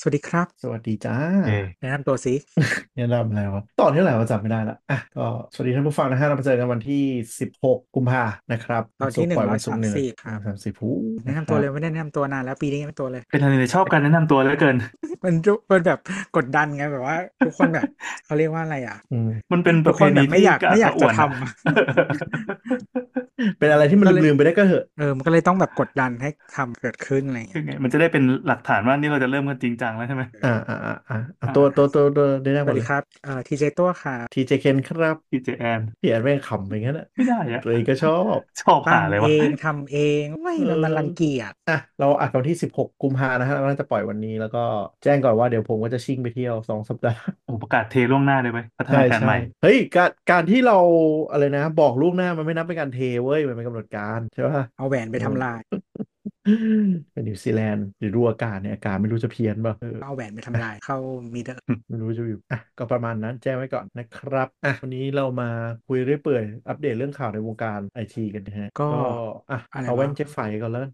สวัสดีครับ สวัสดีจ้าเออแนะนำตัวสิแนะนำแล้วตอนที่ไหนวะจำไม่ได้ละอะก็สวัสดีท่านผู้ฟังนะฮะเรามาเจอกันวันที่ 16 กุมภานะครับตอนที่หนึ่งปล่อยร้อวัยนศุกสามร์หนึ่งสิบครับสามสิบผู้แนะนำตัวเลยไม่ได้แนะนำตัวนานแล้วปีนี้ยังไม่ตัวเลย เป็นอะไรที่ชอบการแนะนำตัวเหลือเกิน มันมันแบบกดดันไงแบบว่าทุกคนแบบเขาเรียกว่าอะไรอะอืมมันเป็นปทุระกเพคนแบณีบไม่อยากที่ไม่อยากระจะนทำอะอะเป็นอะไรที่มันก็เลยลืมๆไปได้ก็เหอะเออมันก็เลยต้องแบบกดดันให้ทำเกิดขึ้นอะไรอย่างคืเงี้อยไงมันจะได้เป็นหลักฐานว่านี่เราจะเริ่มกันจริงจังแล้วใช่ไหมอ่าอ่าอ่าอ่าอะตัวตัวตัวตัวได้สได้หมวัดสเลดียครับเอ่อทีเจตัวค่ะทีเจเคนครับพี่เจแอนพี่แอนแม่งขำไปงั้นอะไม่ได้อะตัวเองก็ชอบชอบปั้หานเลยวะเองทำเองไม่มันมันเออรังเกียจอะเราอัดกันวันที่16กุมภานะฮะเราจะปล่อยวันนี้แล้วก็แจ้งก่อนว่าเดี๋ยวผมก็จะชิ่งไปเที่ยวสองสัปดาห์โอ้ประกาศเทล่วงหน้าเลยไปพัฒใช่นาการใช่ใหม่เฮ้ยการการที่เราอะไรนะ บอกล่วงหน้ามันไม่นับเป็นการเทเว้ยมันเป็นกำหนดการใช่ป่ะเอาแหวนไปทำลาย เป็นนิวซีแลนด์หรือดูอากาศเนี่ยอากาศไม่รู้จะเพี้ยนป่ะเออเอาแหวนไปทำลายเข้ามอร์ดอร์ไม่รู้จะอยู่อะก็ประมาณนั้นแจ้งไว้ก่อนนะครับอะวันนี้เรามาคุยเรื่อยเปื่อยอัปเดตเรื่องข่าวในวงการไอทีกันนะฮะก็อะอะไรเอาแว่นวะเจ๊ไฝก่อนแล้วกัน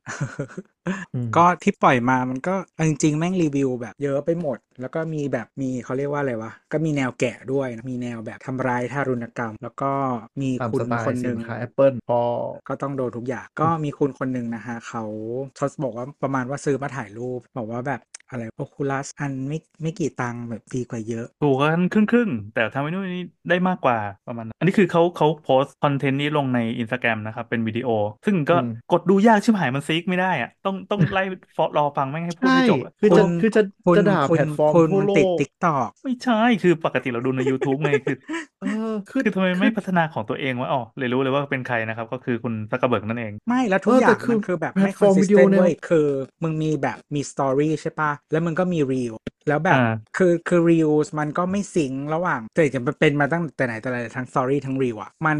อืมก็ที่ปล่อยมามันก็เอาจริงๆ แม่งรีวิวแบบเยอะไปหมด แล้วก็มีแบบมีเขาเรียกว่าอะไรวะ ก็มีแนวแกะด้วยนะมีแนวแบบทำร้ายทารุณกรรม แล้วก็มีตามคุณสไตคนล์หสินึ่นงค้า Apple พอก็ต้องโดนทุกอย่างก็มีคุณคนหนึ่งนะฮะเขาเขาบอกว่าประมาณว่าซื้อมาถ่ายรูป บอกว่าแบบอะไรโอคูลัสอันไม่ไม่กี่ตังค์แบบดีกว่าเยอะ ถูกกันครึ่งครึ่งๆแต่ทำให้นู่นนี่ได้มากกว่าประมาณนั้นอันนี้คือเขาเขาโพสต์คอนเทนต์นี้ลงในอินสตาแกรมนะครับ เป็นวิดีโอ ซึ่งก็อืมกดดูยากชิบหายมันซีกไม่ได้อะต้องต้องไล่ฟอรอฟังแม่งให้พูดใช่ให้จบอะคือจะคุณคือจะคุณจะด่าคุณแพลตฟอร์มคุณทั่วมันโลติดกติ๊กตอกไม่ใช่คือปกติเราดูใน YouTube ไงคือเออ คือคือทำไมไม่พัฒนาของตัวเองวะอ๋อเลยรู้เลยว่าเป็นใครนะครับ ก็คือคุณซักกระเบิร์กนั่นเอง ไม่แล้วทุกเอออแต่ย่างคือมันคือแบบแพลไม่ตฟอร์มวิดีโอ consistent แนวเว้ยคือมึงมีแบบมีสตอรี่ใช่ปะแล้วมึงก็มีรีลแล้วแบบอ่าคือคือรีลมันก็ไม่ซิงค์ระหว่างแต่จะเป็นมาตั้งแต่ไหนแต่ไรทั้งสตอรี่ทั้งรีลอะมัน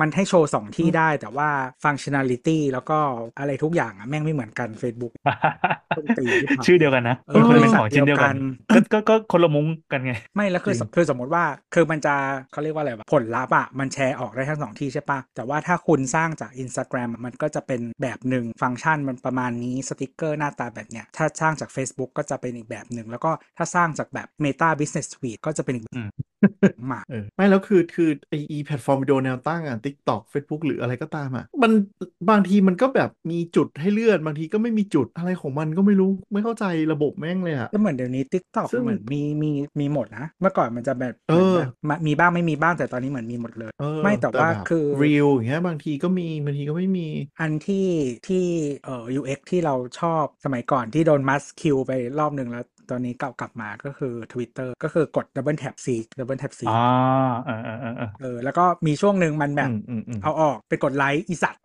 มันให้โชว์สองที่ได้แต่ว่าฟังชั่น a ลิตี้แล้วก็อะไรทุกอย่างอะแม่งไม่เหมือนกัน Facebook ต้นตีที่ผ่านชื่อเดียวกันนะเอมันอคนละเป็นสัขตองว์ชิ้นเดียวกันเดียวก็ก็ก็คนละมุ้งกันไง ไม่แล้วคือจริงคือสมมติว่าคือมันจะเขาเรียกว่าอะไรวะผลลัพธ์อะมันแชร์ออกได้ทั้งสองที่ใช่ปะแต่ว่าถ้าคุณสร้างจาก Instagram มันก็จะเป็นแบบหนึ่งฟังก์ชันมันประมาณนี้สติกเกอร์หน้าตาแบบเนี้ยถ้าสร้างจาก Facebook ก็จะเป็นอีกแบบหนึ่งแล้วก็ถ้าสร้างจากแบบ Meta Business Suite ก็จะเป็นอีกแบบ หมาเออไม่แล้วคือคือไออีแพลตฟอร์มวิดีโอแนวตั้งอะ TikTok Facebook หรืออะไรก็ตามอะมันบางทีมันก็แบบมีจุดให้เลื่อน บางทีก็ไม่มีจุดอะไรของมันก็ไม่รู้ไม่เข้าใจระบบแม่งเลยอะก็เหมือนเดี๋ยวนี้ TikTok ซึ่งเหมือนมีมีมีหมดนะ เมื่อก่อนมันจะแบบเออหมืนแบบมามีบ้างไม่มีบ้างแต่ตอนนี้เหมือนมีหมดเลยเออไม่แต่ว่าบบคือรีลอย่างเงี้ยบางทีก็มีบางทีก็ไม่มี อันที่ที่เอ่อ UX ที่เราชอบสมัยก่อนที่โดนมัสคิวไปรอบหนึ่งแล้ว ตอนนี้กลับกลับมาก็คือ Twitter ก็คือกด Double Tap C Double Tap C อ่าเออเออเออเออเออแล้วก็มีช่วงหนึ่งมันแบบอืมอืมอืมเอาออกไปกดไลค์อีสัตว์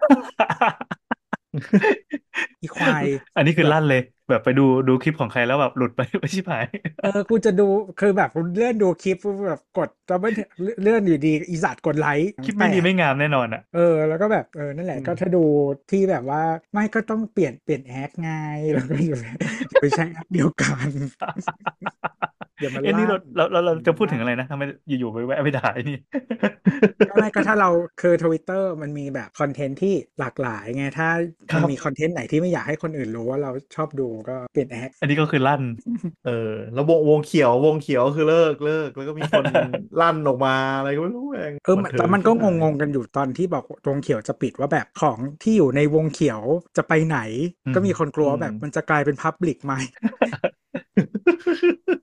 อีควาย อันนี้คือลั่นเลย แบบไปดูดูคลิปของใครแล้วแบบหลุดไปไม่ชิบหายเออกูจะดูคือแบบกูเลื่อนดูคลิปปุ๊บแบบกด Double Tap เลื่อนอยู่ดีอีสัตว์กดไลค์คลิปไม่ดีแปลกไม่งามแน่นอนอะเออแล้วก็แบบเออนั่นแหละอืมก็ถ้าดูที่แบบว่าไม่ก็ต้องเปลี่ยนเปลี่ยนแอคไงแล้วก็อย่าไปอย่าไปใช้แอปเดียวกัน อย่ามาเอ้ยนี่เราลากเราเราเราจะพูดถึงอะไรนะทำไมอยู่ๆไปแวะไปด่าไอ้นี่ก็ไม่ก็ถ้าเราคือทวิตเตอร์มันมีแบบคอนเทนต์ที่หลากหลายไงถ้าครัมันบมีคอนเทนต์ไหนที่ไม่อยากให้คนอื่นรู้ว่าเราชอบดูก็เปลี่ยนแอคอันนี้ก็คือลั่น เออแล้ววงวงเขียววงเขียวคือเลิกเลิกแล้วก็มีคนลั่นออกมาอะไรก็ไม่รู้แม่งเออบันเทิงชิบหายแต่มันก็งงๆกันอยู่ตอนที่บอกวงเขียวจะปิดว่าแบบของที่อยู่ในวงเขียวจะไปไหนอืมก็มีคนกลัวว่าแบบมันจะกลายเป็น public ไหม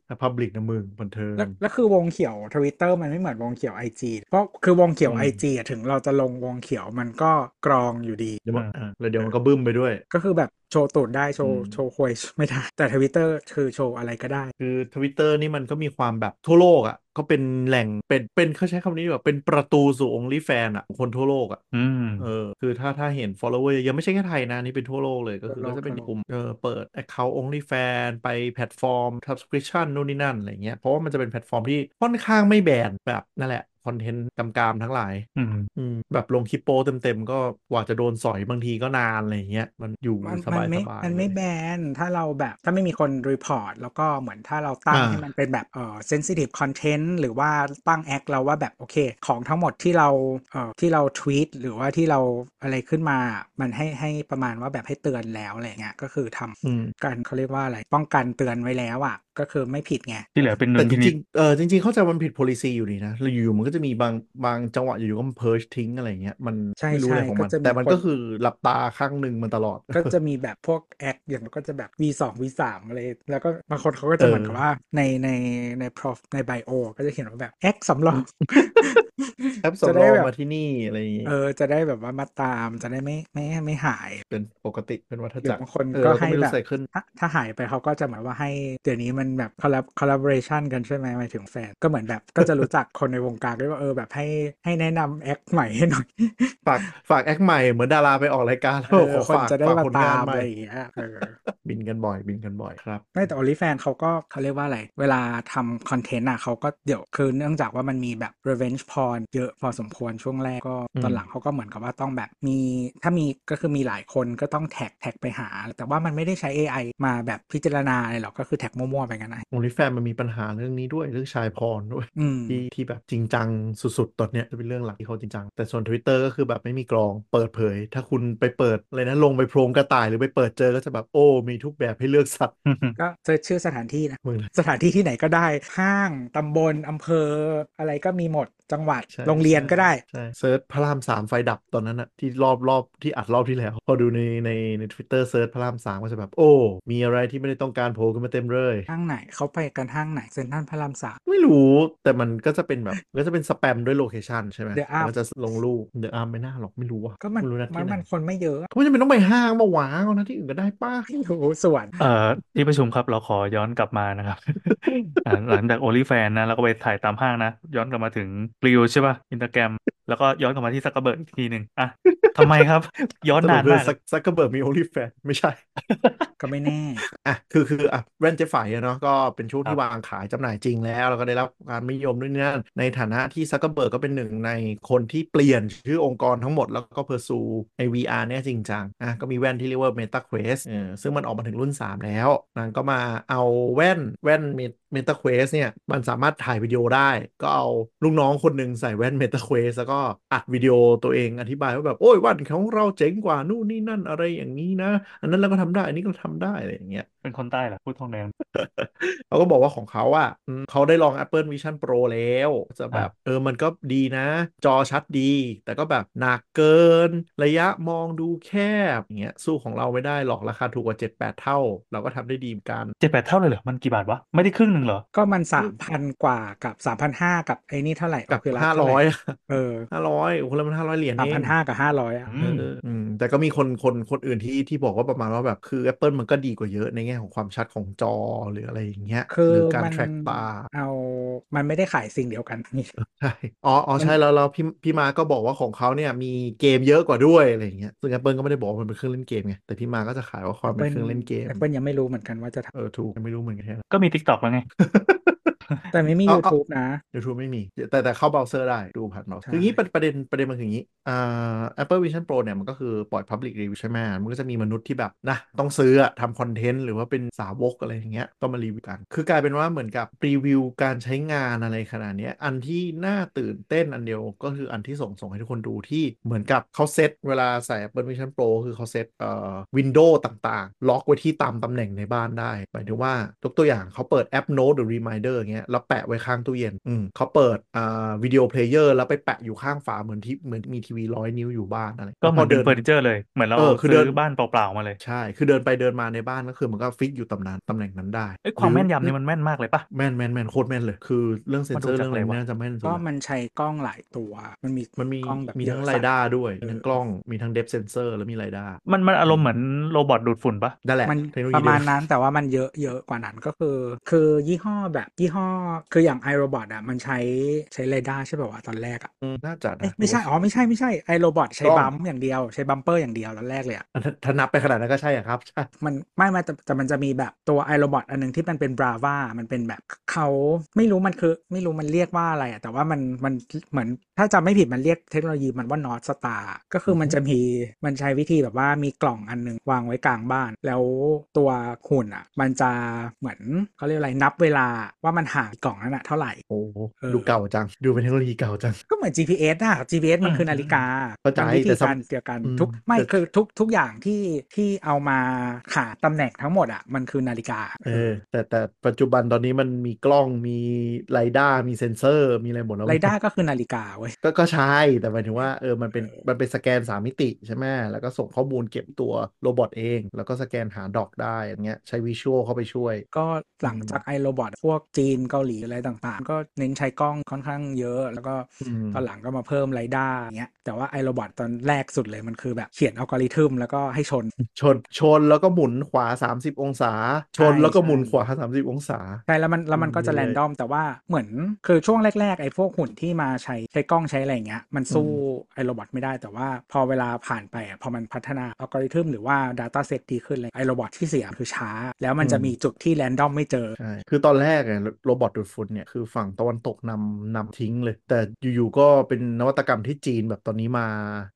แต่ public นะมึงบันเทิงแล้วแล้วคือวงเขียวทวิตเตอร์มันไม่เหมือนวงเขียว IG เพราะคือวงเขียวอืม IG อะถึงเราจะลงวงเขียวมันก็กรองอยู่ดีเดี๋ยวมันอะแล้วเดี๋ยวมันก็บึ้มไปด้วย ก็คือแบบ โชว์ตูดได้โชว์อืมโชว์ควยไม่ได้ แต่ทวิตเตอร์คือโชว์อะไรก็ได้ คือทวิตเตอร์นี่มันก็มีความแบบทั่วโลกอะก็เป็นแหล่งเป็นเป็นเขาใช้คำนี้แบบเป็นประตูสู่ OnlyFans อะของคนทั่วโลกอะอืมเออคือถ้าถ้าเห็น follower ยังไม่ใช่แค่ไทยนะนี่เป็นทั่วโลกเลยก็คือทั่วโลกก็จะเป็นทั่วโลกกลุ่มเออเปิด account OnlyFans ไปแพลตฟอร์ม subscription นู่นนี่นั่นอะไรเงี้ยเพราะว่ามันจะเป็นแพลตฟอร์มที่ค่อนข้างไม่แบนแบบนั่นแหละพค อนเทนต์กำกามทั้งหลายอืมอืมแบบลงคลิปโป้เต็มๆ ก็กว่าจะโดนสอยบางทีก็นานอะไรอย่างเงี้ยมันอยู่มันสมันบายไม่สบายมันไม่แบนถ้าเราแบบถ้าไม่มีคน report แล้วก็เหมือนถ้าเราตั้งอ่าให้มันเป็นแบบเอ่อ sensitive content หรือว่าตั้งแอคเราว่าแบบโอเค ของทั้งหมดที่เราเอ่อที่เราทวีตหรือว่าที่เราอะไรขึ้นมา มันให้ให้ประมาณว่าแบบให้เตือนแล้วอะไรเงี้ยก็คือทำอืมการเขาเรียกว่าอะไรป้องกันเตือนไว้แล้วอะ ก็คือไม่ผิดไงที่เหลือเป็นดุแต่ลจพินิริจงๆเออจริง ๆ เข้าใจว่ามันผิด policy อยู่นี่นะแล้วอยู่ๆมันก็จะมีบางบางจังหวะอยู่ๆก็มันเพิร์ชทิ้งอะไรอย่างเงี้ยมันใช่ไม่รู้อะไรใช่ของก็มันจะมีแต่มันคนก็คือหลับตาข้างหนึ่งมันตลอด ก็จะมีแบบพวกแอคอย่างก็จะแบบ V 2 V 3 อะไรแล้วก็บางคนเขาก็จะเหมือนกับว่าในในใน prof ในไบโอก็จะเขียนว่าแบบแอคสำรองแอปจะสำรได้องแบบมาที่นี่อะไรอย่างงี้เออจะได้แบบว่ามาตามจะได้ไม่ไม่ไม่หายเป็นปกติเป็นวัฏหรืจัอกรบางคนเออก็เราก็ให้ไม่แบรู้บใส่ขึ้นถ้าถ้าหายไปเขาก็จะเหมือนว่าให้เดี๋ยวนี้มันแบบ collab collaboration กันใช่ไหมหมายถึงแฟน ก็เหมือนแบบก็จะรู้จักคนในวงการด้วยว่าเออแบบให้ให้แนะนำแอคใหม่ให้หน่อย ฝากฝากแอคใหม่เหมือนดาราไปออกรายการแล้วเอบอกอขอคนฝากจะได้ฝากมาผลตางานมใหอะม่ไรอย่างเงี้ยเออบินกันบ่อยบินกันบ่อยครับไม่แต่ OnlyFans เขาก็เขาเรียกว่าอะไรเวลาทำคอนเทนต์อะเขาก็เดี๋ยวคือเนื่องจากว่ามันมีแบบ revenge porn เยอะพอสมควรช่วงแรกก็อืมตอนหลังเขาก็เหมือนกับว่าต้องแบบมี ถ้ามีก็คือมีหลายคนก็ต้องแท็กแท็กไปหา แต่ว่ามันไม่ได้ใช้ AI มาแบบพิจารณาอะไรหรอกก็คือแท็กมั่วๆไปกันนะ OnlyFans มันมีปัญหาเรื่องนี้ด้วยเรื่อง child porn ด้วยอืมที่ที่แบบจริงจังสุดๆตอนเนี้ยจะเป็นเรื่องหลักที่เขาจริงจัง แต่ส่วน Twitter ก็คือแบบไม่มีกรองเปิดเผย ถ้าคุณไปเปิดอะไรนะลงไปโพรงกระต่ายหรือไปเปิดเจอก็จะแบบโอ้มีทุกแบบให้เลือกสัตว์ก็ search ชื่อสถานที่นะมึงสถานที่ที่ไหนก็ได้ห้างตำบลอำเภออะไรก็มีหมด จังหวัดใช่โรงเรียนก็ได้ใช่ searchพระรามสามไฟดับตอนนั้นอะที่รอบรอบที่อัดรอบที่แล้ว พอดูในในในทวิตเตอร์ search พระรามสามก็จะแบบโอ้ มีอะไรที่ไม่ได้ต้องการโผล่ขึ้นมาเต็มเลยห้างไหนเขาไปกันห้างไหนเซ็นทรัลพระรามสามไม่รู้แต่มันก็จะเป็นแบบก็จะเป็นสแปมด้วย location ใช่ไหม The Arm แล้วก็จะลงรูป The Arm ไม่น่าหรอกไม่รู้อะก็มันไรู้นะมันที่ไหนมันคนไม่เยอะเขาไม่จำเป็นต้องไปห้างมาหวางเอานะที่อื่นก็ได้ป้าไม่รู้ส่วนเอ่อที่ประชุมครับเราขอย้อนกลับมานะครับอ่าหลังจาก OnlyFans นะเราก็ไปถ่ายตามห้างนะย้อนกลับมาถึงกริวใช่ป่ะอินสตาแกรมแล้วก็ย้อนกลับมาที่ซักเกอร์เบิร์กอีกทีหนึ่งอะทำไมครับ ย้อนนานมากซักซักเกอร์เบิร์กมี OnlyFans ไม่ใช่ ก็ไม่แน่อะคือคืออะแว่นเจ๊ไฝอะเนาะก็เป็นช่วงครัที่บวางขายจำหน่ายจริงแล้ว แล้วก็ได้รับการนิยมด้วยเนี่ยในฐานะที่ซักเกอร์เบิร์กก็เป็นหนึ่งในคนที่เปลี่ยนชื่อองค์กรทั้งหมดแล้วก็ pursue ไอ VR เนี่ยจริงจังอะก็มีแว่นที่เรียกว่า Meta Quest เออซึ่งมันออกมาถึงรุ่น 3 แล้วนางก็มาเอาแว่นแว่น Meta Quest เนี่ยมันสามารถถ่ายวิดีโอได้ ก็เอาลูกน้องคนหนึ่งใส่แว่น Meta Quest แล้วก็อัดวิดีโอตัวเองอธิบายว่าแบบโอ้ยวันของเราเจ๋งกว่านู่นนี่นั่นอะไรอย่างนี้นะ อันนั้นเราก็ทำได้ อันนี้ก็ทำได้อะไรอย่างเงี้ยเป็นคนใต้เหรอพูดทองแดงเขาก็บอกว่าของเขาอะอืมเขาได้ลอง Apple Vision Pro แล้ว จะแบบอะเออมันก็ดีนะ จอชัดดี แต่ก็แบบหนักเกิน ระยะมองดูแคบอย่างเงี้ยสู้ของเราไม่ได้หรอกราคาถูกกว่า 7-8 เท่า เราก็ทำได้ดีเหมือนกันเจ็ดแปดเท่าเลยเหรอ มันกี่บาทวะ ไม่ได้ครึ่งหนึ่งเหรอ ก็มันสามพันกว่ากับสามพันห้ากับไอ้นี่เท่าไหร่กับคือห้าร้อยเออห้าร้อยโอ้โหแล้วมันห้าร้อยเหรียญสามเอพันงห้ากับห้าร้อยอะอืมเอออืมแต่ก็มีคนคนคนอื่นที่ที่บอกว่าประมาณว่าแบบคือ Apple มันก็ดีกว่าเยอะในแง่ของความชัดของจอหรืออะไรอย่างเงี้ยคือหรือการมันแทร็กตาเอามันไม่ได้ขายสิ่งเดียวกันนี่ใช่อ๋ออ๋อใช่แล้วแล้วพี่พี่มาก็บอกว่าของเขาเนี่ยมีเกมเยอะกว่าด้วยอะไรอย่างเงี้ยซึ่ง Apple ก็ไม่ได้บอกว่ามันเป็นเครื่องเล่นเกมไงแต่พี่มาก็จะขายว่าความเป็นเครื่องเล่นเกมแอปเปิลยังไม่รู้เหมือนกันว่าจะทเออถูกไม่รู้เหมือนกันแค่นั้นก็มี t ิ k t o k แล้วไงำ แต่ไม่มีเอาเอา YouTube นะ YouTube ไม่มี แต่แต่เข้าเบราว์เซอร์ได้ดูผ่านเบราว์เซอร์ใช่คืออย่างนี้ประประเด็นประเด็นมันคืออย่างนี้อ่า Apple Vision Pro เนี่ยมันก็คือปล่อย Public Review ใช่ไหมมันก็จะมีมนุษย์ที่แบบนะต้องซื้ออะทำคอนเทนต์หรือว่าเป็นสาวกอะไรอย่างเงี้ยต้องมารีวิวกัน คือกลายเป็นว่าเหมือนกับรีวิวการใช้งานอะไรขนาดเนี้ยอันที่น่าตื่นเต้นอันเดียวก็คืออันที่ส่งส่งให้ทุกคนดูที่เหมือนกับเขาเซตเวลาใส่ Apple Vision Pro คือเขาเซตเอ่อ window ต่างๆ ล็อกไว้ที่ตามตำแหน่งในบ้านได้หมายถึงว่ายกตัวอย่างเขาเปิดแอป Note หรือ Reminder อย่างเงี้ยแล้วแปะไว้ข้างตู้เย็นอืมเขาเปิดอ่าวิดีโอเพลเยอร์แล้วไปแปะอยู่ข้างฝาเหมือนที่เหมือนมีทีวีร้อยนิ้วอยู่บ้านอะไรก็เหมือนพเป็นเฟอร์นิเจอร์เลยเหมือนเราเออคือเดิซื้นอบ้านเปล่าๆมาเลยใช่คือเดินไปเดินมาในบ้านก็คือมันก็ฟิกอยู่ตำแหน่งตำแหน่งนั้นได้เอ้ยความหรือแม่นยำนี่มันแม่นมากเลยปะแม่นแม่นแม่นโคตรแม่นเลยคือเรื่องเซนเซอร์มันดูเรื่องอะไรจากอะไรวะน่าจะแม่นสุดก็ละมันใช้กล้องหลายตัวมันมีมันมีกล้องแบบมีเยทั้งอะไรสัตว์ด้าด้วยเออมีทั้งกล้องมีทั้งเดฟเซนเซอร์แล้วมีไรด้ามันมันอารมณ์เหมือนโรบอทดูดฝุ่นปะนั่นแหละมันเทคโนโลปยีระมาณเดียวนั้นแต่ว่ามันเยอะเยอะกว่านั้นก็คือ คือยี่ห้อแบบยี่ห้อคืออย่าง iRobot อะมันใช้ใช้เรดาร์ใช่ป่าวะตอนแรกอะอืมน่าจะเอ๊ะนะไม่ใช่อ๋อไม่ใช่ไม่ใช่ iRobot ใช้กล้องบัมป์อย่างเดียวใช้บัมเปอร์อย่างเดียวตอนแรกเลยอะถ้าถ้านับไปขนาดนั้นก็ใช่อะครับใช่มันไม่ไม่แต่แต่มันจะมีแบบตัว iRobot อันหนึงที่มันเป็น Brava มันเป็นแบบเขาไม่รู้มันคือไม่รู้มันเรียกว่าอะไรอะแต่ว่ามันมันเหมือนถ้าจำไม่ผิดมันเรียกเทคโนโลยีมันว่า North Star ก็คือมันจะมีมันใช้วิธีแบบว่ามีกล่องอันหนึงวางไว้กลางบ้าน แล้วตัวหุ่นอะมันจะเหมือนเขาเรียกอะไรนับเวลาว่ามันห่างกล่องนั้นอะเท่าไหร่โอ้โหเออดูเก่าจัง ดูเป็นเทคโนโลยีเก่าจัง ก็เหมือน GPS อะ GPS มันคือนาฬิกาเข้าใจมันวิธีแต่สมการเดียวกันอืมทุกไม่แต่คือทุกทุกอย่างที่ที่เอามาหาตำแหน่งทั้งหมดอะมันคือนาฬิกาเออแต่แต่ปัจจุบันตอนนี้มันมีกล้องมีLiDAR มีเซ็นเซอร์มีอะไรหมดแล้ว LiDAR ก็คือนาฬิกาเว้ยก็ก็ใช่แต่หมายถึงว่าเออมันเป็นมันเป็นสแกนสามมิติใช่ไหมแล้วก็ส่งข้อมูลเก็บตัว robot เอง แล้วก็สแกนหาดอกได้อย่างเงี้ยใช้ visual เข้าไปช่วย ก็หลังจาก iRobot พวกจีนเกาหลีอะไรต่างๆ ก็เน้นใช้กล้องค่อนข้างเยอะ แล้วก็อืมตอนหลังก็มาเพิ่ม LiDAR อย่างเงี้ยแต่ว่า iRobot ตอนแรกสุดเลยมันคือแบบเขียนอัลกอริทึมแล้วก็ให้ชน ชนชนแล้วก็หมุนขวา 30 องศา ชนใช่แล้วก็หมุนใช่ขวา 30 องศาใช่แล้วมันแล้วมันก็จะอืมแรนดอมแต่ว่าเหมือนคือช่วงแรก ๆ ไอ้พวกหุ่นที่มาใช้ใช้กล้องใช้อะไรอย่างเงี้ยมันสู้ iRobot ไม่ได้แต่ว่าพอเวลาผ่านไปอะพอมันพัฒนาอัลกอริทึมหรือว่า Data Set ดีขึ้นเลย iRobot ที่เสียคือช้า แล้วมันจะอืมมีจุดที่ random ไม่เจอใช่คือตอนแรกเนี่ย robot ดูดฝุ่นเนี่ยคือฝั่งตะวันตกนำนำทิ้งเลย แต่อยู่ๆก็เป็นนวัตกรรมที่จีนแบบตอนนี้มา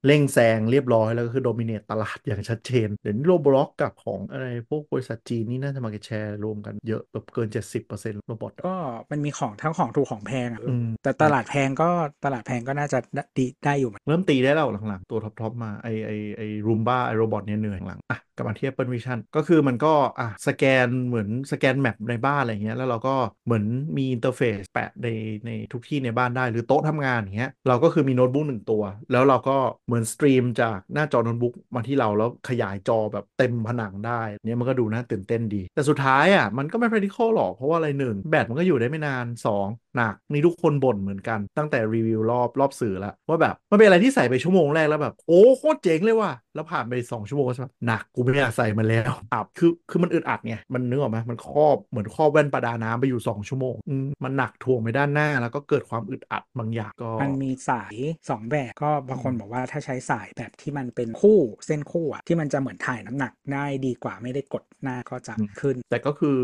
เร่งแซงเรียบร้อยแล้วก็คือ dominate ตลาดอย่างชัดเจน เดี๋ยวนี้ Roborock กับของอะไรพวกบริษัทจีนนี่น่าจะ market share รวมกันเยอะแบบเกิน 70% robot อะก็มันมีของทั้งของถูกของแพงอะอืมแต่ตลาดแพงก็ตลาดแพงก็น่าจะดีได้อยู่เหมือนเริ่มตีได้แล้วหลังๆตัว top ๆมาไอไอไอ Roomba iRobot เนี่ยเหนื่อยหลังอะกับมาที่ Apple Vision ก็คือมันก็อะสแกนเหมือนสแกน map ในบ้านอะไรเงี้ยแล้วเราก็เหมือนมี interface แปะในในทุกที่ในบ้านได้หรือโต๊ะทำงานอย่างเงี้ยเราก็คือมีโน้ตบุ๊กหนึ่งตัว แล้วเราก็เหมือน stream จากหน้าจอโน้ตบุ๊กมาที่เราแล้วขยายจอแบบเต็มผนังได้เนี่ยมันก็ดูน่าตื่นเต้นดี แต่สุดท้ายอะมันก็ไม่ practical หรอกเพราะว่าอะไรหนึ่งแบตมันก็อยู่ได้ไม่นานสอง หนักนี่ทุกคนบ่นเหมือนกันตั้งแต่รีวิวรอบรอบสื่อแล้วว่าแบบมันเป็นอะไรที่ใส่ไปชั่วโมงแรกแล้วแบบโอ้โคตรเจ๋งเลยว่ะแล้วผ่านไปสองชั่วโมงก็ใช่ปะหนักกูไม่อยากใส่มันแล้วอับคือคือมันอึดอัดไงมันนึกออกไหมมันครอบเหมือนครอบแว่นประดาน้ำไปอยู่ 2 ชั่วโมงอืมมันหนักถ่วงไปด้านหน้า แล้วก็เกิดความอึดอัดบางอย่างก็มันมีสาย 2 แบบก็บางคนบอกว่าถ้าใช้สายแบบที่มันเป็นคู่เส้นคู่อะที่มันจะเหมือนถ่ายน้ำหนักได้ดีกว่าไม่ได้กดหน้าก็จะอืมขึ้น แต่ก็คือ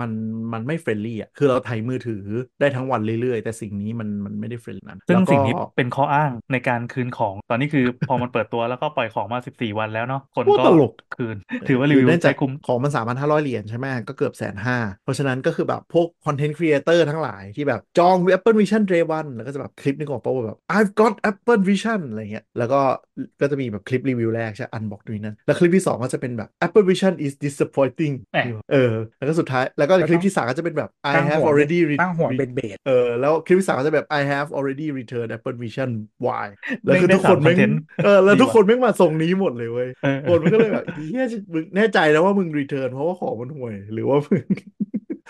มันมันไม่ friendly อะคือเราถ่ายมือถือได้ทั้งวันเรื่อยๆ แต่สิ่งนี้มันมันไม่ได้ friendly นั้นซึ่งแล้วก็สิ่งนี้เป็นข้ออ้างในการคืนของตอนนี้คือพอมันเปิดตัวแล้วก็ปล่อยของมา 14 วันแล้วเนาะคนโคตรก็ตลกคืน ถือว่ารีวิวเนื่องจาใช้กคุ้มของมัน3,500เหรียญใช่ไหมก็เกือบแสนห้าเพราะฉะนั้นก็คือแบบพวก content creator ทั้งหลายที่แบบจอง Apple Vision Day 1แล้วก็จะแบบคลิปนึงออกมาว่าแบบ I've got Apple Vision อะไรเงี้ยแล้วก็ก็จะมีแบบคลิปรีวิวแรกใช่อันบอกด้วยนั่นแล้วคลิปที่ 2 ก็จะเป็นแบบ Apple Vision is disappointing แหม่เออแล้วก็สุดท้ายแล้วก็คลิปที่3ก็จะเป็นแบบ I ตั้ง have หัว already re- ตั้งหัว re- เบ็ดเบดเออแล้วคลิปที่สามก็จะแบบ I have already returned Apple Vision Y แล้วแม่งคือได้ทุกคนสามแม่ง content เออแล้วดีทุกว่ะคนแม่งมาทรงนี้หมดเลยเว้ยเออคนมันก็เลยแบบเฮียมึงแน่ใจแล้วว่ามึงรีเทิร์นเพราะว่าของมันห่วย หรือว่ามึง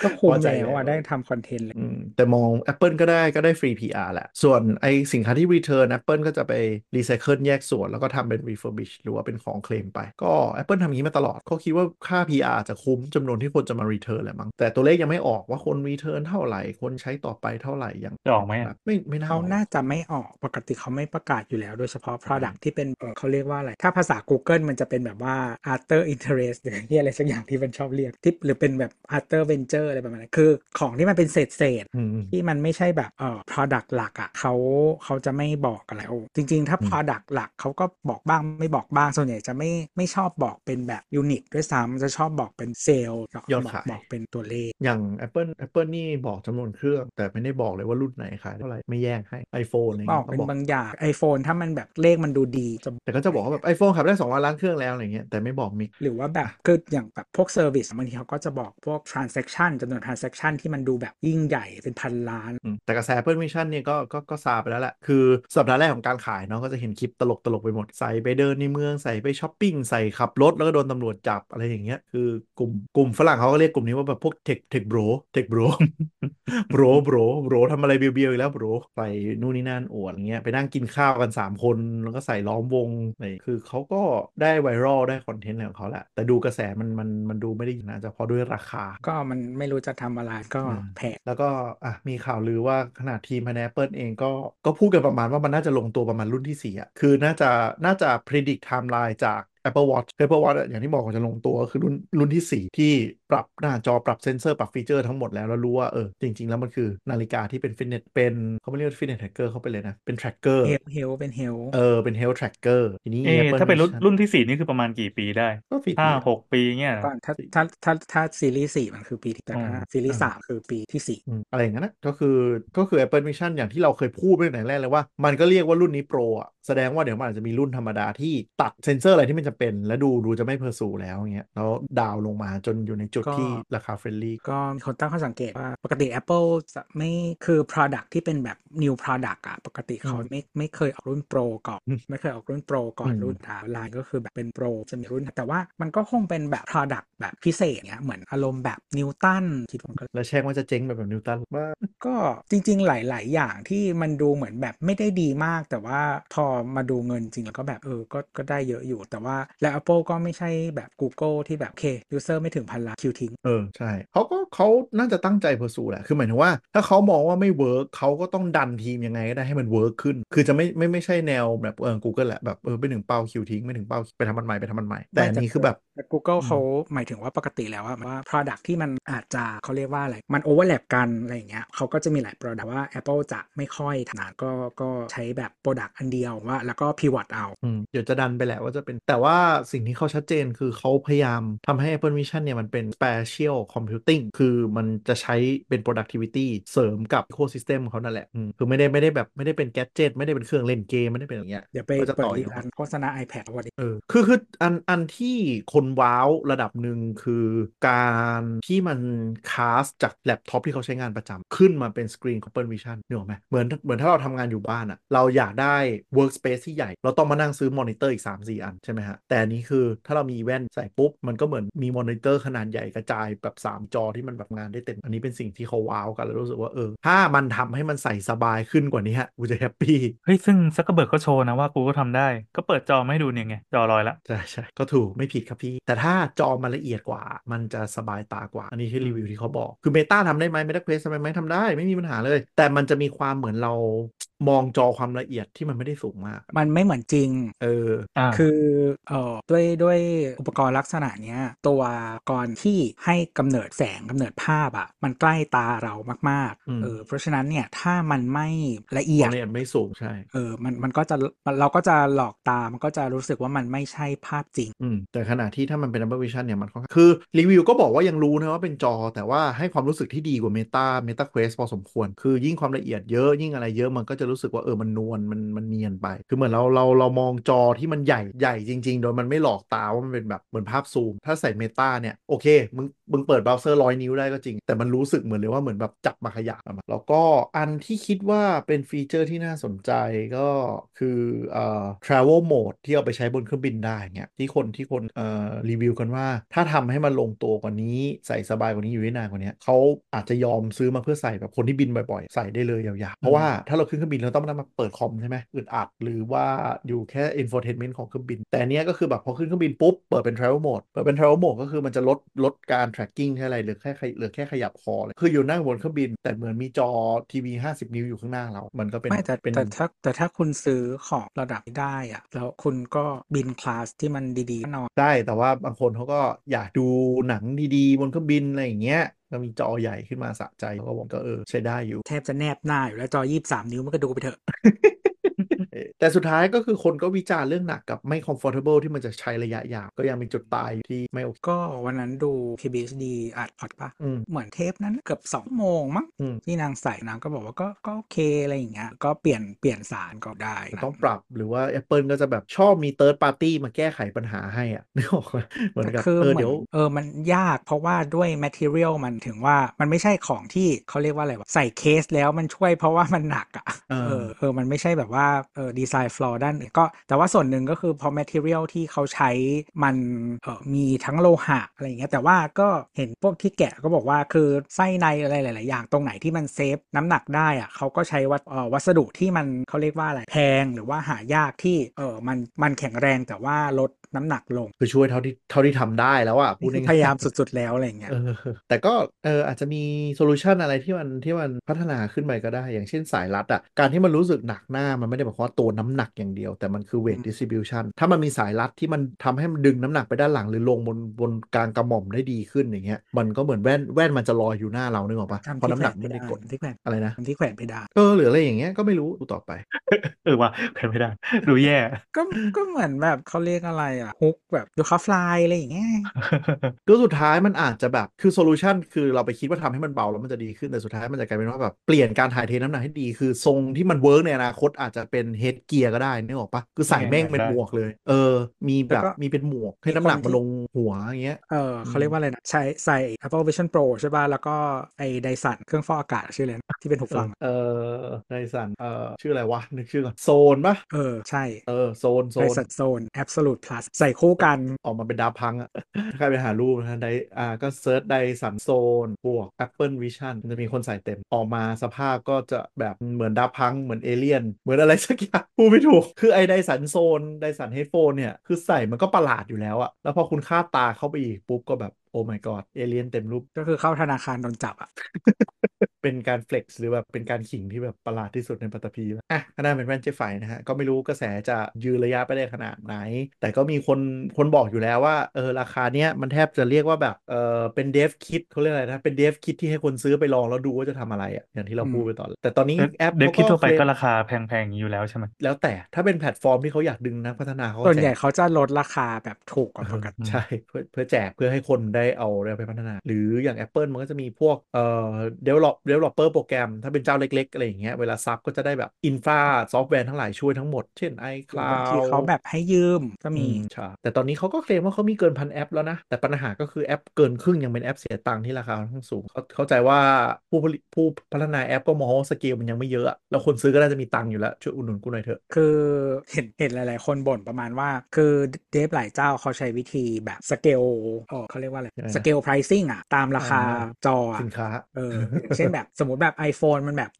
ก็คุ้มพอใจแล้วอะแล้วได้ทำคอนเทนต์เลยอืมแต่มอง Apple ก็ได้ก็ได้ฟรี PR แหละ ส่วนไอสินค้าที่ return Apple ก็จะไปรีไซเคิลแยกส่วน แล้วก็ทำเป็น refurbish หรือว่าเป็นของเคลมไป ก็ Apple ทำอย่างนี้มาตลอดเขาคิดว่าค่า PR จะคุ้มจำนวนที่คนจะมา return แหละมั้งแต่ตัวเลขยังไม่ออกว่าคน return เท่าไหร่คนใช้ต่อไปเท่าไหร่ยังจะออกไหมอะไม่ไม่น่าอเขาอกน่าจะไม่ออกปกติเขาไม่ประกาศอยู่แล้ว โดยเฉพาะ Product ที่เป็นเอ่อเขาเรียกว่าอะไรถ้าภาษา Google มันจะเป็นแบบว่า after interest หรือที่อะไรสักอย่างที่มันชอบเรียกที่หรือเป็นแบบ after venture อะไรประมาณนั้นคือของที่มันเป็นเศษเศษๆอืมอืมที่มันไม่ใช่แบบเอ่อ product หลักอะ่ะเขาเขาจะไม่บอกกันแล้วจริง ๆ ถ้าอืม product หลักเขาก็บอกบ้างไม่บอกบ้างส่วนใหญ่จะไม่ไม่ชอบบอกเป็นแบบ unit ด้วยซ้ำจะชอบบอกเป็นเซลล์ยอดบอกขายบอกเป็นตัวเลข อย่าง Apple Apple นี่บอกจำนวนเครื่องแต่ไม่ได้บอกเลยว่ารุ่นไหนขายเท่าไหร่ไม่แยกให้ iPhone อะไรบเงี้อกยเป็นก็บอกบางอย่าง iPhone ถ้ามันแบบเลขมันดูดีจะแต่ก็จะบอกว่าแบบ iPhone ขายได้2ล้านเครื่องแล้วอะไรเงี้ยแต่ไม่บอก mix หรือว่าแบบคืออย่างแบบพวก service บางทีเขาก็จะบอกพวก transaction จำนวน transaction ที่มันดูแบบยิ่งใหญ่เป็นพันล้านอืมแต่กระแส Apple Vision เนี่ยก็ก็ก็ซาไปแล้วแหละคือสัปดาห์แรกของการขายเนาะก็จะเห็นคลิปตลกตลกไปหมดใส่ไปเดินในเมืองใส่ไปช้อปปิ้งใส่ขับรถแล้วก็โดนตำรวจจับอะไรอย่างเงี้ยคือกลุ่มกลุ่มฝรั่งเขาก็เรียกกลุ่มนี้ว่าแบบพวกเทคเทคโบรเทคโบรโบรโบรโบรทำอะไรเบียวๆอีกแล้วโบรใส่นู่นนี่นั่นอวดอะไรเงี้ยไปนั่งกินข้าวกัน 3 คนแล้วก็ใส่ล้อมวงอะไรคือเขาก็ได้ไวรัลได้คอนเทนต์อะไรของเขาแหละแต่ดูกระแสมันมันมันดูไม่ได้นะจะเพราะด้วยราคา ก็มันไม่ไม่รู้จะทำอะไรก็อืมแพงแล้วก็อะมีข่าวลือว่าขนาดทีมภายใน Apple เองก็ก็พูดกันประมาณว่ามันน่าจะลงตัวประมาณรุ่นที่4อะคือน่าจะน่าจะ predict timeline จาก Apple Watch Apple Watch อะอย่างที่บอกว่าจะลงตัวก็คือรุ่นรุ่นที่ 4 ที่ปรับหน้าจอปรับเซนเซอร์ปรับฟีเจอร์ทั้งหมดแล้ว แล้วรู้ว่าเออจริง ๆ แล้วมันคือนาฬิกาที่เป็นฟิตเนสเป็นเขาไม่เรียกว่า fitness tracker เข้าไปเลยนะเป็น tracker healthเฮลเป็นเฮลเออเป็น health tracker ทีนี้เอะ Apple ถ้าเป็นรุ่น Vision รุ่นที่สี่นี่คือประมาณกี่ปีได้ก็สี่ห้าปีหกปีเงี้ยเหรอก่อนถ้าถ้าถ้าถ้าซีรีส์สี่มันคือปีที่แต่ถ้าอืมซีรีส์อ่าสามคือปีที่สี่อืมอะไรอย่างนั้นนะก็คือก็คือ Apple Vision อย่างที่เราเคยพูดไปตั้งแต่แรกเลยว่ามันก็เรียกว่ารุ่นนี้ Pro อะ แสดงว่าเดี๋ยวมันอาจจะมีรุ่นธรรมดาที่ตัดเซนเซอร์อะไรที่มันจะเป็นแล้วดูดูจะไม่ pursue แล้วเงี้ยแล้วดาวน์ลงมาจนอยู่ในจุดที่ราคา friendly ก็มีคนตั้งข้อสังเกตว่าปกติ Apple จะไม่คือ Product ที่เป็นแบบ New Product อะปกติเขาอืมไม่ไม่เคยออกรุ่น Pro ก่อนอืมไม่เคยออกรุ่น Pro ก่อนอืมรุ่นอ่าไลน์ก็คือแบบเป็น Proจะมีรุ่น แต่ว่ามันก็คงเป็นแบบ Product แบบพิเศษเนี้ยเหมือนอารมณ์แบบนิวตันคิดว่ามันก็แล้วแช่งว่าจะเจ๊งแบบแบบนิวตันว่าก็จริง ๆ หลาย ๆ อย่างที่มันดูเหมือนแบบไม่ได้ดีมาก แต่ว่าพอมาดูเงินจริงแล้วก็แบบเออก็ก็ได้เยอะอยู่ แต่ว่าแล้ว Apple ก็ไม่ใช่แบบ Google ที่แบบโอเค user ไม่ถึงพันล้าน kill ทิ้งเออใช่เขาก็เขาน่าจะตั้งใจ pursue แหละคือหมายถึงว่า ถ้าเขามองว่าไม่ work เขาก็ต้องดันทีมยังไงก็ได้ให้มัน work ขึ้น คือจะไม่ไม่ไม่ใช่แนวแบบเออ Google แหละแบบเออไปถึงเป้า kill ทิ้งไม่ถึงเป้าไปทำมันใหม่ไปทำมันใหม่ แต่อันนี้คือแบบแต่ Google อืมเขาหมายถึงว่าปกติแล้วอะว่า Product ที่มันอาจจะเขาเรียกว่าอะไร มัน overlap กันอะไรอย่างเงี้ยเขาก็จะมีหลาย Product ว่า Apple จะไม่ค่อยถนัดก็ก็ใช้แบบ Product อันเดียวว่าแล้วก็ pivot เอาอืมเดี๋ยวจะดันไปแหละว่าจะเป็น แต่ว่าสิ่งที่เขาชัดเจนคือเขาพยายามทำให้ Apple Vision เนี่ยมันเป็น spatial computing คือมันจะใช้เป็น productivity เสริมกับ ecosystem ของเขานั่นแหละอืมคือไม่ได้ไม่ได้แบบไม่ได้เป็น gadget ไม่ได้เป็นเครื่องเล่นเกมไม่ได้เป็นอย่างเงี้ยเดี๋ยวไปก็จะเปิดต่อรีอยู่ลันโฆษณา iPad วันนี้เออคือคืออันอันที่คน wow ระดับหนึ่งคือการที่มัน cast จากแล็ปท็อปที่เขาใช้งานประจำขึ้นมาเป็นสกรีนของ Apple Vision นึกออกไหมเหมือนเหมือนถ้าเราทำงานอยู่บ้านอะเราอยากได้ workspace ที่ใหญ่ เราต้องมานั่งซื้อมอนิเตอร์อีก 3 4 อัน ใช่ไหมฮะ แต่อันนี้คือถ้าเรามีแว่นใส่ปุ๊บ มันก็เหมือนมีมอนิเตอร์ขนาดใหญ่กระจายแบบ 3 จอที่มันแบบงานได้เต็ม อันนี้เป็นสิ่งที่เขา wow กัน แล้วรู้สึกว่าเออ ถ้ามันทำให้มันใส่สบายขึ้นกว่านี้ฮะกูจะ happy เฮ้ย ซึ่งซักเกอร์เบิร์กก็โชว์นะว่ากูก็ทำได้ ก็เปิดจอมาให้ดูเนี่ยไง จอลอยละ ใช่ใช่ก็ถูกไม่ผิดครับพี่ แต่ถ้าจอมันละเอียดกว่า มันจะสบายตากว่า อันนี้ที่รีวิวที่เขาบอก คือ Meta ทำได้ไหม Meta Quest ทำได้ไหมทำได้ ไม่มีปัญหาเลย แต่มันจะมีความเหมือนเรา มองจอความละเอียดที่มันไม่ได้สูงมาก มันไม่เหมือนจริง เอออ่าคือเอ่อด้วยด้วยอุปกรณ์ลักษณะเนี้ย ตัวอุปกรณ์ที่ให้กำเนิดแสงกำเนิดภาพอะ่ะ มันใกล้ตาเรามากอืมๆเออ เพราะฉะนั้นเนี่ยถ้ามันไม่ละเอียคดวามละเอียดไม่สูงใช่ เออ มันมันก็จะมันเราก็จะหลอกตา มันก็จะรู้สึกว่ามันไม่ใช่ภาพจริง อืม แต่ขณะที่ถ้ามันเป็น Apple Vision เนี่ยมันค่อนข้างคือรีวิวก็บอกว่ายังรู้นะว่าเป็นจอ แต่ว่าให้ความรู้สึกที่ดีกว่า Meta Meta Quest พอสมควร คือยิ่งความละเอียดเยอะยิ่งอะไรเยอะมันก็จะรู้สึกว่าเออมันนวลมันมันเนียนไป คือเหมือนเราเราเรามองจอที่มันใหญ่ใหญ่จริง ๆ โดยมันไม่หลอกตาว่ามันเป็นแบบเหมือนภาพซูม ถ้าใส่ Meta เนี่ยโอเคมึงมึงเปิดเบราว์เซอร์ร้อยนิ้วได้ก็จริง แต่มันรู้สึกเหมือนเลยว่าเหมือนแบบจับมาขยับอะแล้วก็อันที่คิดว่าเป็นฟีเจอร์ที่น่าสนใจก็คือเอ่อ travel mode ที่เอาไปใช้บนเครื่องบินได้เนี่ยที่คนที่คนเอ่อรีวิวกันว่า ถ้าทำให้มันลงตัวกว่านี้ใส่สบายกว่านี้อยู่ได้นานกว่านี้เขาอาจจะยอมซื้อมาเพื่อใส่แบบคนที่บินบ่อยๆ ใส่ได้เลยยาวๆเพราะว่าถ้าเราขึ้นเครื่องบินเราต้องมานั่งมาเปิดคอมใช่ไหมอึดอัดหรือว่าอยู่แค่ infotainment ของเครื่องบิน แต่อันเนี้ยก็คือแบบพอขึ้นเครื่องบินปุ๊บ เปิดเป็น travel mode เปิดเป็น travel mode ก็คือมันจะลดลดการ tracking แค่อะไรเหลือแค่เหลือแค่ขยับคอเลยคืออยู่นั่งบนเครื่องบิน แต่เหมือนมีจอทีวี50 นิ้วอยู่ข้างหน้าเรา มันก็เป็นไม่แต่เป็นแต่ถ้าแต่ถ้าคุณซื้อของระดับนี้ได้อะแล้วคุณก็บินคลาสที่มันดีๆแน่นอนได้แต่ว่าบางคนเขาก็อยากดูหนังดีๆ บนเครื่องบินอะไรอย่างเงี้ย ก็มีจอใหญ่ขึ้นมาสะใจเขาก็บอกก็เออใช้ได้อยู่ แทบจะแนบหน้าอยู่แล้วจอ 23 นิ้วมันก็ดูไปเถอะ แต่สุดท้ายก็คือคนก็วิจารณ์เรื่องหนักกับไม่ comfortable ที่มันจะใช้ระยะยาวก็ยังมีจุดตายอยู่ที่ไม่โอเคก็วันนั้นดู KBSD อัดพอดปะอืมเหมือนเทปนั้นเกือบสองโมงมั้งอืมที่นางใส่นางก็บอกว่าก็ก็โอเคอะไรอย่างเงี้ยก็เปลี่ยนเปลี่ยนสารก็ได้นะต้องปรับหรือว่า Apple ก็จะแบบชอบมี third party มาแก้ไขปัญหาให้อะนึกออกไหมเหมือนแต่กับคือเออเหมือเดี๋ยนวเออมันยากเพราะว่าด้วย material มันถึงว่ามันไม่ใช่ของที่เขาเรียกว่าอะไรวะใส่เคสแล้วมันช่วยเพราะว่ามันหนักอะเออเออเออมันไม่ใช่แบบว่าเออดีไซน์ฟลอร์ด้านก็แต่ว่าส่วนหนึ่งก็คือพอ material ที่เขาใช้มันเออมีทั้งโลหะอะไรอย่างเงี้ยแต่ว่าก็เห็นพวกที่แกะก็บอกว่าคือไส้ในอะไรหลาย ๆ อย่างตรงไหนที่มันเซฟน้ำหนักได้อะเขาก็ใช้วัวัสดุที่มันเขาเรียกว่าอะไรแพงหรือว่าหายากที่เออมันมันแข็งแรงแต่ว่าลด น้ำหนักลง คือช่วยเท่าที่เท่าที่ทำได้แล้วอะพูดนี่คือง่พยายามสุดๆแล้วอะไรอย่างเงี้ยเออแต่ก็เอออาจจะมีโซลูชันอะไรที่มันที่มันพัฒนาขึ้นไปก็ได้ อย่างเช่นสายรัดอะการที่มันรู้สึกหนักหน้ามันไม่ได้หมายความว่าตัวน้ำหนักอย่างเดียว แต่มันคือเวทอืมดิส r i บิวชันถ้ามันมีสายรัดที่มันทำให้มันดึงน้ำหนักไปด้านหลังหรือลงบนบนกลางกระหม่อมได้ดีขึ้นอย่างเงี้ยมันก็เหมือนแว่นแว่นมันจะลอยอยู่หน้าเรานึกออกปะทำเพราะที่น้ำแขหวนักนไม่ไม่ได้ได้กดทำที่แขวนอะไรนะทำที่แขวนไม่ได้เออหรืออะไรอย่างเงี้ยก็ไม่รู้ดูต่อไป เออว่าเป็นไม่ได้ดูแย่ก็ก็เหมือนแบบเขาเรียกอะไรอะ hook แบบ you can fly อะไรอย่างเงี้ยก็สุดท้ายมันอาจจะแบบคือ solution คือเราไปคิดว่าทำให้มันเบาแล้วมันจะดีขึ้นแต่สุดท้ายมันจะกลายเป็นว่าแบบเปลี่ยนการถ่ายเทน้ำหนักให้ดีคือทรงที่มัน work ในอนาคตอาจจะเป็น headgear ก็ได้นึกออกปะคือใส่แม่งเป็นได้หมวกเลย เออ มีแบบแล้วก็มีเป็นหมวกให้มีน้ำหนักคนที่มันลงหัวอย่างเงี้ยเออเขาเรียกว่าอะไรนะใช้ใส่ Apple Vision Pro ใช่ป่ะแล้วก็ไอ้ Dyson เครื่องฟอกอากาศชื่ออะไรนะที่เป็นหูฟังอะเออ Dyson เออชื่ออะไรวะนึกชื่อก่อนโซนปะเออใช่เออ Zone Dyson Zone Zone Absolute Plus ใส่คู่กันออกมาเป็นดาวพังอะถ้าใครไปหารูปนะไดอ่าก็ search Dyson Zone บวก Apple Vision มันจะมีคนใส่เต็มออกมาสภาพก็จะแบบเหมือนดาวพังเหมือนเอเลี่ยน เหมือนอะไรสักอย่างพูดไม่ถูก คือไอ Dyson Zone Dyson headphone เนี่ยคือใส่มันก็ประหลาดอยู่แล้วอะแล้วพอคุณคาดตาเข้าไปอีกปุ๊บก็แบบโอ้ my god alien เต็มรูปก็คือเข้าธนาคารโดนจับอะ เป็นการเฟล็กซ์หรือแบบเป็นการขิงที่แบบประหลาดที่สุดในปัตตภีแล้วอะอันนั้นเป็นแว่นเจฟไฟนะฮะ ก็ไม่รู้กระแสจะยืนระยะไปได้ขนาดไหน แต่ก็มีคนคนบอกอยู่แล้วว่าเออราคาเนี้ยมันแทบจะเรียกว่าแบบเออเป็นเดฟคิดเขาเรียกอะไรนะเป็นเดฟคิดที่ให้คนซื้อไปลองแล้วดูว่าจะทำอะไรอะอย่างที่เราอืมพูดไปตอนแรกแต่ตอนนี้แอปเด็กเขาคิดทั่วไปเคลมก็ราคาแพงๆอย่างนี้อยู่แล้วใช่ไหมแล้วแต่ถ้าเป็นแพลตฟอร์มที่เขาอยากดึงนักพัฒนาเขาก็ส่วนใหญ่แจกเขาจะลดราคาแบบถูกกว่าปกติใช่เพื่อเพื่อแจกเพื่อให้คนได้เอาได้ไปพัฒนา หรืออย่าง Apple มันก็จะมีพวกเอ่อ develop developer program ถ้าเป็นเจ้าเล็ก ๆ อะไรอย่างเงี้ยเวลา sub ก็จะได้แบบ infra ซอฟต์แวร์ทั้งหลายช่วยทั้งหมด เช่นบาง iCloud ทีเขาแบบให้ยืมก็อืมีมใช่แต่ตอนนี้เขาก็เคลมว่าเขามีเกินพันแอปแล้วนะ แต่ปัญหาก็คือแอปเกินครึ่งยังเป็นแอปเสียตังค์ที่ราคาค่อนข้างสูงเขาเข้าใจว่าผู้ผลิตผู้พัฒนาแอปก็มองว่าสเกลมันยังไม่เยอะอะแล้วคนซื้อก็น่าจะมีตังค์อยู่แล้วช่วยอุดหนุนกูหน่อยเถอะคือเห็นเห็นหลาย ๆ คนบ่นประมาณว่า คือ dev หลายเจ้าเขาใช้วิธีแบบสเกลเออเขาเรียกว่าอะไรยังไงนะสเกล pricing อะตามราคาอ่าจออะสินค้าเอออย่างเช่นแบบสมมติแบบ iPhone มันแบบ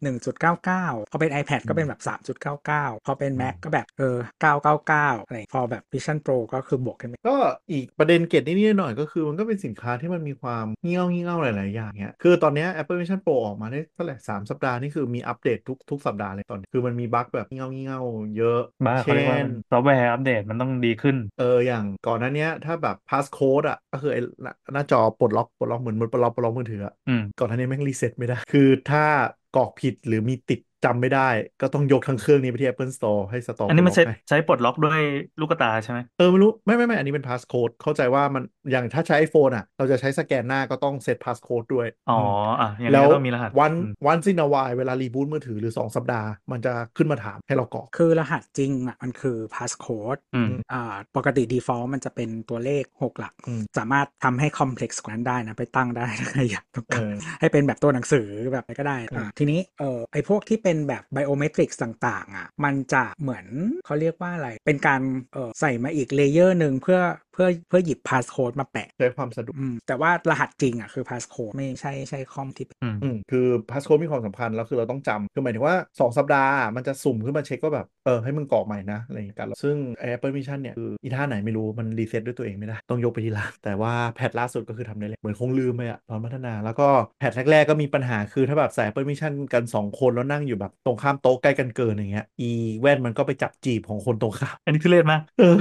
1.99 พอเป็น iPad ก็เป็นแบบ 3.99 พอเป็น Mac ก็แบบเออ999อะไรพอแบบ Vision Pro ก็คือบวกขึ้นไปก็อีกประเด็นเล็กนิดๆหน่อยๆก็คือมันก็เป็นสินค้าที่มันมีความเงี้ยวเงี้ยวหลาย ๆ อย่างเงี้ยคือตอนเนี้ย Apple Vision Pro ออกมาได้เท่าไหร่สามสัปดาห์นี่คือมีอัปเดตทุกทุกสัปดาห์เลยตอนนี้คือมันมี bug แบบเงี้ยวเงี้ยวเยอะบ้าเขาเรียกว่าซอฟต์แวร์อัปเดตมันต้องดีขึ้น เอออย่างก่อนหน้าเนี้ยถ้าแบบ passcode อะก็คือไอ้หน้าหน้าจอปลดล็อกปลดล็อกเหมือนเหมือนปลดล็อกปลดล็อกมือถืออะอืมก่อนหน้านี้แม่ง reset ไม่ได้คือถ้ากรอกผิดหรือมีติด จำไม่ได้ก็ต้องยกทั้งเครื่องนี้ไปที่ Apple Store ให้สตอร์อันนี้มันใช้ให้ใช้ปลดล็อกด้วยลูกตาใช่ไหมเออไม่รู้ไม่ไม่ไม่อันนี้เป็น passcode เข้าใจว่ามันอย่างถ้าใช้ iPhone อะ เราจะใช้สแกนหน้าก็ต้องเซต passcode ด้วย อ๋อมอะอย่างแล้นี้วก็ต้องมีรหัสวันอืมวันซินาวายเวลารีบูตมือถือหรือ 2 สัปดาห์ มันจะขึ้นมาถามให้เรากรอกคือรหัสจริงอะมันคือ passcode อืมอ่าปกติ default มันจะเป็นตัวเลข 6 หลักอืมสามารถทำให้ complex กว่านั้นได้นะไปตั้งได้ถ้าใครอยากต้องเอการอให้เป็นแบบตัวหนังสือแบบอะไรก็ได้อืมอ่าทีนี้เออไอพวกที่เป็นแบบ biometrics ต่างๆอะมันจะเหมือนเขาเรียกว่าอะไร เป็นการเออใส่มาอีก layer หนึ่งเพื่อเพื่อเพื่อหยิบ passcode มาแปะใช้ความสะดวกอืมแต่ว่ารหัสจริงอะคือ passcode ไม่ใช่ใช่คอมที่เป็นอืมอืมคือ passcode มีความสำคัญแล้วคือเราต้องจำคือหมายถึงว่า 2 สัปดาห์มันจะสุ่มขึ้นมาเช็คว่าแบบ เออ ให้มึงกรอกใหม่นะอะไรอย่างเงี้ยกันซึ่ง Apple Vision เนี่ยคืออีท่าไหนไม่รู้มัน reset ด้วยตัวเองไม่ได้ ต้องยกไปที่ร้านแต่ว่า patch ล่าสุดก็คือทำได้เลย เหมือนคงลืมไปอะตอนพัฒนา แล้วก็patch แรกๆก็มีปัญหาคือถ้าแบบใส่ Apple Vision กัน 2 คนแล้วนั่งอยู่แบบตรงข้ามโต๊ะใกล้กันเกินอย่างเงี้ย อีแว่นมันก็ไปจับ gesture ของคนตรงข้าม อันนี้ทุเรศมากเออ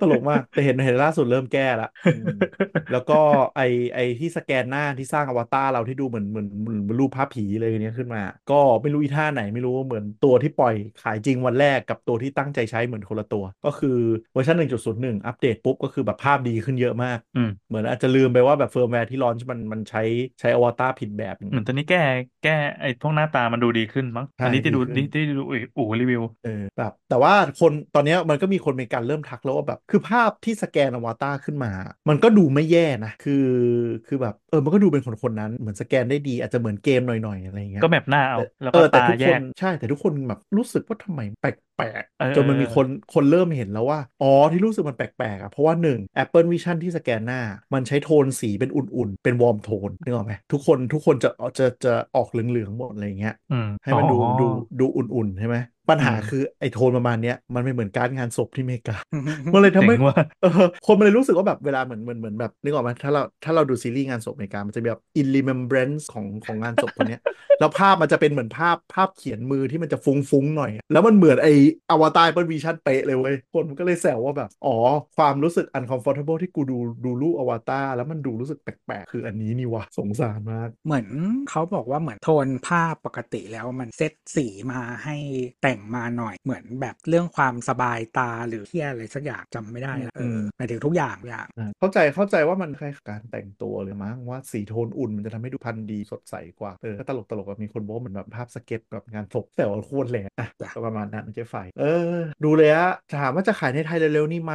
ตลกมากแต่เห็นเห็นล่าสุดเริ่มแก้ละอืมแล้วก็ไอไอที่สแกนหน้าที่สร้างอวตารเราที่ดูเหมือนเหมือนเหมือนเหมือนรูปภาพผีเลยเนี้ยขึ้นมา ก็ไม่รู้อีท่าไหนไม่รู้เหมือนตัวที่ปล่อยขายจริงวันแรกกับตัวที่ตั้งใจใช้เหมือนคนละตัว ก็คือเวอร์ชัน1.01 อัปเดตปุ๊บก็คือแบบภาพดีขึ้นเยอะมากอืมเหมือนอาจจะลืมไปว่าแบบเฟิร์มแวร์ที่ launch มันมันใช้ใช้อวตารผิดแบบเหมือนตอนนี้แก้แก้ไอ้พวกหน้าตามันดูดีขึ้นมั้งใช่อันนี้ที่ดูดีขึ้นที่ที่ดูอู๋อู๋รีวิวเออแบบแต่ว่าคนตอนเนี้ยมันก็มีคนมีการเริ่มทักแล้วว่าแบบ คือภาพที่สแกนอวตารขึ้นมา มันก็ดูไม่แย่นะ คือคือแบบเออมันก็ดูเป็นคนคนนั้นเหมือนสแกนได้ดีอาจจะเหมือนเกมหน่อยๆอะไรอย่างเงี้ยก็แบบหน้าเอาแต่แล้วเอก็อแต่ตาทุกแยคนกใช่แต่ทุกคนแบบรู้สึกว่าทำไมแปลกเออๆจนมันมีคนคนเริ่มเห็นแล้วว่า อ๋อ ที่รู้สึกมันแปลกๆอะเพราะว่าหนึ่ง Apple Vision ที่สแกนหน้า มันใช้โทนสีเป็นอุ่นๆ เป็น warm tone นึกออกไหมทุกคนทุกคนจะจะจะออกเหลืองๆหมดอะไรอย่างเงี้ยอืมให้มันดูอ๋อดูดูอุ่นๆใช่ไหม ปัญหาอืมคือไอ้โทนประมาณเนี้ยมันไม่เหมือนการ์ดงานศพที่อเมริกามันเลยทำเจ๋ให้งว่าเออคนมันเลยรู้สึกว่าแบบเวลาเหมือนเหมือนเหมือนแบบนึกออกไหมถ้าเราถ้าเราดูซีรีส์งานศพอเมริกามันจะมีแบบ in remembrance ของของงานศพคนเนี้ยแล้วภาพมันจะเป็นเหมือนภาพภาพเขียนมือที่มันจะฟุ้งๆหน่อยอะแล้วมันเหมือนไออวตารเป็น Vision เป๊ะเลยเว้ยคนมันก็เลยแซวว่าแบบ อ๋อ ความรู้สึก uncomfortable ที่กูดูดูรูปอวตารแล้วมันดูรู้สึกแปลกๆคืออันนี้นี่วะสงสารมาก เหมือนเขาบอกว่าเหมือนโทนภาพปกติแล้วมันเซตสีมาให้แต่งมาหน่อยเหมือนแบบเรื่องความสบายตาหรือที่อะไรสักอย่างจำไม่ได้ละเออมหมายถึงทุกอย่างทุกอย่างอ่าเข้าใจเข้าใจว่ามันคล้ายกับการแต่งตัวเลยมั้งว่าสีโทนอุ่นมันจะทำให้ดูพันธุ์ดีสดใสกว่าเออก็ตลกตลกอะมีคนบอกว่าเหมือนแบบภาพสเก็ตแบบงานศพแต่ว่าโคตรแหลกอะจ้ะก็ประมาณนั้นเจ๊ไฟเออ ดูเลยอะถามว่าจะขายในไทยเร็วๆนี้ไหม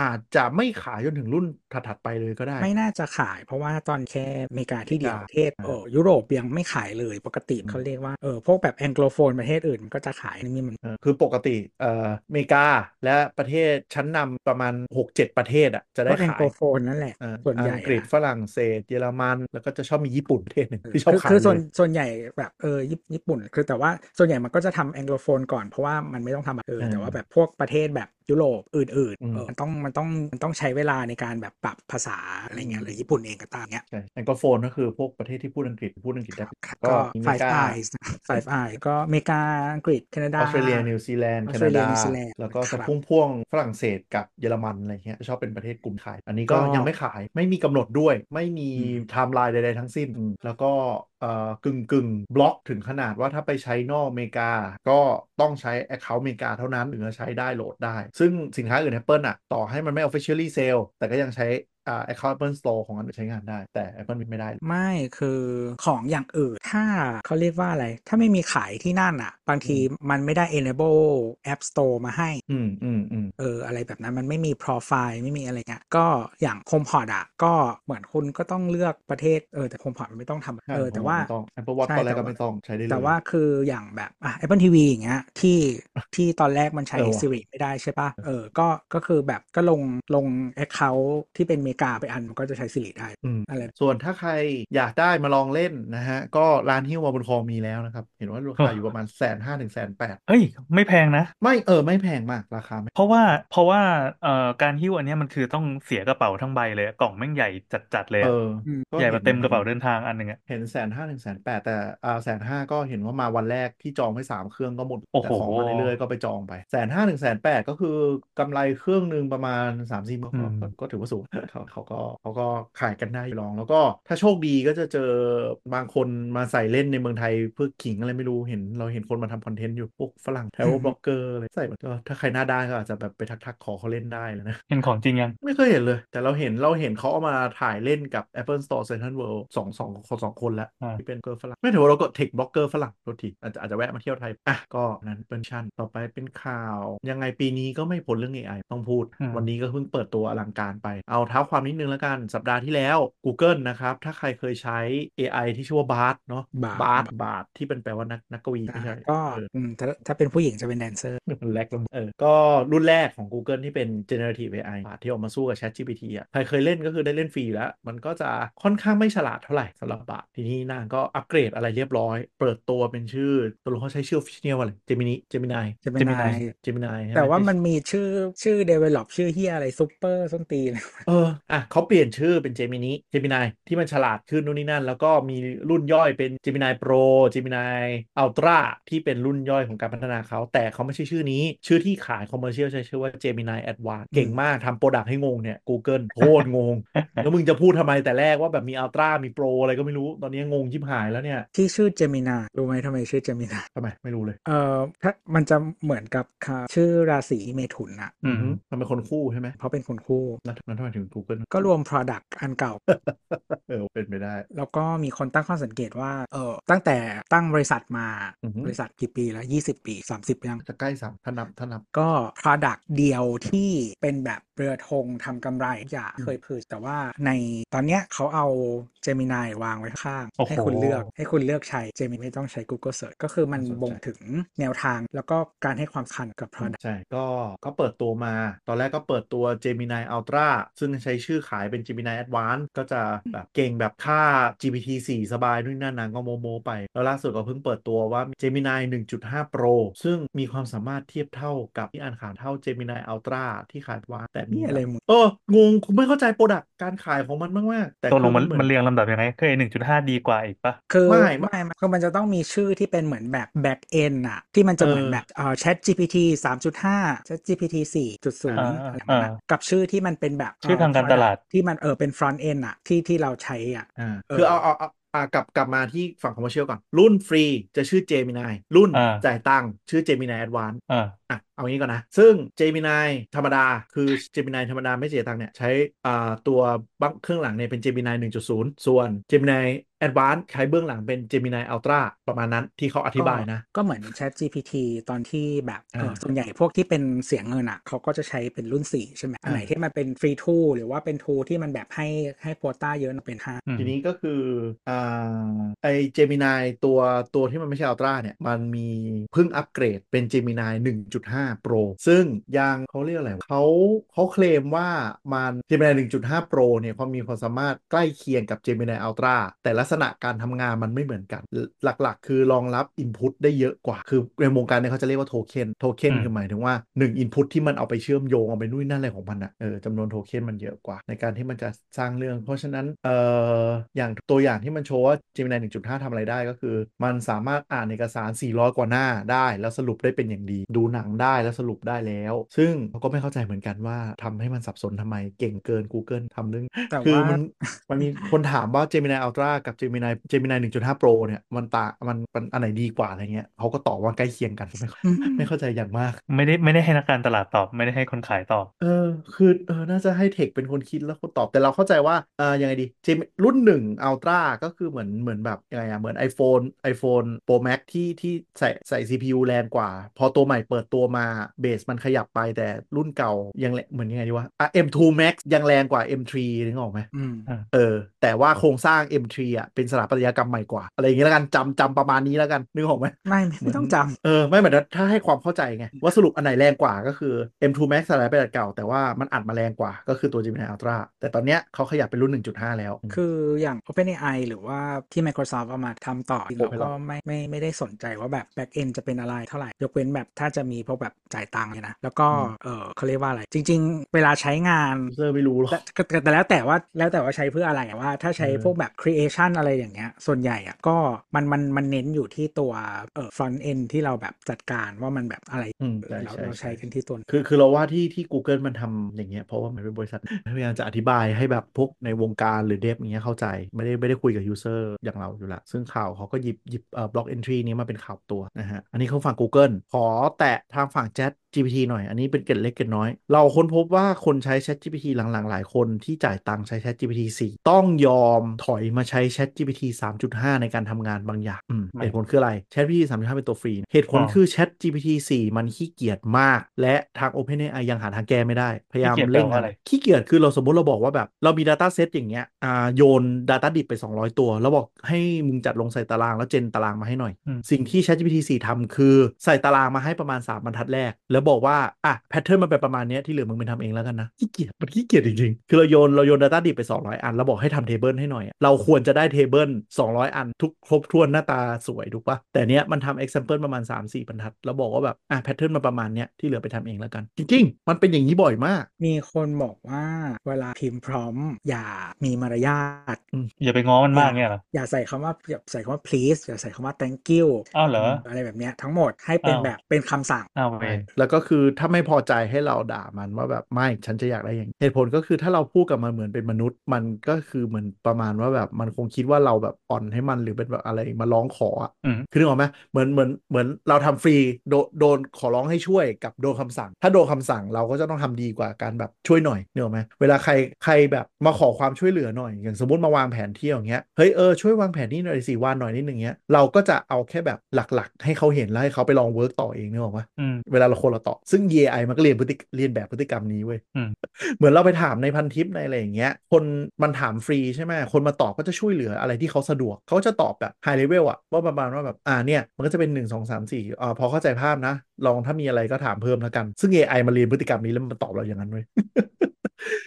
อาจจะไม่ขายจนถึงรุ่นถัดๆไปเลยก็ได้ ไม่น่าจะขายเพราะว่าตอนแค่อเมริกาที่เดียวอเมริกาประเทศเออยุโรปยังไม่ขายเลยปกติอืมเขาเรียกว่าเออพวกแบบแองโกลโฟนประเทศอื่นมันก็จะขายนี่มันเออคือปกติเอ่ออเมริกาและประเทศชั้นนำประมาณ 6-7 ประเทศอะจะได้ก็แองขายโกลโฟนนั่นแหละเออส่วนใหญ่อังกฤษอะฝรั่งเศส เยอรมัน แล้วก็จะชอบมีญี่ปุ่นประเทศหนึ่งเออที่ชอบคือขายคือส่วนเลยส่วนใหญ่แบบเออญี่ญี่ปุ่น คือแต่ว่าส่วนใหญ่มันก็จะทำ Anglophone ก่อนเพราะว่ามันไม่ต้องทำแบบเออเออแต่ว่าแบบพวกประเทศแบบ ยุโรปอื่นอืๆมเออมันต้องมันต้องมันต้องใช้เวลาในการแบบปรับภาษาอะไรเงี้ยหรือญี่ปุ่นเองก็ตามเงี้ยใช่ Anglophone ก็คือพวกประเทศที่พูดอังกฤษพูดอังกฤษได้ก็มีอเมริกา Five Eyes Five Eyes ก็อเมริกาอังกฤษแคนาดาออสเตรเลียนิวซีแลนด์ออสเตรเลียดานิวซีแลนด์ครับแล้วก็ครัจะบพ่วงพ่วงๆฝรั่งเศสกับเยอรมันอะไรเงี้ยชอบเป็นประเทศกลุ่มขาย อันนี้ก็ก็ยังไม่ขายไม่มีกำหนดด้วย ไม่มีอืมไทม์ไลน์ใดๆทั้งสิ้นอืมแล้วก็เอ่อกึ่งกึ่งบล็อกถึงขนาดว่าถ้าไปใช้นอกอเมริกา ก็ต้องใช้ Account อเมริกาเท่านั้นถึงจะใช้ได้โหลดได้ ซึ่งสินค้าอื่น Apple อะ ต่อให้มันไม่ officially sale แต่ก็ยังใช้ อ่า Account Apple Store ของอันอื่นใช้งานได้ แต่ Apple ไม่ได้ ไม่คือของอย่างอื่น ถ้าเขาเรียกว่าอะไร ถ้าไม่มีขายที่นั่นอะ บางทีมันไม่ได้ enable App Store มาให้ อืมอืมอืมเออ อะไรแบบนั้นมันไม่มี profile ไม่มีอะไรเงี้ยก็อย่าง HomePod อะ ก็เหมือนคุณก็ต้องเลือกประเทศเออแต่ HomePod มันไม่ต้องทำใช่เออแต่ว่าไม่ต้อง Apple Watch ใช่ตอนแรกแต่ก็ว่าไม่ต้องใช้ได้เลยแต่ว่าคืออย่างแบบอะ Apple TV อย่างเงี้ยที่ที่ตอนแรกมันใช้เออว่ะ Siri ไม่ได้ใช่ปะเออก็ก็คือแบบก็ลงลง Account ที่เป็นเมกาไปอันมันก็จะใช้ Siri ได้อืมอะไรส่วนถ้าใครอยากได้มาลองเล่นนะฮะ ก็ร้านฮิ้วมาบนคอมีแล้วนะครับ เห็นว่าราคาอยู่ประมาณแสนห้าถึงแสนแปดเอ้ย ไม่แพงนะ ไม่เออไม่แพงมากราคาไม่เพราะว่าเพราะว่าเอ่อการหิ้วอันเนี้ยมันคือต้องเสียกระเป๋าทั้งใบเลยอะกล่องแม่งใหญ่จัดๆเลยเออะออืมก็ใหญ่กว่าเต็มกระเป๋าห็นเดินทางอันหนึ่งอะเห็นแสนห้าถึงแสนแปดแต่อ่าแสนห้าก็เห็นว่ามาวันแรกที่จองไว้สามเครื่องก็หมดโอ้แต่โหของมาเรื่อยๆก็ไปจองไปแสนห้าถึงแสนแปดก็คือกำไรเครื่องหนึ่งประมาณสามสี่หมื่นอืมก็ก็ก็ถือว่าสูงเขาเขาก็เขาก็ขายกันได้ลอง แล้วก็ถ้าโชคดีก็จะเจอบางคนมาใส่เล่นในเมืองไทยเพื่อขิงอะไรไม่รู้เห็น เราเห็นคนมาทำ content อยู่พวกฝรั่งแถวบล็อกเกอร์อะไรใส่มาก็ถ้าใครหน้าด้านก็อาจจะแบบไปทักๆขอเขาเล่นได้เลยนะเห็นของจริงยังไม่เคยเห็นเลย แต่เราเห็นเราเห็นเขาเอามาถ่ายเล่นกับ Apple Store Central World สองสองคนสองคนแล้วอ่าที่เป็นเกอร์ฝรั่งไม่ถือว่าเราก็ tech blogger ฝรั่งโทษทีอาจจะอาจจะแวะมาเที่ยวไทยอะก็นั้นเป็นชั่นต่อไปเป็นข่าว ยังไงปีนี้ก็ไม่พ้นเรื่อง AI ต้องพูดอืมวันนี้ก็เพิ่งเปิดตัวอลังการไปเอาเท้าความนิดนึงแล้วกันสัปดาห์ที่แล้ว Google นะครับ ถ้าใครเคยใช้ AI ที่ชื่อว่า Bard เนาะ Bard Bard Bard ที่เป็นแปลว่านักนักกวีไม่ใช่ก็เอออืมถ้าถ้าเป็นผู้หญิงจะเป็นแดนเซอร์มันแลกแล้วเออก็รุ่นแรกของ Google ที่เป็น generative AI ที่ออกมาสู้กับ ChatGPT อะใครเคยเล่นก็คือได้เล่นฟรีอยู่แล้ว มันก็จะค่อนข้างไม่ฉลาดเท่าไหร่สำหรับบาททีนี้นางก็อัปเกรดอะไรเรียบร้อย เปิดตัวเป็นชื่อตัวเขาใช้ชื่อ official ว่าอะไร Gemini Gemini Gemini Gemini ใช่ไหแต่ว่ามันมีชื่อชื่อ develop ชื่อเฮียอะไรซูเปอร์ส้นตีนเอออะเขาเปลี่ยนชื่อเป็น Gemini Gemini ที่มันฉลาดขึ้นนู่นนี่นั่น แล้วก็มีรุ่นย่อยเป็น Gemini Pro Gemini Ultra ที่เป็นรุ่นย่อยของการพัฒนาเขา แต่เขาไม่ใช่ชื่อนี้ ชื่อที่ขาย commercial ใช้ชื่อว่า Gemini Advanced เก่งมากทำโปรดักต์ให้งงเนี่ย Google โคตรงง แล้วมึงจะพูดทำไมแต่แรกว่าแบบมี Ultra มี Pro อะไรก็ไม่รู้ตอนนี้งงชิบหายแล้วเนี่ยที่ชื่อ Gemini รู้ไหมทำไมชื่อ Gemini ทำไมไม่รู้เลยเอ่อถ้ามันจะเหมือนกับคาชื่อราศีเมถุนอะอืมมันเป็นคนคู่ใช่ไหมเพราะเป็นคนคู่แล้วแล้วทำไมถึง Google ก็รวม Product อันเก่า เออเป็นไปได้ แล้วก็มีคนตั้งข้อสังเกตว่าเออตั้งแต่ตั้งบริษัทมาอือฮึบริษัทกี่ปีแล้ว 20 ปี 30 ยังจะใกล้สามถ้านับถ้านับ ก็ Product เดียวที่เป็นแบบเรือธงทำกำไรอย่าอืมเคยพืชแต่ว่าในตอนเนี้ยเขาเอา Gemini วางไว้ข้างโอ้โหให้คุณเลือกให้คุณเลือกใช้ Gemini ไม่ต้องใช้ Google Search ก็คือมันน่าสนใจบ่งถึงแนวทางแล้วก็การให้ความสำคัญกับ Product ใช่ก็ก็เปิดตัวมา ตอนแรกก็เปิดตัว Gemini Ultra ซึ่งใช้ชื่อขายเป็น Gemini Advanced ก็จะแบบเก่งแบบค่า GPT 4 สบายนู่นนั่นนะก็โมโมไป แล้วล่าสุดก็เพิ่งเปิดตัวว่า Gemini 1.5 Pro ซึ่งมีความสามารถเทียบเท่ากับที่อ่านข่าวเท่า Gemini Ultra ที่ขายว่าแต่มีนี่อะไรมึงเอองงคุณไม่เข้าใจโปรดักการขายของมันมากๆแต่ตกลงมันคือมันเรียงลำดับยังไงเคยหนึ่งจุดห้าดีกว่าอีกปะคือไม่ไม่ไม่คือมันจะต้องมีชื่อที่เป็นเหมือนแบบ back end อะที่มันจะเหมือนเออแบบเอ่อ Chat GPT 3.5 Chat GPT 4.0อ่าอะไรแบบนั้นอะอ่ากับชื่อที่มันเป็นแบบชื่อทางการตลาดที่มันเออเป็น front end อะที่ที่เราใช้อะอ่าเออคือเอาเอาเอาอ่ากลับกลับมาที่ฝั่งคอมเมอร์เชียลก่อน รุ่นฟรีจะชื่อ Gemini รุ่นอ่าจ่ายตังค์ชื่อ Gemini Advanced อ่าอะเอางี้ก่อนนะ ซึ่ง Gemini ธรรมดา คือ Gemini ธรรมดาไม่เสียตังค์เนี่ย ใช้อ่าตัวบังเครื่องหลังเนี่ยเป็น Gemini 1.0 ส่วน Gemini Advanced ใช้เบื้องหลังเป็น Gemini Ultra ประมาณนั้นที่เขาอธิบายนะ ก็เหมือน Chat GPT ตอนที่แบบเอออ่าส่วนใหญ่พวกที่เป็นเสียงเงินอะเขาก็จะใช้เป็นรุ่น 4 ใช่ไหมอันไหนที่มันเป็นฟรีทูหรือว่าเป็นทูที่มันแบบให้ให้โควต้าเยอะเป็น5อืมทีนี้ก็คืออ่าไอ Gemini ตัวตัวที่มันไม่ใช่ Ultra เนี่ยมันมีเพิ่งอัปเกรดเป็น Gemini 1.5 Pro ซึ่งยังเขาเรียกอะไรวะเขาเขาเคลมว่ามัน Gemini 1.5 Pro เนี่ยความมีความสามารถใกล้เคียงกับ Gemini Ultra แต่ลักษณะการทำงานมันไม่เหมือนกัน หลักๆ คือรองรับ Input ได้เยอะกว่า คือในวงการเนี่ยเขาจะเรียกว่าโทเค็นโทเค็นอืมคือหมายถึงว่า 1 Input ที่มันเอาไปเชื่อมโยง เอาไปนู่นนั่นอะไรของมันอะเออจำนวนโทเค็นมันเยอะกว่า ในการที่มันจะสร้างเรื่อง เพราะฉะนั้นเอ่ออย่างตัวอย่างที่มันโชว์ว่า Gemini 1.5ทำอะไรได้ก็คือ มันสามารถอ่านเอกสาร 400 กว่าหน้าได้ แล้วสรุปได้เป็นอย่างดีดูหนังได้แล้วสรุปได้แล้ว ซึ่งเขาก็ไม่เข้าใจเหมือนกันว่าทำให้มันสับสนทำไมเก่งเกิน Google ทำเรื่องแต่คือว่ามันมันมีคนถามว่า Gemini Ultra กับ Gemini Gemini 1.5 Pro เนี่ยมันต่างมันมันอันไหนดีกว่าอะไรเงี้ยเขาก็ตอบว่าใกล้เคียงกันไม่เข้าอืมไม่เข้าใจอย่างมาก ไม่ได้ไม่ได้ให้นักการตลาดตอบไม่ได้ให้คนขายตอบ เออ คือเออน่าจะให้เทคเป็นคนคิดแล้วคนตอบแต่เราเข้าใจว่าเออยังไงดีเจมรุ่นหนึ่งอัลตร้าก็คือเหมือนเหมือนแบบยังไงอะเหมือน iPhone iPhone Pro Max ที่ที่ใส่ใส่ CPU แรงกว่า พอตัวใหม่เปิดตัวมาเบสมันขยับไปแต่รุ่นเก่ายังแรงเหมือนยังไงดีวะอะ M2 Max ยังแรงกว่า M3 นึกออกไหมอืมเออ แต่ว่าโครงสร้าง M3 อะเป็นสถาปัตยกรรมใหม่กว่า อะไรอย่างเงี้ยแล้วกันจำจำประมาณนี้แล้วกันนึกออกไหมไม่ไม่ต้องจำเออไม่เหมือนถ้าให้ความเข้าใจไงว่าสรุปอันไหนแรงกว่าก็คือ M2 Max สไลด์ไปแบบเก่า แต่ว่ามันอัดมาแรงกว่าก็คือตัว Gemini Ultra แต่ตอนเนี้ยเขาขยับเป็นรุ่น 1.5 แล้ว คืออย่าง OpenAI หรือว่าที่ Microsoft เอามาทำต่อเราก็ไม่ไม่ไม่ได้สนใจว่าแบบ back end จะเป็นอะไรเท่าไหร่ยกเว้นแบบถ้าจะมีพวกแบบจ่ายตังค์เลยนะ แล้วก็อืมเออเขาเรียกว่าอะไร จริง ๆ เวลาใช้งานเซอร์ไม่รู้หรอกแต่แต่แต่แล้วแต่ว่าแล้วแต่ว่าใช้เพื่ออะไรอะว่า ถ้าใช้เออพวกแบบ creation อะไรอย่างเงี้ยส่วนใหญ่อะก็มันมันมันเน้นอยู่ที่ตัวเออ front end ที่เราแบบจัดการว่ามันแบบอะไรอืมเออใช่เราใช่เราใช้กันที่ตัวคือคือเราว่าที่ที่ Google มันทำอย่างเงี้ยเพราะว่ามันเป็นบริษัทพยายามจะอธิบายให้แบบพวกในวงการหรือ dev อย่างเงี้ยเข้าใจไม่ได้ไม่ได้คุยกับ user อย่างเราอยู่ละซึ่งข่าวเขาก็หยิบหยิบเอ่อ blog entry นี้มาเป็นข่าวตัวนะฮะอันนี้เขาฝั่ง Google ขอแตะทางฝั่งแจ็ต GPT หน่อย อันนี้เป็นเกร็ดเล็กเกร็ดน้อย เราค้นพบว่าคนใช้ Chat GPT หลังๆ หลายคนที่จ่ายตังค์ใช้ Chat GPT 4 ต้องยอมถอยมาใช้ Chat GPT 3.5 ในการทำงานบางอย่างอืมไม่เหตุผลคืออะไร Chat GPT 3.5 เป็นตัวฟรี เหตุผลอ๋อคือ Chat GPT 4 มันขี้เกียจมาก และทาง OpenAI ยังหาทางแก้ไม่ได้ พยายามขี้เกียจเร่งแปลว่าอะไรขี้เกียจคือเราสมมติเราบอกว่าแบบเรามี Data Set อย่างเงี้ยอ่าโยน Data ดิบไป 200 ตัว แล้วบอกให้มึงจัดลงใส่ตารางแล้ว gen ตารางมาให้หน่อยอืมสิ่งที่ ChatGPT 4ทำคือใส่ตารางมาให้ประมาณ3บรรทัดแรกแล้วบอกว่าอะ pattern มันเป็นประมาณเนี้ยที่เหลือมึงไปทำเองแล้วกันนะขี้เกียจมันขี้เกียจจริงๆ คือเราโยนเราโยน Data ดิบไป 200 อัน แล้วบอกให้ทำ table ให้หน่อยอะเราควรจะได้ table 200 อัน ทุกครบถ้วนหน้าตาสวยถูกปะแต่เนี้ยมันทำ example ประมาณ 3-4บรรทัด แล้วบอกว่าแบบอะแพทเทิร์นมาประมาณเนี้ยที่เหลือไปทำเองแล้วกัน จริง ๆ มันเป็นอย่างนี้บ่อยมาก มีคนบอกว่าเวลาพิมพ์พร้อม อย่ามีมารยาทอย่าไปง้อมันมากเนี่ยเหรออย่าใส่คำว่าอย่าใส่คำว่า please อย่าใส่คำว่า thank you อ้าวเหรออะไรแบบเนี้ยทั้งหมดให้เป็นอ้าวแบบเป็นคำสั่งอ้าวเวรแล้วก็คือถ้าไม่พอใจให้เราด่ามันว่าแบบไม่ฉันจะอยากได้อย่างนี้เหตุผลก็คือถ้าเราพูดกับมันเหมือนเป็นมนุษย์ มันก็คือเหมือนประมาณว่าแบบมันคงคิดว่าเราแบบอ่อนให้มันหรือเป็นแบบอะไรมาร้องขออะอืมคือนึกออกไหมเหมือนเหมือนเหมือนเราทำฟรีโดนโดนขอร้องให้ช่วยกับโดนคำสั่ง ถ้าโดนคำสั่งเราก็จะต้องทำดีกว่าการแบบช่วยหน่อยนึกออกไหมเวลาใครใครแบบมาขอความช่วยเหลือหน่อย อย่างสมมติมาวางแผนเที่ยวอย่างเงี้ยเฮ้ยเออช่วยวางแผนนี่หน่อยสิวันหน่อยนิดหนึ่งเงี้ยเราก็จะเอาแค่แบบหลักๆ ให้เขาเห็นแล้วให้เขาไปลอง work ต่อเองนึกออกไหมอืมเวลาเราคนเราตอบซึ่ง AI มันก็เรียนพฤติเรียนแบบพฤติกรรมนี้เว้ยอืมเหมือนเราไปถามในพันทิปในอะไรอย่างเงี้ย คนมันถามฟรีใช่ไหมคนมาตอบก็จะช่วยเหลืออะไรที่เขาสะดวกเขาจะตอบแบบไฮเลเวลอะว่าประมาณว่าแบบอ่าเนี่ย มันก็จะเป็น 1 2 3 4อ่าพอเข้าใจภาพนะ ลองถ้ามีอะไรก็ถามเพิ่มแล้วกัน ซึ่ง AI มาเรียนพฤติกรรมนี้แล้วมันตอบเราอย่างนั้นเว้ย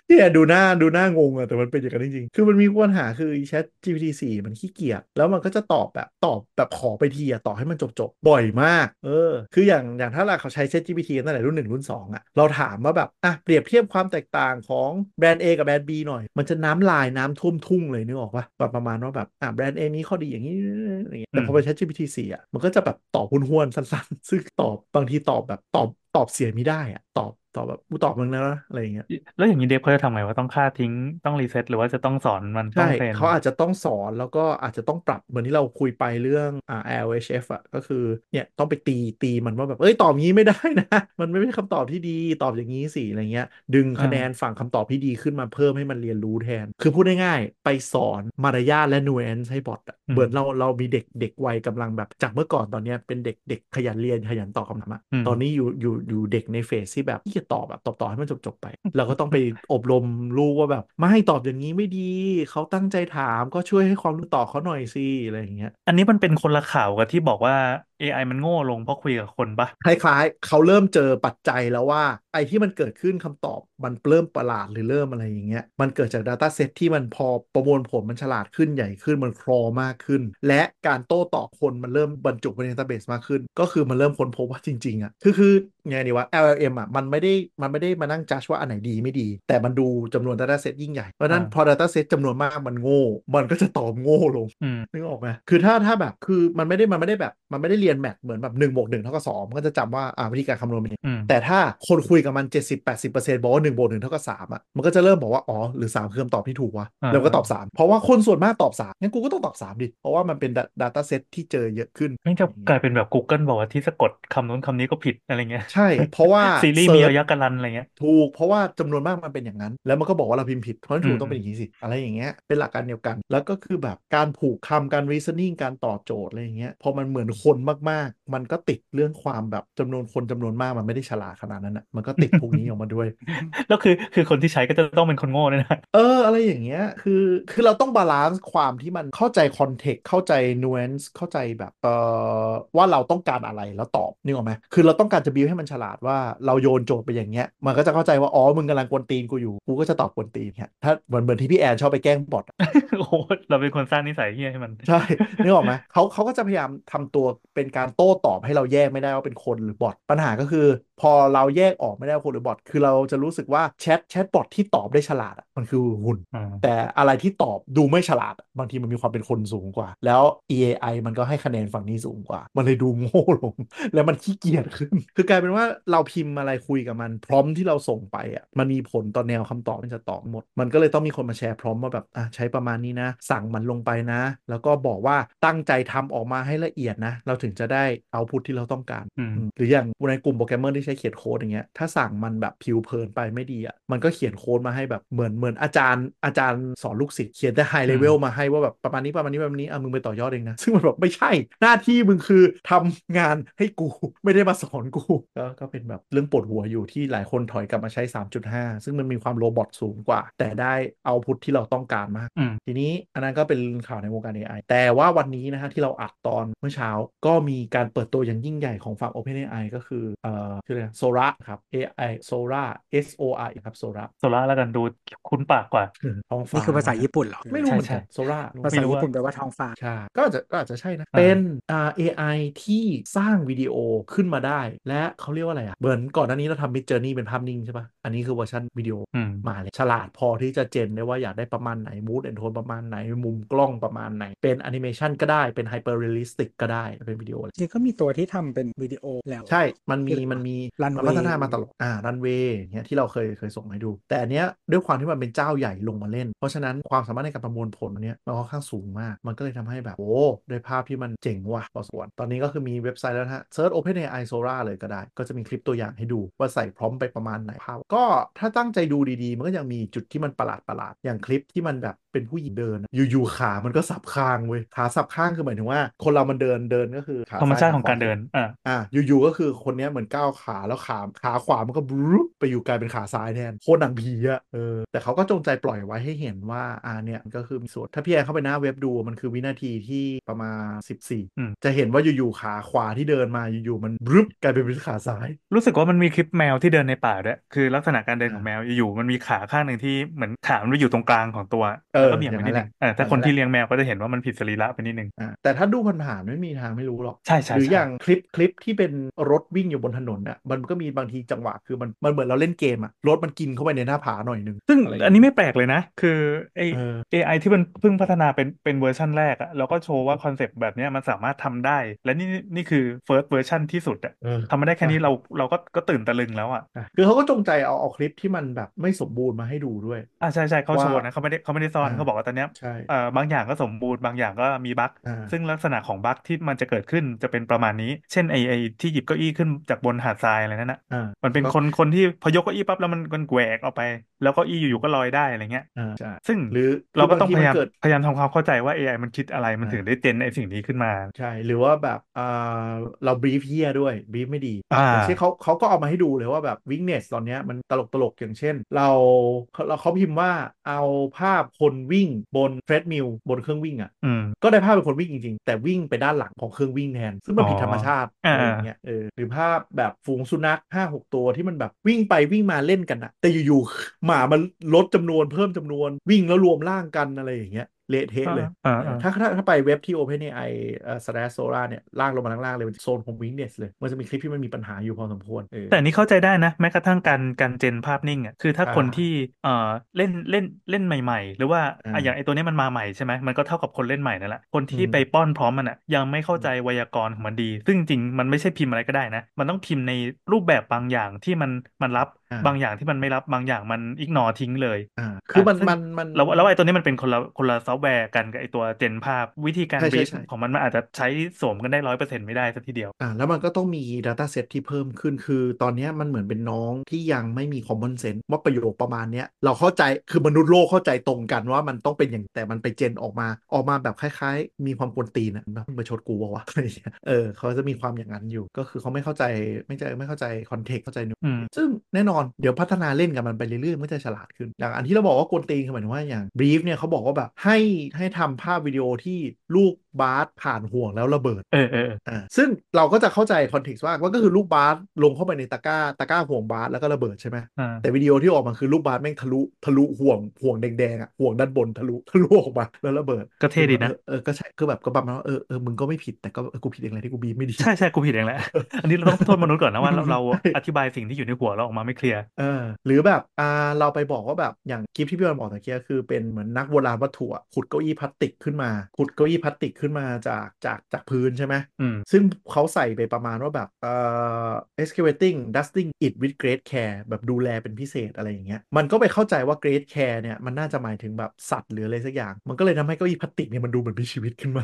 เนี่ยดูหน้าดูหน้างงอะแต่มันเป็นอย่างนั้นจริงๆ คือมันมีปัญหาคือ Chat GPT 4มันขี้เกียจแล้วมันก็จะตอบแบบตอบแบบขอไปทีอะตอบให้มันจบๆบ่อยมาก เออ คืออย่างอย่างถ้าเราเขาใช้ Chat GPT ตั้งแต่รุ่นหนึ่งรุ่น2อะเราถามว่าแบบอะเปรียบเทียบความแตกต่างของแบรนด์ A กับแบรนด์ B หน่อย มันจะน้ำลายน้ำท่วมทุ่งเลยนึกออกปะแบบประมาณว่าแบบอะแบรนด์ A นี้ข้อดีอย่างนี้อย่างเงี้ยแต่พอเป็น Chat GPT 4อะมันก็จะแบบตอบห้วนๆสั้นๆ ซึ่งตอบบางทีตอบแบบตอบตอบเสียไม่ได้อะตอบตอบแบบกูตอบมึงแล้วนะอะไรอย่างเงี้ยแล้วอย่างนี้ dev เขาจะทำไงว่าต้องฆ่าทิ้งต้อง reset หรือว่าจะต้องสอนมันต้อใช่งเทรนเขาอาจจะต้องสอนแล้วก็อาจจะต้องปรับเหมือนที่เราคุยไปเรื่องอ่า LHF อะก็คือเนี่ยต้องไปตีตีมันว่าแบบเอ้ยตอบงี้ไม่ได้นะ มันไม่ใช่คำตอบที่ดีตอบอย่างนี้สิอะไรเงี้ย ดึงคะแนนฝั่งคำตอบที่ดีขึ้นมาเพิ่มให้มันเรียนรู้แทน คือพูดง่ายๆไปสอนมารยาทและ nuance ให้บอทอะเหมือนเราเรามีเด็กเด็กวัยกำลังแบบจากเมื่อก่อนตอนเนี้ยเป็นเด็กเด็กขยันเรียนขยันตอบคำถามอะตอนนี้อยู่อยู่อยู่เด็กในเฟสที่แบบที่จะตอบแบบตอบต่อให้มันจบจบๆไป เราก็ต้องไปอบรมลูกว่าแบบ ไม่ให้ตอบอย่างนี้ไม่ดี เขาตั้งใจถามก็ช่วยให้ความรู้ต่อเขาหน่อยสิอะไรอย่างเงี้ย อันนี้มันเป็นคนละข่าวกับที่บอกว่า AI มันโง่ลงเพราะคุยกับคนปะคล้ายๆ เขาเริ่มเจอปัจจัยแล้วว่า ไอ้ที่มันเกิดขึ้นคำตอบมันเริ่มประหลาดหรือเริ่มอะไรอย่างเงี้ยมันเกิดจาก Data Set ที่มันพอประมวลผลมันฉลาดขึ้นใหญ่ขึ้นมันครอมากขึ้น และการโต้ตอบคนมันเริ่มบรรจุไปใน Database มากขึ้น ก็คือมันเริ่มค้นพบว่าจริงๆอะคือคือไงดีวะ LLM อะมันไม่ได้มันไม่ได้มานั่งจัดว่าอันไหนดีไม่ดี แต่มันดูจำนวน Data Set ยิ่งใหญ่เพราะฉะนั้นพอ Data Set จำนวนมากมันโง่ มันก็จะตอบโง่ลงอืมนึกออกไหมคือถ้าถ้าแบบคือมันไม่ได้มันไม่ได้แบบมันไม่ได้เรียนแมทเหมือนแบบ1นบวกหเท่ากับ2มันก็จะจำว่าอ่าวิธีการคำนวณเป็นยังไงอืมแต่ถ้าคนคุยกับมัน 70-80%บอกว่า1บวกหเท่ากับ3อะมันก็จะเริ่มบอกว่าอ๋อหรือ3คือคำตอบที่ถูกวะอ่าแล้วก็ตอบ3เพราะว่าคนส่วนมากตอบ3งั้นกูก็ต้องตอบ3ดิเพราะว่ามันเป็น Data Set ที่เจอเยอะขึ้นนี่จะกลายเป็นแบบ Google บอกว่าที่สะกดคำนู้นคำนี้ก็ผิดอะไรเงี้ยใช่ เพราะว่าซีรีส์มีเซิระร์ชยะการันอะไรเงี้ยถูกเพราะว่าจำนวนมากมันเป็นอย่างนั้น แล้วมันก็บอกว่าเราพิมพ์ผิดเพราะฉะนั้นถูอืกมต้องเป็นอย่างนี้สิอะไรอย่างเงี้ยเป็นหลักการเดียวกัน แล้วก็คือแบบการผูกคำการ reasoning การต่อโจทย์อะไรอย่างเงี้ยพอมันเหมือนคนมากๆ มันก็ติดเรื่องความแบบจำนวนคนจำนวนมากมันไม่ได้ฉลาดขนาดนั้นอะมันก็ติดพวกนี้ออกมาด้วย แล้วคือคือคนที่ใช้ก็จะต้องเป็นคนโง่ด้วยนะเอออะไรอย่างเงี้ยคือคือเราต้อง balance ความที่มันเข้าใจ context เข้าใจ nuance เข้าใจแบบเอ่อว่าเราต้องการอะไรแล้วตอบนึกออกไหมคือเราต้องการจะบิวให้มันฉลาดว่าเราโยนโจทย์ไปอย่างเงี้ยมันก็จะเข้าใจว่าอ๋อมึงกำลังกวนตีนกูอยู่กูก็จะตอบกวนตีนเนี่ยถ้าเหมือนเหมือนที่พี่แอนชอบไปแกล้ง bot อะโอ้โหเราเป็นคนสร้างนิสัยเฮี้ยให้มันใช่นึกออกไหมเขาเขาก็จะพยายามทำตัวเป็นการโต้ตอบให้เราแยกไม่ได้ว่าเป็นคนหรือบอทปัญหาก็คือ พอเราแยกออกไม่ได้ว่าคนหรือบอทคือเราจะรู้สึกว่าแชทแชทบอทที่ตอบได้ฉลาดอะมันคือหุ่นอ่าแต่อะไรที่ตอบดูไม่ฉลาดอะบางทีมันมีความเป็นคนสูงกว่า แล้ว EAI มันก็ให้คะแนนฝั่งนี้สูงกว่า มันเลยดูโง่ลง แล้วมันขี้เกียจขึ้น คือกลายเป็นว่าเราพิมพ์อะไรคุยกับมัน พร้อมที่เราส่งไปอะมันมีผลต่อแนวคำตอบมันจะตอบหมด มันก็เลยต้องมีคนมาแชร์พร้อมว่าแบบอะใช้ประมาณนี้นะ สั่งมันลงไปนะ แล้วก็บอกว่าตั้งใจทำออกมาให้ละเอียดนะ เราถึงจะได้ output ที่เราต้องการอืมอืมหรืออย่างในกลุ่มโปรแกรมเมอร์ที่ใช้เขียนโค้ดอย่างเงี้ยถ้าสั่งมันแบบผิวเผินไปไม่ดีอะมันก็เขียนโค้ดมาให้แบบเหมือนเหมือนอาจารย์อาจารย์สอนลูกศิษย์เขียนแต่ไฮเลเวลมาให้ว่าแบบประมาณนี้ประมาณนี้ประมาณนี้อะมึงไปต่อยอดเองนะซึ่งมันแบบไม่ใช่หน้าที่มึงคือทำงานให้กูไม่ได้มาสอนกูก็ก็เป็นแบบเรื่องปวดหัวอยู่ที่หลายคนถอยกลับมาใช้ 3.5 ซึ่งมันมีความ robot สูงกว่า แต่ได้output ที่เราต้องการมากอืมทีนี้อันนั้นก็เป็นข่าวในวงการ AI แต่ว่าวันนี้นะฮะที่เราอัดตอนเมื่อเช้าก็มีการเปิดตัวอย่างยิ่งใหญ่ของฝั่ง OpenAI ก็คือเอ่อชื่ออะไร Sora ครับ AI Sora S O R ครับ Sora Sora แล้วกันดูคุ้นปากกว่าท้องฟ้านี่คือภาษาญี่ปุ่นเหรอ ไม่รู้เหมือนใช่กัน Soraภาษาญี่ปุ่นแปลว่าท้องฟ้าใช่ก็อาจจะก็อาจจะใช่นะอ่าเป็นอ่า AI ที่สร้างวิดีโอขึ้นมาได้ และเขาเรียกว่าอะไรอะเหมือนก่อนหน้านี้เราทำ Mid Journey เป็นภาพนิ่งใช่ปะอันนี้คือเวอร์ชันวิดีโออืมมาเลยฉลาดพอที่จะ gen ได้ว่าอยากได้ประมาณไหน mood and tone ประมาณไหนมุมกล้องประมาณไหนเป็นแอนิเมชันก็ได้เป็น hyperrealistic ก็ได้เป็นวิดีโอจริงก็มีตัวที่ทำเป็นวิดีโอแล้วใช่ มันมีมันมี Runway มันพัฒนามาตลอดอ่ารันเวย์เนี่ยที่เราเคยเคยส่งให้ดู แต่อันเนี้ยด้วยความที่มันเป็นเจ้าใหญ่ลงมาเล่น เพราะฉะนั้นความสามารถในการประมวลผลอันเนี้ยมันค่อนข้างสูงมาก มันก็เลยทำให้แบบ โอ้ด้วยภาพที่มันเจ๋งว่ะพอสมควรตอนนี้ก็คือมีเว็บไซต์แล้วนะฮะ search OpenAI Sora เลยก็ได้ ก็จะมีคลิปตัวอย่างให้ดูว่าใส่ prompt ไปประมาณไหนภาพก็ถ้าตั้งใจดูดีๆ มันก็ยังมีจุดที่มันประหลาดประหลาดๆอย่างคลิปที่มันแบบเป็นผู้หญิงเดินอะอยู่ๆขามันก็สับข้างเว้ยขาสับข้างคือหมายถึงว่า คนเรามันเดินเดินก็คือขาธรรมชาติซ้ยของการเดินอ่าอะอยู่ๆก็คือคนเนี้ยเหมือนก้าวขาแล้วขาขาขวามันก็บรูปไปอยู่กลายเป็นขาซ้ายแทนโคตรหนังผีอะเออแต่เขาก็จงใจปล่อยไว้ให้เห็นว่าอ่าเนี่ยก็คือมีส่วนถ้าพี่แอนเข้าไปหน้าเว็บดูมันคือวินาทีที่ประมาณอืม14 จะเห็นว่าอยู่ๆขาขวาที่เดินมาอยู่ๆมันบรูปกลายเป็นขาซ้าย รู้สึกว่ามันมีคลิปแมวที่เดินในป่าด้วยคือลักษณะการเดินของอ่าแมวอยู่ๆมันมีขาข้างหนึ่งที่เหมือนขามันไปอยู่ตรงกลางของตัวเออแล้วก็เบี่ยงไปนิดนึงเออถ้าอย่างนั้นคนแหละที่เลี้ยงแมวก็จะเห็นว่ามันผิดสรีระไปนิดนึงอะแต่ถ้าดูผ่านๆไม่มีทางไม่รู้หรอกใช่ใช่หรือใช่อย่างคลิปคลิปที่เป็นรถวิ่งอยู่บนถนนอะมันก็มีบางทีจังหวะคือมันมันเหมือนเราเล่นเกมอะรถมันกินเข้าไปในหน้าผาหน่อยนึงซึ่งะรย่างอันนี้ไม่แปลกเลยนะ คือไอเออ AI ที่มันเพิ่งพัฒนาเป็นเป็นเวอร์ชันแรกอะแล้วก็โชว์ว่าคอนเซปต์แบบเนี้ยมันสามารถทำได้ และนี่นี่คือ first version ที่สุดอะเออทำมาได้แค่นี้เราเราก็ก็ตื่นตะลึงแล้วอะอะคือเขาก็จงใจเอาเอาคลิปที่มันแบบไม่สมบูรณ์มาให้ดูด้วยอ่าใช่ใช่เขาว่าโชว์นะเขาไม่ได้เขาไม่ได้ซ่อนอ่าเขาบอกว่าตอนเนี้ยใช่เอ่อบางอย่างก็สมบูรณ์บางอย่างก็มีบั๊กอ่าซึ่งลักษณะของบั๊กที่มันจะเกิดขึ้นจะเป็นประมาณนี้ เช่นไอไอที่หยิบเก้าอี้ขึ้นจากบนหาดทรายอะไรนั่นนะอ่ามันเป็นก็คนคนที่พอยกเก้าอี้ปั๊บแล้วมันมันแหวกออกไป แล้วเก้าอี้อยู่ๆก็ลอยได้อะไรเงี้ยอ่าใช่ซึ่งหรือเราก็คืบต้องทีพยายามนเกิดพยายามทำความเข้าใจว่า AI มันคิดอะไรมันอ่าถึงได้ gen ไอสิ่งนี้ขึ้นมาใช่หรือว่าแบบอ่าเรา brief เหี้ยด้วย brief ไม่ดีอ่าอย่างเช่นเขาเขาก็เอามาให้ดูเลยว่าแบบ weakness ตอนเนี้ยมันตลกตลกอย่างเช่น เราเราเขาพิมพ์ว่าเอาภาพคนวิ่งบน treadmill บนเครื่องวิ่งอะอืมก็ได้ภาพเป็นคนวิ่งจริงๆ แต่วิ่งไปด้านหลังของเครื่องวิ่งแทน ซึ่งมันผิดอ๋อธรรมชาติอ่าอะไรอย่างเงี้ยเออหรือภาพแบบฝูงสุนัขห้าหกตัวที่มันแบบวิ่งไปวิ่งมาเล่นกันอะแต่อยู่ๆหมามันลดจำนวนเพิ่มจำนวนวิ่งแล้วรวมร่างกันอะไรอย่างเงี้ย เละเทะเลยอ่าเอออ่าถ้าถ้าถ้าไปเว็บที่ OpenAI เอ่อ slash Sora เนี่ยลากลงมาล่างๆเลยเป็นโซนของ Weakness เลย มันจะมีคลิปที่มันมีปัญหาอยู่พอสมควรเออแต่อันนี้เข้าใจได้นะ แม้กระทั่งการการเจนภาพนิ่งอะคือถ้าอ่าคนที่เอ่อเล่นเล่นเล่นใหม่ ๆ หรือว่าอ่าอะอย่างไอตัวนี้มันมาใหม่ใช่ไหมมันก็เท่ากับคนเล่นใหม่นั่นแหละคนที่อืมไปป้อนพร้อมมันอะยังไม่เข้าใจไวยากรณ์ของมันดี ซึ่งจริงๆมันไม่ใช่พิมพ์อะไรก็ได้นะ มันต้องพิมพ์ในรูปแบบบางอย่างที่มันมันรับอ่า บางอย่างที่มันไม่รับบางอย่างมัน ignore ทิ้งเลยอ่าคือมันซึ่งมันมันแล้วแล้วไอ้ตัวนี้มันเป็นคนละคนละซอฟต์แวร์กันกับไอ้ตัว gen ภาพวิธีการใช่ brief ใช่ของมันมันอาจจะใช้สวมกันได้ร้อยเปอร์เซ็นต์ไม่ได้สักทีเดียวอ่าแล้วมันก็ต้องมี Data Set ที่เพิ่มขึ้นคือ ตอนเนี้ยมันเหมือนเป็นน้องที่ยังไม่มี Common Sense ว่าประโยคประมาณเนี้ยเราเข้าใจคือมนุษย์โลกเข้าใจตรงกันว่ามันต้องเป็นอย่างแต่มันไป gen ออกมาออกมาแบบคล้าย ๆ มีความกวนตีนอะแบบมาชดกูบอกว่าอะไรอย่างเงี้ยเออเขาจะมีความอย่างนั้นอยู่ ก็คือเขาไม่เข้าใจไม่ใจไม่เข้าใจ context เข้าใจหนูอืมซึ่งแน่นอนเดี๋ยวพัฒนาเล่นกับมันไปเรื่อยๆมันจะฉลาดขึ้นอย่างอันที่เราบอกว่ากวนตีนคือหมายถึงว่าอย่าง brief เนี่ยเขาบอกว่าแบบให้ให้ทำภาพวิดีโอที่ลูกบาสผ่านห่วงแล้วระเบิดเออเออเอออ่าซึ่งเราก็จะเข้าใจ context ว่าว่าก็คือลูกบาสลงเข้าไปในตะกร้าตะกร้าห่วงบาสแล้วก็ระเบิดใช่ไหมอ่าแต่วิดีโอที่ออกมาคือลูกบาสแม่งทะลุทะลุห่วงห่วงแดงๆอะห่วงด้านบนทะลุทะลุออกมาแล้วระเบิด ก็เท่ดีนะเออเออก็ใช่คือแบบก็ประมาณว่าเออเออมึงก็ไม่ผิดแต่ก็เออกูผิดเองแหละที่กูบีบไม่ดีใช่ใช่กูผิดเองแหละอันนี้เราต้องโทษมนุษย์ก่อนนะว่าเราเราใช่อธิบายสิ่งที่อยู่ในหัวเราออกมาไม่เคลียร์เออหรือแบบอ่าเราไปบอกว่าแบบอย่างคลิปที่พี่บอลบอกตะเกียคือเป็นเหมือนนักโบราณวัตถุอะขุดเก้าอี้พลาสติกขึ้นมาขุดเก้าอี้พลาสติกขึ้นมาจากจากจากพื้นใช่ไหมอืมซึ่งเขาใส่ไปประมาณว่าแบบเอ่อ excavating dusting it with great care แบบดูแลเป็นพิเศษอะไรอย่างเงี้ยมันก็ไปเข้าใจว่า great care เนี่ยมันน่าจะหมายถึงแบบสัตว์หรืออะไรสักอย่าง มันก็เลยทำให้เก้าอี้พลาสติกเนี่ยมันดูเหมือนมีชีวิตขึ้นมา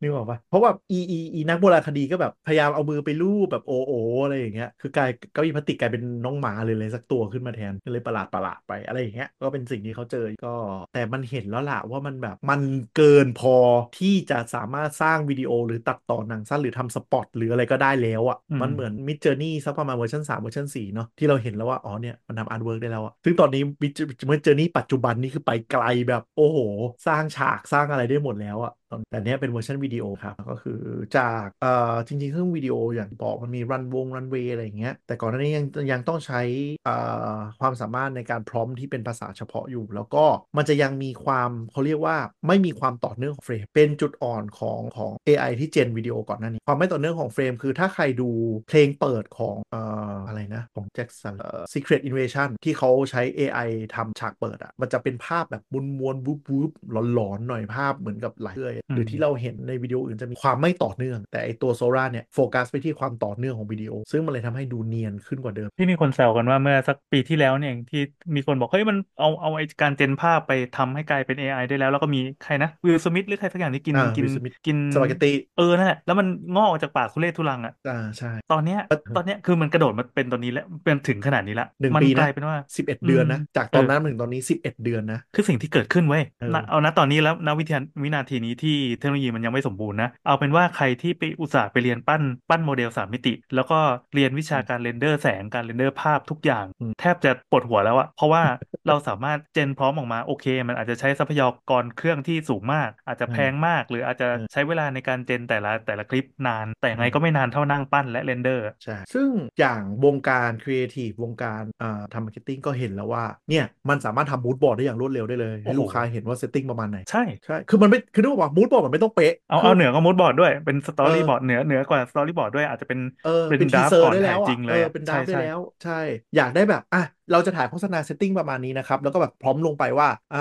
นึกออกปะเพราะว่าอีอีอีนักโบราณคดีก็แบบพยายามเอามือไปลูบแบบโอโออะไรอย่างเงี้ยคือกลายเก้าอี้พลาสติกกลายเป็นน้องหมาหรืออะไรสักตัวขึ้นมาแทนก็เลยประหลาดประหลาดไปอะไรอย่างเงี้ยก็เป็นสิ่งที่เขาเจอก็ แต่มันเห็นแล้วล่ะว่ามันแบบมันเกินพอที่จะสามารถสร้างวิดีโอหรือตัดต่อหนังสั้นหรือทำ spot หรืออะไรก็ได้แล้วอะ่ะอืมมันเหมือน Midjourney สักประมาณเวอร์ชัน3เวอร์ชัน4เนาะที่เราเห็นแล้วว่าอ๋อเนี่ยมันทำ artwork ได้แล้วอะซึ่งตอนนี้ Midjourney ปัจจุบันนี่คือไปไกลแบบโอ้โห สร้างฉากสร้างอะไรได้หมดแล้วอะตอนแต่เนี้ยเป็นเวอร์ชันวิดีโอครับ ก็คือจากเอ่อจริงๆเครื่องวิดีโออย่างบอกมันมีรันวงรันเวย์อะไรอย่างเงี้ยแต่ก่อนหน้านี้ยังยังต้องใช้เอ่อความสามารถในการ prompt ที่เป็นภาษาเฉพาะอยู่ แล้วก็มันจะยังมีความเขาเรียกว่าไม่มีความต่อเนื่องของเฟรม เป็นจุดอ่อนของของ AI ที่ gen วิดีโอก่อนหน้านี้ ความไม่ต่อเนื่องของเฟรม คือถ้าใครดูเพลงเปิดของเอ่ออะไรนะของแจ็คสัน Secret Invasion ที่เขาใช้ AI ทำฉากเปิดอะมันจะเป็นภาพแบบมวนมวนๆวูบวูบหลอนๆหน่อยภาพเหมือนกับไหลเรื่อยหรือที่เราเห็นในวิดีโออื่นจะมีความไม่ต่อเนื่อง แต่ไอตัว Sora เนี่ยโฟกัสไปที่ความต่อเนื่องของวิดีโอ ซึ่งมันเลยทำให้ดูเนียนขึ้นกว่าเดิม ที่มีคนแซวกันว่าเมื่อสักปีที่แล้วเนี่ยเองที่มีคนบอกเฮ้ยมันเอาเอาไอการ gen ภาพไปทำให้กลายเป็น AI ได้แล้วแล้วก็มีใครนะ Will Smith หรือใครสักอย่างที่กินอ่ากิน Will Smith กินสปาเกตตี้เออนั่นแหละแล้วมันงอกออกจากปากทุเรศทุลังอะอ่าใช่ตอนเนี้ยตอนเนี้ยคือมันกระโดดมาเป็นตอนนี้แล้วเป็นถึงขนาดนี้ละหนึ่งมัปีกนะลายเป็นว่าสิบเอ็ดเดือนนะอืมจากตอนเออนั้นมาถึงตอนนี้สิบเอ็ดเดือนนะคือสิ่งที่เกิดขึ้นเว้ยเออณเอานะตอนนี้แล้วณวิทยาวินาทีนี้ที่เทคโนโลยีมันยังไม่สมบูรณ์นะ เอาเป็นว่าใครที่ไปอุตส่าห์ไปเรียนปั้นปั้นโมเดลสามมิติ แล้วก็เรียนวิชาการเรนเดอร์แสงการเรนเดอร์ภาพทุกอย่างอืมแทบจะปวดหัวแล้วอะเพราะว่าเราสามารถเจนพร้อมออกมาโอเค มันอาจจะใช้ทรัพยากรเครื่องที่สูงมาก อาจจะแพงมาก หรืออาจจะใช้เวลาในการเจนแต่ละแต่ละคลิปนาน แต่ยังไงก็ไม่นานเท่านั่งปั้นและเรนเดอร์ใช่ซึ่งอย่างวงการครีเอทีฟวงการอ่าทำมาร์เก็ตติ้งก็เห็นแล้วว่าเนี่ยมันสามารถทำมูดบอร์ดได้อย่างรวดเร็วได้เลยให้โอ้โหลูกค้าเห็นว่าเซตติ้งประมาณไหนใช่ใช่คือมันไม่คือนึกว่ามูดบอร์ดมันไม่ต้องเป๊ะเอาคืเอาเหนือก็มูดบอร์ดด้วยเป็นสตอรี่เออบอร์ดเหนือเหนือกว่าสตอรี่บอร์ดด้วยอาจจะเป็นเออเป็นเป็นทีดราฟเซอก่ร์อนได้ถ่าแล้ยวอะจริงเลเอยออะเป็นดราใช่ฟได้ใช่แล้ว ใช่ อยากได้แบบอะเราจะถ่ายโฆษณาเซตติ้งประมาณนี้นะครับ แล้วก็แบบพร้อมลงไปว่าอ่า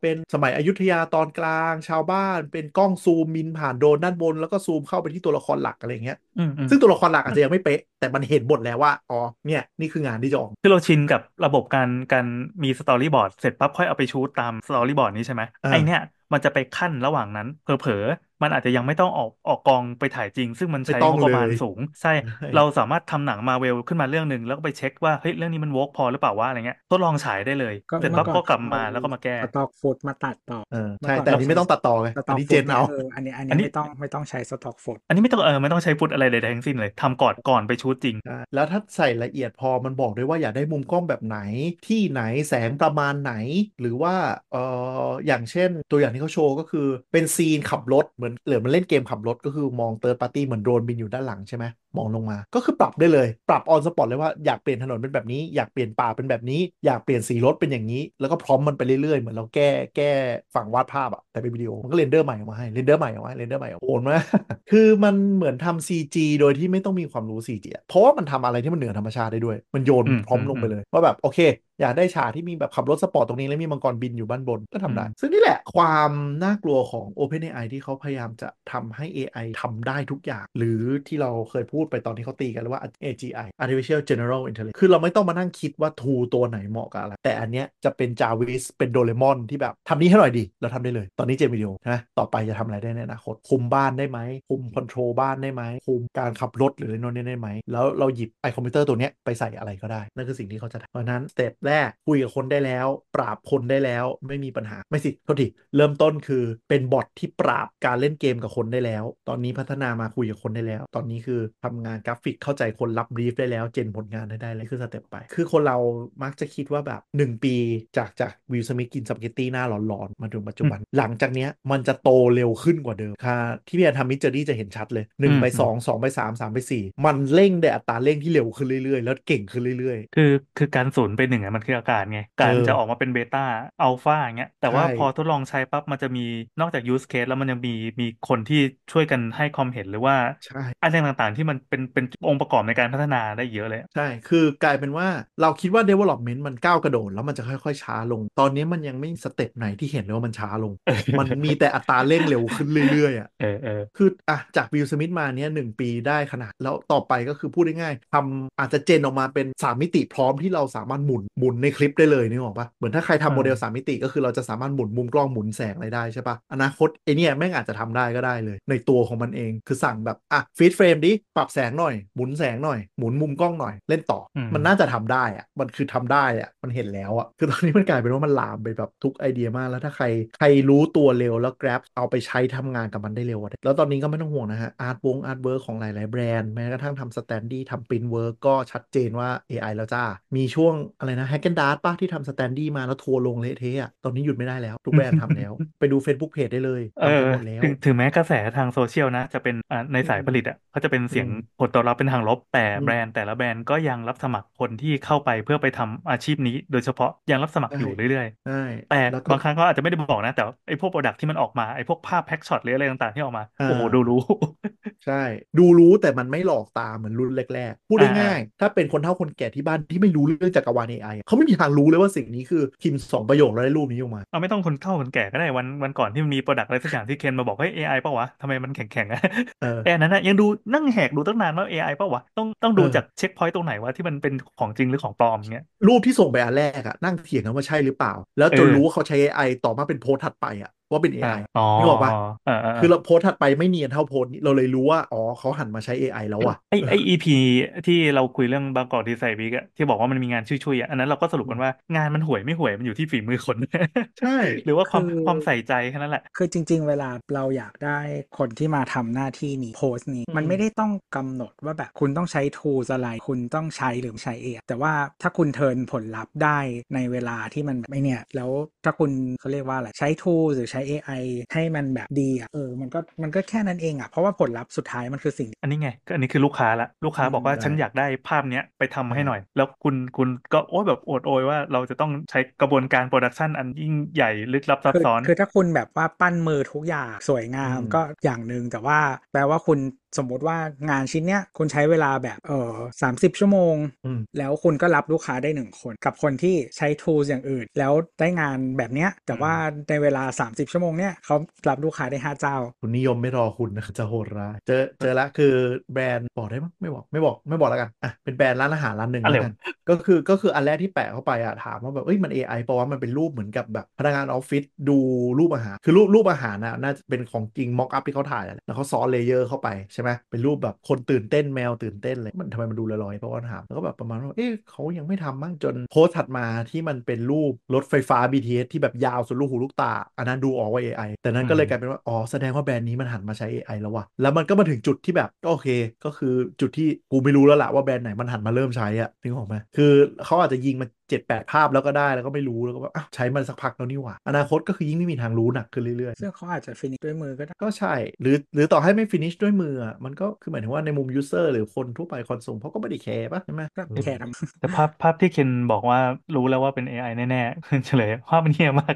เป็นสมัยอยุธยาตอนกลาง ชาวบ้าน เป็นกล้องซูมมินผ่านโดรนด้านบน แล้วก็ซูมเข้าไปที่ตัวละครหลักอะไรเงี้ยอืมอืมซึ่งตัวละครหลักอาจจะยังไม่เป๊ะ แต่มันเห็นบทแล้วว่าอ๋อเนี่ยนี่คืองานที่จะออกคือเราชินกับระบบการการมีสตอรี่บอร์ดเสร็จปั๊บค่อยเอาไปชูตตามสตอรี่บอร์ดนี้ใช่ไหมอ่าไอเนี้ย มันจะไปขั้นระหว่างนั้น เผลอๆ มันอาจจะยังไม่ต้องออกออกกองไปถ่ายจริง ซึ่งมันไม่ใช้ต้องงบประมาณเลยสูงใช่ใช่ เราสามารถทำหนังมาเวลขึ้นมาเรื่องหนึ่งแล้วก็ไปเช็คว่าเฮ้ยเรื่องนี้มันวกพอหรือเปล่าวะอะไรเงี้ยทดลองฉายได้เลยก็เสร็จเมื่ปั๊อบก่อนก็กลับมาแล้วก็มาแก้สต็อกฟุตมาตัดต่อเออเมื่อใช่ก่อนแต่อันนี้ไม่ต้องตัดต่อไงสต็อัอนกนี้ฟุเจตนเอาเอออันนี้อันอันนี้นี้ไม่ต้องไม่ต้องใช้สต็อกฟุตอันนี้ไม่ต้องเออไม่ต้องใช้ฟุตอะไรใดๆทั้งสิ้นเลยทำก่อนก่อนไป shoot จริงใช่แล้วถ้าใส่ละเอียดพอมันบอกด้วยว่าอยากได้มุมกล้องแบบไหนที่ไหนแสงประมาณไหน หรือว่าเอออย่างเช่นตัวอย่างที่เขาโชว์ก็คือเป็นซีนขับรถเหมือนเหลือมันเล่นเกมขับรถก็คือมอง third party เหมือนโดรนบินอยู่ด้านหลังใช่ไหมมองลงมา ก็คือปรับได้เลย ปรับ on spot เลยว่าอยากเปลี่ยนถนนเป็นแบบนี้อยากเปลี่ยนป่าเป็นแบบนี้อยากเปลี่ยนสีรถเป็นอย่างนี้ แล้วก็ prompt มันไปเรื่อยๆ เหมือนเราแก้แก้ฝั่งวาดภาพอะแต่เป็นวิดีโอมันก็ render ใหม่ออกมาให้ render ใหม่ออกมาให้ render ใหม่ออกมาโหดมากคือมันเหมือนทำ CG โดยที่ไม่ต้องมีความรู้ CG อะเพราะว่ามันทำอะไรที่มันเหนือธรรมชาติได้ด้วย มันโยนอืมพร้อมอืมลงไปเลย ว่าแบบโอเค อยากได้ฉากที่มีแบบขับรถสปอร์ตตรงนี้แล้วมีมังกรบินอยู่บ้านบนก็ทำได้ ซึ่งนี่แหละความน่ากลัวของ OpenAI ที่เขาพยายามจะทำให้ AI ทำได้ทุกอย่าง หรือที่เราเคยพูดไปตอนที่เขาตีกันแล้วว่า AGI Artificial General Intelligence คือเราไม่ต้องมานั่งคิดว่า tool ตัวไหนเหมาะกับอะไร แต่อันเนี้ยจะเป็น Jarvis เป็นโดราเอมอนที่แบบทำนี่ให้หน่อยดิเราทำได้เลย ตอนนี้เจมวิดีโอนะต่อไปจะทำอะไรได้ในอนาคตคุมบ้านได้ไหมคุม control บ้านได้ไหมคุมการขับรถหรืออะไรโน่นนี่ได้ไหมแล้วเราหยิบไอคอมพิวเตอร์ตัวเนี้ยไปใส่อะไรก็ได้นั่นคือสิ่งที่เขาจะทำเพราะฉะนั้น step แรกคุยกับคนได้แล้ว ปราบคนได้แล้วไม่มีปัญหาไม่สิโทษทีเริ่มต้นคือเป็น bot ที่ปราบการเล่นเกมกับคนได้แล้ว ตอนนี้พัฒนามาคุยกับคนได้แล้ว ตอนนี้คือทำงานกราฟิกเข้าใจคนรับ brief ได้แล้ว gen ผลงานได้ได้เลยคือ step ไป คือคนเรามักจะคิดว่าแบบ 1 ปีจากจากวิลสมิธกินสปาเกตตี้หน้าร้อนๆมาถึงปัจจุบัน หลังจากเนี้ยมันจะโตเร็วขึ้นกว่าเดิมค่ะที่พี่แอนทำมิจเจอรี่จะเห็นชัดเลยหนึ่งอืมไปสองสองไปสามสามไปสี่มันเร่งได้อัตราเร่งที่เร็วขึ้นเรื่อยๆ แล้วเก่งขึ้นเรื่อยๆ คือคือการศูนย์ไปหนึ่งอะมันคืออากาศไงการเออจะออกมาเป็น beta alpha อย่างเงี้ยแต่ว่าใช่พอทดลองใช้ปั๊บมันจะมีนอกจาก use case แล้วมันยังมีมีคนที่ช่วยกันให้ความเห็นหรือว่าใช่อะไรต่างๆ ที่มันเป็นเป็นองค์ประกอบในการพัฒนาได้เยอะเลย ใช่ คือกลายเป็นว่าเราคิดว่า development มันก้าวกระโดด แล้วมันจะค่อยๆ ช้าลง ตอนนี้มันยังไม่มี step ไหนที่เห็นเลยว่ามันช้าลง มันมีแต่อัตราเร่งเร็วขึ้นเรื่อยๆอะเออเออคืออะจากวิลสมิธมาเนี้ยหนึ่งปีได้ขนาดแล้วต่อไปก็คือพูดง่ายๆทำอาจจะ gen ออกมาเป็น3มิติพร้อมที่เราสามารถหมุนหมุนในคลิปได้เลยนึกออกปะเหมือนถ้าใครทำโมเดล3มิติก็คือเราจะสามารถหมุนมุมกล้องหมุนแสงอะไรได้ใช่ปะอนาคตไอเนี่ยแม่งอาจจะทำได้ก็ได้เลย ในตัวของมันเองคือสั่งแบบอะฟีด frame ดิปรับแสงหน่อยหมุนแสงหน่อยหมุนมุมกล้องหน่อยเล่นต่ออมมันน่าจะทำได้อะมันคือทำได้อะมันเห็นแล้วอะคือตอนนี้มันกลายเป็นว่ามันลามไปแบบทุกไอเดียมากแล้วถ้าใครใครรู้ตัวเร็วแล้ว grab เอาไปใช้ทำงานกับมันได้เร็วอะแล้วตอนนี้ก็ไม่ต้องห่วงนะฮะ art วง artwork ของหลาย ๆ แบรนด์แม้กระทั่งทำ standee ทำ print work ก็ชัดเจนว่า AI แล้วจ้ามีช่วงอะไรนะ Häagen-Dazs ป้ะที่ทำ standee มาแล้วทัวร์ลงเละเทะอะตอนนี้หยุดไม่ได้แล้ว ทุกแบรนด์ทำแล้ว ไปดู Facebook Page ได้เลยเอทำอกันหมดแล้วถึงถึงแม้กระแสทางโซเชียลนะ จะเป็นอ่าในสายผลิตอะเขาจะเป็นเสียงอืมผลตอบรับเป็นทางลบ แต่อืมแบรนด์แต่ละแบรนด์ก็ยังรับสมัครคนที่เข้าไปเพื่อไปทำอาชีพนี้ โดยเฉพาะยังรับสมัครอยู่เรื่อยใช่ๆแต่แล้วก็บางครั้งก็อาจจะไม่ได้บอกนะ แต่ไอ้พวก product ที่มันออกมาไอ้พวกภาพแพ็กช็อตหรืออะไรต่างๆที่ออกมาอ่าโอ้โหดูรู้ ใช่ ดูรู้แต่มันไม่หลอกตาเหมือนรุ่นแรกๆพูดอ่าง่ายๆถ้าเป็นคนเฒ่าคนแก่ที่บ้านที่ไม่รู้เรื่องจักรวาล AI อะเขาไม่มีทางรู้เลยว่าสิ่งนี้คือพิมพ์สองประโยคแล้วได้รูปนี้ออกมาเอาไม่ต้องคนเฒ่าคนแก่ก็ได้วันวันก่อนที่มันมี product อะไรสักอย่างที่เคนมาบอกเฮ้ย AI เปล่าวะทำไมมันแข็งๆอะเออไอ้อันนั้นนะยังดูนั่งแหกดูตั้งนานว่า AI เปล่าวะต้องต้องดูเออจาก checkpoint ตรงไหนวะที่มันเป็นของจริงหรือของปลอมเงี้ยรูปที่ส่งไปอันแรกอะนั่งเถียงกันว่าใช่หรือเปล่า แล้วจนเออรู้ว่าเขาใช้ AI ต่อมาเป็นโพสต์ถัดไปอะ ว่าเป็น AI อ๋อนึกออกปะเออเออคือเราโพสต์ถัดไปไม่เนียนเท่าโพสต์นี้เราเลยรู้ว่า อ๋อเขาหันมาใช้ AI แล้วอะไอไอ EP ที่เราคุยเรื่องบางกอกดีไซน์วิกอะที่บอกว่ามันมีงานช่วยๆอะอันนั้นเราก็สรุปกันว่างานมันห่วยไม่ห่วยมันอยู่ที่ฝีมือคน ใช่ หรือว่าความคือความใส่ใจแค่นั้นแหละ คือจริง ๆ เวลาเราอยากได้คนที่มาทำหน้าที่นี้โพสต์นี้อืมมันไม่ได้ต้องกำหนดว่าแบบคุณต้องใช้ tools อะไรคุณต้องใช้หรือไม่ใช้เองแต่ว่าถ้าคุณเทิร์นผลลัพธ์ได้ในเวลาที่มันแบบไอเนี่ยแล้วถ้าคุณเขาเรียกว่าอะไรใช้ tools หรือใช้ AI ให้มันแบบดีอะเออมันก็มันก็แค่นั้นเองอะเพราะว่าผลลัพธ์สุดท้ายมันคือสิ่ง อันนี้ไงก็อันนี้คือลูกค้าละลูกค้าบอกว่าอืมฉันได้อยากได้ภาพเนี้ยไปทำให้หน่อย แล้วคุณคุณก็โอ้ยแบบโอดโอยว่าเราจะต้องใช้กระบวนการโปรดักชันอันยิ่งใหญ่ลึกลับซับคือซ้อน คือถ้าคุณแบบว่าปั้นมือทุกอย่างสวยงามอืมก็อย่างหนึ่งแต่ว่าแปลว่าคุณ สมมติว่างานชิ้นเนี้ยคุณใช้เวลาแบบเออสามสิบชั่วโมงอืมแล้วคุณก็รับลูกค้าได้หนึ่งคน กับคนที่ใช้ tools อย่างอื่น แล้วได้งานแบบเนี้ยแต่ว่าในเวลา 30 ชั่วโมงเนี้ยเขารับลูกค้าได้5เจ้า คุณนิยมไม่รอคุณนะจะโหดร้ายเจอเจอละคือแบรนด์บอกได้มั้ยไม่บอกไม่บอกไม่บอกแล้วกันอะเป็นแบรนด์ร้านอาหารร้านหนึ่งอะไรแล้วกันก็คือก็คืออันแรกที่แปะเข้าไปอะถามว่าแบบเอ้ยมัน AI เพราะว่ามันเป็นรูปเหมือนกับแบบพนักงานออฟฟิศดูรูปอาหาร คือรูปรูปอาหารน่ะน่าจะเป็นของจริง mock up ที่เขาถ่ายแหละแล้วเขาซ้อน layer เข้าไปใช่ไหมเป็นรูปแบบคนตื่นเต้นแมวตื่นเต้นเลยมันทำไมมันดูลอยๆเพราะว่าถามแล้วก็แบบประมาณว่าเอ๊ะเขายังไม่ทำมั้งจนโพสต์ถัดมาที่มันเป็นรูปรถไฟฟ้า BTS ที่แบบยาวสุดลูกหูลูกตา อันนั้นดูออกว่า AI แต่นั้นก็เลยกลายเป็นว่าอ๋อแสดงว่าแบรนด์นี้มันหันมาใช้ AI แล้วว่ะแล้วมันก็มาถึงจุดที่แบบก็โอเค ก็คือจุดที่กูไม่รู้แล้วล่ะว่าแบรนด์ไหนมันหันมาเริ่มใช้อะถึงออกไหมคือเขาอาจจะยิงมา เจ็ดแปดภาพแล้วก็ได้แล้วก็ไม่รู้แล้วก็แบบอ้าวใช้มันสักพักแล้วนี่หว่า อนาคตก็คือยิ่งไม่มีทางรู้หนักขึ้นเรื่อยซึ่งเขาอาจจะฟินิชด้วยมือก็ได้ๆก็ใช่ หรือหรือต่อให้ไม่ finish ด้วยมืออะมันก็คือหมายถึงว่าในมุม user หรือคนทั่วไปคอนซูมเขาก็ไม่ได้แคร์ป่ะใช่ไหมก็แค่ทำแต่ภาพภาพที่เคนบอกว่ารู้แล้วว่าเป็น AI แน่ๆเฉลยภาพมันเหี้ยมาก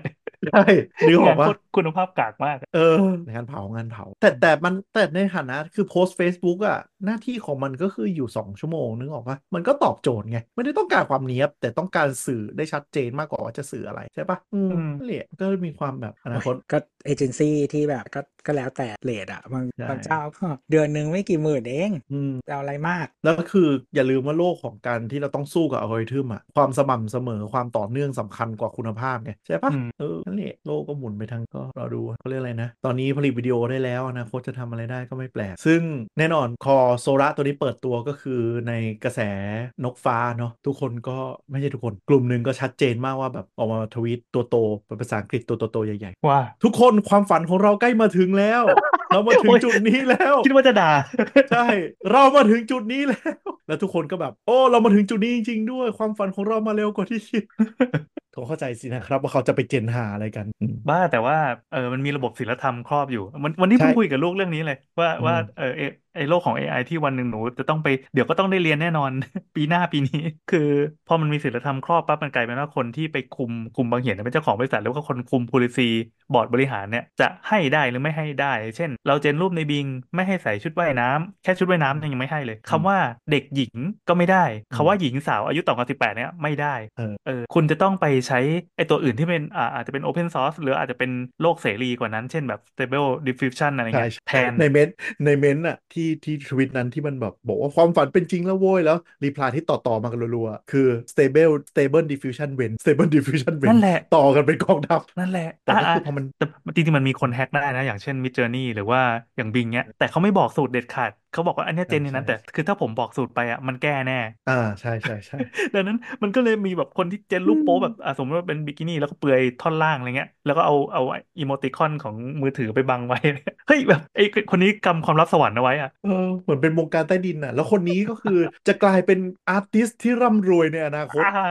ใช่นึกออกงานว่าโคตรคุณภาพกากมาก เอองานเผางานเผา แต่แต่มันแต่ในฐานะคือโพสต์ Facebook อะหน้าที่ของมันก็คืออยู่ 2 ชั่วโมงนึกออกปะมันก็ตอบโจทย์ไง ไม่ได้ต้องการความเนี้ยบ แต่ต้องการสื่อได้ชัดเจนมากกว่าว่าจะสื่ออะไรใช่ปะอืมอืมนั่นแหละก็มีความแบบอนาคตก็เอเจนซี่ที่แบบก็ก็แล้วแต่เลทอะบางใช่บางเจ้าก็เดือนหนึ่งไม่กี่หมื่นเองอืมจะเอาอะไรมาก แล้วก็คืออย่าลืมว่าโลกของการที่เราต้องสู้กับอัลกอริทึมอะความสม่ำเสมอความต่อเนื่องสำคัญกว่าคุณภาพไงใช่ปะอืมเออนั่นแหละโลกก็หมุนไปทางก็รอดูเขาเรียกอะไรนะ ตอนนี้ผลิตวิดีโอได้แล้วอนาคตจะทำอะไรได้ก็ไม่แปลก ซึ่งแน่นอนคอโซระตัวนี้เปิดตัวก็คือในกระแสนกฟ้าเนาะทุกคนก็ไม่ใช่ทุกคน กลุ่มหนึ่งก็ชัดเจนมากว่าแบบออกมาทวีตตัวโตเป็นภาษาอังกฤษตัวโตๆใหญ่ว่าๆทุกคนความฝันของเราใกล้มาถึงแล้ว เรามาถึงโอ้ยจุดนี้แล้ว คิดว่าจะด่าใช่เรามาถึงจุดนี้แล้ว แล้วทุกคนก็แบบ โอ้ เรามาถึงจุดนี้จริงๆด้วย ความฝันของเรามาเร็วกว่าที่คิด ผมเข้าใจสินะครับ ว่าเขาจะไปเจนหาอะไรกันอืมบ้าแต่ว่าเออมันมีระบบศีลธรรมครอบอยู่ วันวันนี้ใช่เพิ่งคุยกับลูกเรื่องนี้เลย ว่าอืมว่าเออ ไอไอโลกของ AI ที่วันหนึ่งหนูจะต้องไปเดี๋ยวก็ต้องได้เรียนแน่นอน ปีหน้าปีนี้ คือ พอมันมีศีลธรรมครอบปั๊บมันกลายเป็นว่าคนที่ไปคุมคุมบางเหียนเป็นเจ้าของบริษัทหรือว่าคนคุม policy บอร์ดบริหารเนี่ยจะให้ได้หรือไม่ให้ได้ เช่น เราเจนรูปในบิงไม่ให้ใส่ชุดว่ายน้ำแค่ชุดว่ายน้ำเนี่ยยังไม่ให้เลยคำว่าเด็กหญิงก็ไม่ได้คำว่าหญิงสาวอายุต่ำกว่า18เนี่ยไม่ได้เออเออคุณจะต้องไปใช้ไอตัวอื่นที่เป็นอ่าอาจจะเป็น Open Source หรืออาจจะเป็นโลกเสรีกว่านั้น เช่นแบบ Stable Diffusion อะไรใช่เงี้ยแทนในเม้นต์ในเม้นต์อะที่ที่ที่ทวิตนั้นที่มันแบบบอกว่าความฝันเป็นจริงแล้วโว้ยแล้ว รีพลาที่ต่อต่อมากันรัวๆ คือ stable stable diffusion w e n stable diffusion w e n นั่นแหละต่อกันเป็นกองทัพนั่นแหละแต่ก็คือพอมันแต่จริงๆมันมีคนแฮกได้นะ อย่างเช่น midjourney หรือว่าอย่างบิงเนี้ยแต่เขาไม่บอกสูตรเด็ดขาด เขาบอกว่าอันเนี้ยเจนในนั้นใช่แต่คือถ้าผมบอกสูตรไปอะมันแก้แน่อ่าใช่ใช่ใช่ดังนั้นมันก็เลยมีแบบคนที่เจนรูปโป๊แบบอะสมมติว่าเป็นบิกินี่แล้วก็เปลือยท่อนล่างอะไรเงี้ยแล้วก็เอาเอาอีโมติคอนของมือถือไปบังไว้เฮ้ยแบบไอ้คนนี้กำความลับสวรรค์เอาไว้อะเออเหมือนเป็นวงการใต้ดินน่ะ แล้วคนนี้ก็คือจะกลายเป็นอาร์ติสที่ร่ำรวยในอนาคตอ่า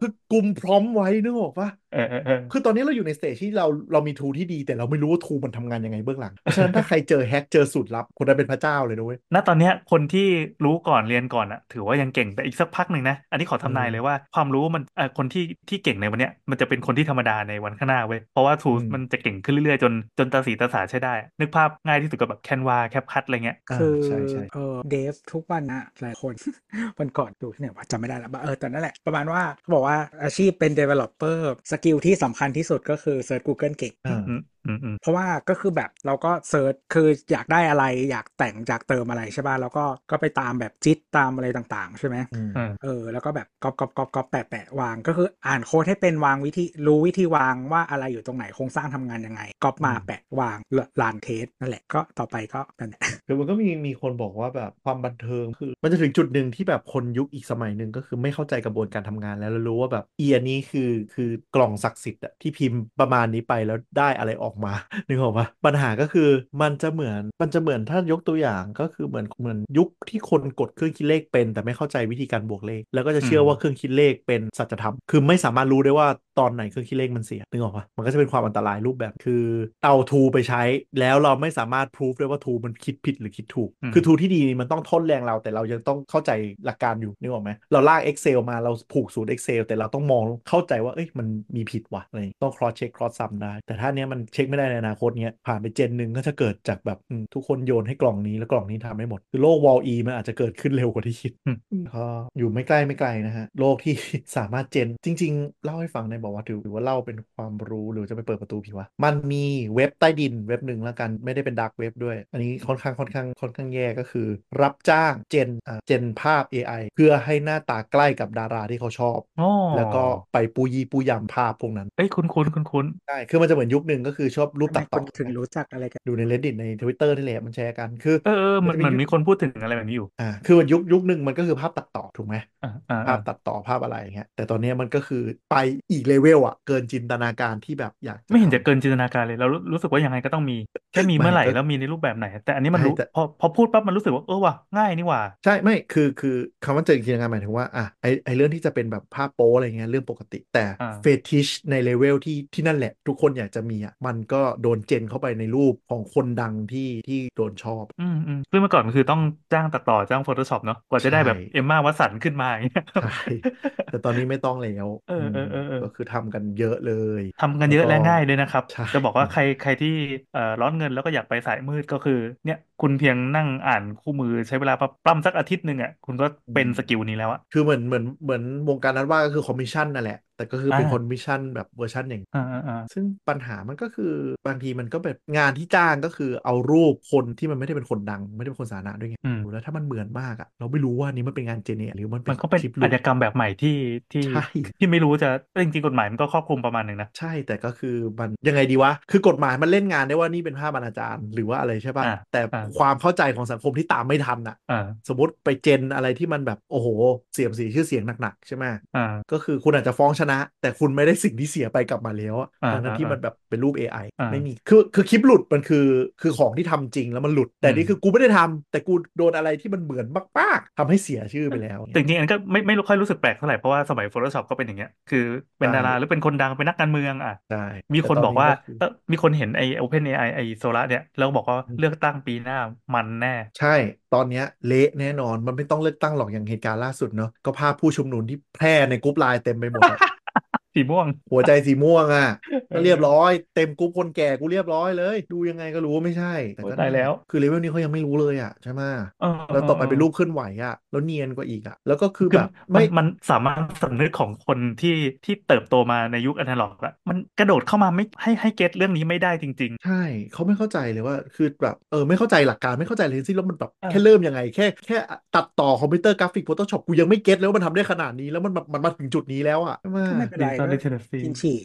คือกลุ่ม prompt ไว้นึกออกปะเออเออเออคือตอนนี้เราอยู่ใน stage ที่เราเรามี tool ที่ดี แต่เราไม่รู้ว่า tool มันทำงานยังไงเบื้องหลังเพราะฉะนั้นถ้าใครเจอ hack เจอสูตรลับคนนั้นเป็นพระเจ้าเลยนะเว้ยณตอนเนี้ยคนที่รู้ก่อนเรียนก่อนอะถือว่ายังเก่งแต่อีกสักพักหนึ่งนะ อันนี้ขอทำนายอืมเลยว่าความรู้มันเอ่อคนที่ที่เก่งในวันเนี้ยมันจะเป็นคนที่ธรรมดาในวันข้างหน้าเว้ยเพราะว่า tools อืมมันจะเก่งขึ้นเรื่อยๆ จนจนตาสีตาสาใช้ได้ นึกภาพง่ายที่สุดก็แบบ Canva CapCut อะไรเงี้ยอ่าคือใช่ใช่เออ dev ทุกวันนะหลายคนวันก่อนดูที่ไหนว่าจำไม่ได้แล้วเออแต่นั่นแหละประมาณว่าเขาบอกว่าอาชีพเป็น developer skill ที่สำคัญที่สุดก็คือเซิร์ช Google เก่งอ่าอืมอืมอืม เพราะว่าก็คือแบบเราก็ search คืออยากได้อะไรอยากแต่งอยากเติมอะไรใช่ป่ะแล้วก็ก็ไปตามแบบจิตตามอะไรต่างๆ ใช่ไหมอืมอืมเออแล้วก็แบบ copy copy copy copy แปะแปะวางก็คืออ่านโค้ดให้เป็นวางวิธีรู้วิธีวางว่าอะไรอยู่ตรงไหนโครงสร้างทำงานยังไงก๊อปมาอืมแปะวาง run test นั่นแหละก็ต่อไปก็นั่นแหละคือมันก็มีมีคนบอกว่าแบบความบันเทิงคือ มันจะถึงจุดหนึ่งที่แบบคนยุคอีกสมัยหนึ่งก็คือไม่เข้าใจกระบวนการทำงานแล้วแล้วรู้ว่าแบบเอียนี้คือคือกล่องศักดิ์สิทธิ์อะที่พิมพ์ประมาณนี้ไปแล้วได้อะไรออกมานึกออกปะปัญหาก็คือมันจะเหมือนมันจะเหมือนถ้ายกตัวอย่างก็คือเหมือนเหมือนยุคที่คนกดเครื่องคิดเลขเป็น แต่ไม่เข้าใจวิธีการบวกเลข แล้วก็จะเชื่อว่าเครื่องคิดเลขเป็นสัจธรรมคือไม่สามารถรู้ได้ว่าตอนไหนเครื่องคิดเลขมันเสียนึกออกปะมันก็จะเป็นความอันตรายรูปแบบคือเอาทูไปใช้แล้วเราไม่สามารถพิสูจได้ว่าทูมันคิดผิดหรือคิดถูกอืมคือทูที่ดีมันต้องทนแรงเราแต่เรายังต้องเข้าใจหลักการอยู่นึกออกไหมเราลาก Excel มาเราผูกสูตร Excel แต่เราต้องมองเข้าใจว่าเอ้ยมันมีผิดว่ะอะไรอย่างงี้ต้อง cross check cross sum ได้ แต่ถ้าเนี้ยมันเช็คไม่ได้ในอนาคตเนี้ยผ่านไปเจนหนึ่งก็จะเกิดจากแบบอืมทุกคนโยนให้กล่องนี้แล้วกล่องนี้ทำไม่หมด คือโลก wall e มันอาจจะเกิดขึ้นเร็วกว่าที่คิดอืมก็อยู่ไม่ใกล้ไม่ไกลนะฮะโลกที่สามารถเจนจริง ๆ เล่าให้ฟังในอยบอกว่าถือว่าเล่าเป็นความรู้หรือจะไปเปิดประตูผีวะมันมีเว็บใต้ดินเว็บหนึ่งแล้วกันไม่ได้เป็นดักเว็บด้วย อันนี้ค่อนข้างค่อนข้างค่อนข้างแย่ก็คือ รับจ้างเจนอ่าเจนภาพ AI เพื่อให้หน้าตาใกล้กับดาราที่เขาชอบอ๋อแล้วก็ไปปูยีปูยำภาพพวกนั้นเอ้ยคุ้นคุ้นคุ้นคุ้นใช่คือมันจะเหมือนยุคหนึ่งก็คือชอบรูปทำไมตัดคต่อนถึงรู้จักอะไรกันดูใน reddit ใน Twitter นี่แหละมันแชร์กันคือเออเออเหมือนจะเหมือนยุมีคนพูดถึงอะไรแบบนี้อยู่อ่าคือมันยุคยุคหนึ่งมันก็คือภาพตัดต่อถูกไหมอ่าอ่าภาพตัดต่อภาพอะไรอย่างเงี้ยแต่ตอนเนี้ยมันก็คือไปอีกเลเวลอะเกินจินตนาการที่แบบอยากไม่เห็นจะทำเกินจินตนาการเลยเรารู้รู้สึกว่ายังไงก็ต้องมีแค่มีไม่เมื่อไหร่ก็แล้วมีในรูปแบบไหน แต่อันนี้มันใช่รู้แต่พอพอพูดปั๊บมันรู้สึกว่าเออว่ะง่ายนี่หว่าใช่ไม่คือคือคำว่าเกินจินตนาการหมายถึงว่าอะไอไอเรื่องที่จะเป็นแบบภาพโป๊อะไรเงี้ยเรื่องปกติ แต่อ่า fetish ใน level ที่ที่นั่นแหละ ทุกคนอยากจะมีอะมันก็โดน gen เข้าไปในรูปของคนดังที่ที่โดนชอบ อืมอืมซึ่งเมื่อก่อนมันคือต้องจ้างตัดต่อจ้าง Photoshop เนาะกว่าจะได้แบบใช่ Emma Watson ขึ้นมาอย่างเงี้ยใช่แต่ตอนนี้ไม่ต้องแล้วเออเออเออเออก็คือทำกันเยอะเลยทำกันเยอะและง่ายด้วยนะครับใช่จะบอกว่าใครใครที่เอ่อร้อนเงินแล้วก็อยากไปสายมืดก็คือเนี่ยคุณเพียงนั่งอ่านคู่มือใช้เวลาปล้ำสักอาทิตย์หนึ่งอะคุณก็เป็นสกิลนี้แล้วอะคือเหมือนเหมือนเหมือนวงการนั้นว่าก็คือคอมมิชชั่นนั่นแหละ แต่ก็คือเป็นอ่าคอมมิชชั่นแบบเวอร์ชันอย่างอ่าอ่าอ่าซึ่งปัญหามันก็คือบางทีมันก็แบบงานที่จ้างก็คือเอารูปคนที่มันไม่ได้เป็นคนดัง ไม่ได้เป็นคนสาธารณะด้วยไงอืมแล้วถ้ามันเหมือนมากอะเราไม่รู้ว่านี่มันเป็นงานเจเนหรือมันเป็มันนก็เป็นคลิปหลุอาดชญากรรมแบบใหม่ที่ที่ใช่ที่ไม่รู้จะเอ้ยจริงๆกฎหมายมันก็ครอบคลุมประมาณหนึ่งนะใช่แต่ก็คือมันยังไงดีวะคือกฎหมายมันเล่นงานได้ว่านี่เป็นภาพอนาจารหรือว่าอะไรใช่ป่ะอ่าแต่อ่าความเข้าใจของสังคมที่ตามไม่ทันอะอ่าสมมติไปเจนอะไรที่มันแบบโอ้โห เสียมสีชื่อเสียงหนักๆใช่ไหมอ่าก็คือคุณอาจจะฟ้องชนะ แต่คุณไม่ได้สิ่งที่เสียไปกลับมาแล้วอะอ่าทั้งๆที่อ่ามันแบบเป็นรูป AI อ่าไม่มีคือคือคลิปหลุดมันคือคือของที่ทำจริงแล้วมันหลุด แต่อืมนี่คือกูไม่ได้ทำแต่กูโดนอะไรที่มันเหมือนมากๆทำให้เสียชื่อไปแล้วแต่จริงๆอันก็ไม่ไม่ค่อยรู้สึกแปลกเท่าไหร่เพราะว่าสมัย Photoshop ก็เป็นอย่างเงี้ยคือเป็นใช่ดาราหรือเป็นคนดังเป็นนักการเมืองอะใช่มีคนแต่ตบอกว่าคือเออมีคนเห็นไอ้ Open AI ไอ้ Sora เนี่ยแล้วบอกว่าอืมเลือกตั้งปีหน้ามันแน่ ใช่ตอนเนี้ยเละแน่นอนมันไม่ต้องเลือกตั้งหรอกอย่างเหตุการณ์ล่าสุดเนาะก็ภาพผู้ชุมนุมที่แพร่ในกรุ๊ปไลน์เต็มไปหมด สีม่วง หัวใจสีม่วงอะเออก็เรียบร้อย เต็มกรุ๊ปคนแก่กูเรียบร้อยเลย ดูยังไงก็รู้ว่าไม่ใช่แต่ก็โอ้ตายแล้วคือเลเวลนี้เขายังไม่รู้เลยอะใช่ไหมเออแล้วต่อไปออเป็นรูปเคลื่อนไหวอะแล้วเนียนกว่าอีกอะแล้วก็คือคือแบบมันไม่มันสามารถสำนึกของคนที่ที่เติบโตมาในยุคอนาล็อกอะมันกระโดดเข้ามาไม่ให้ให้ get เรื่องนี้ไม่ได้จริงใช่เขาไม่เข้าใจเลยว่าคือแบบเออไม่เข้าใจหลักการไม่เข้าใจเลยทั้งสิ้นแล้วมันแบบอ่าแค่เริ่มยังไงแค่แค่ตัดต่อคอมพิวเตอร์กราฟิก Photoshop กูยังไม่ get เลยว่ามันทำได้ขนาดนี้แล้วมันแบบมันมาถึงจุดนี้แล้วอะใช่ไหมก็ไม่เป็นไร Digital ก็ literacy กินฉี่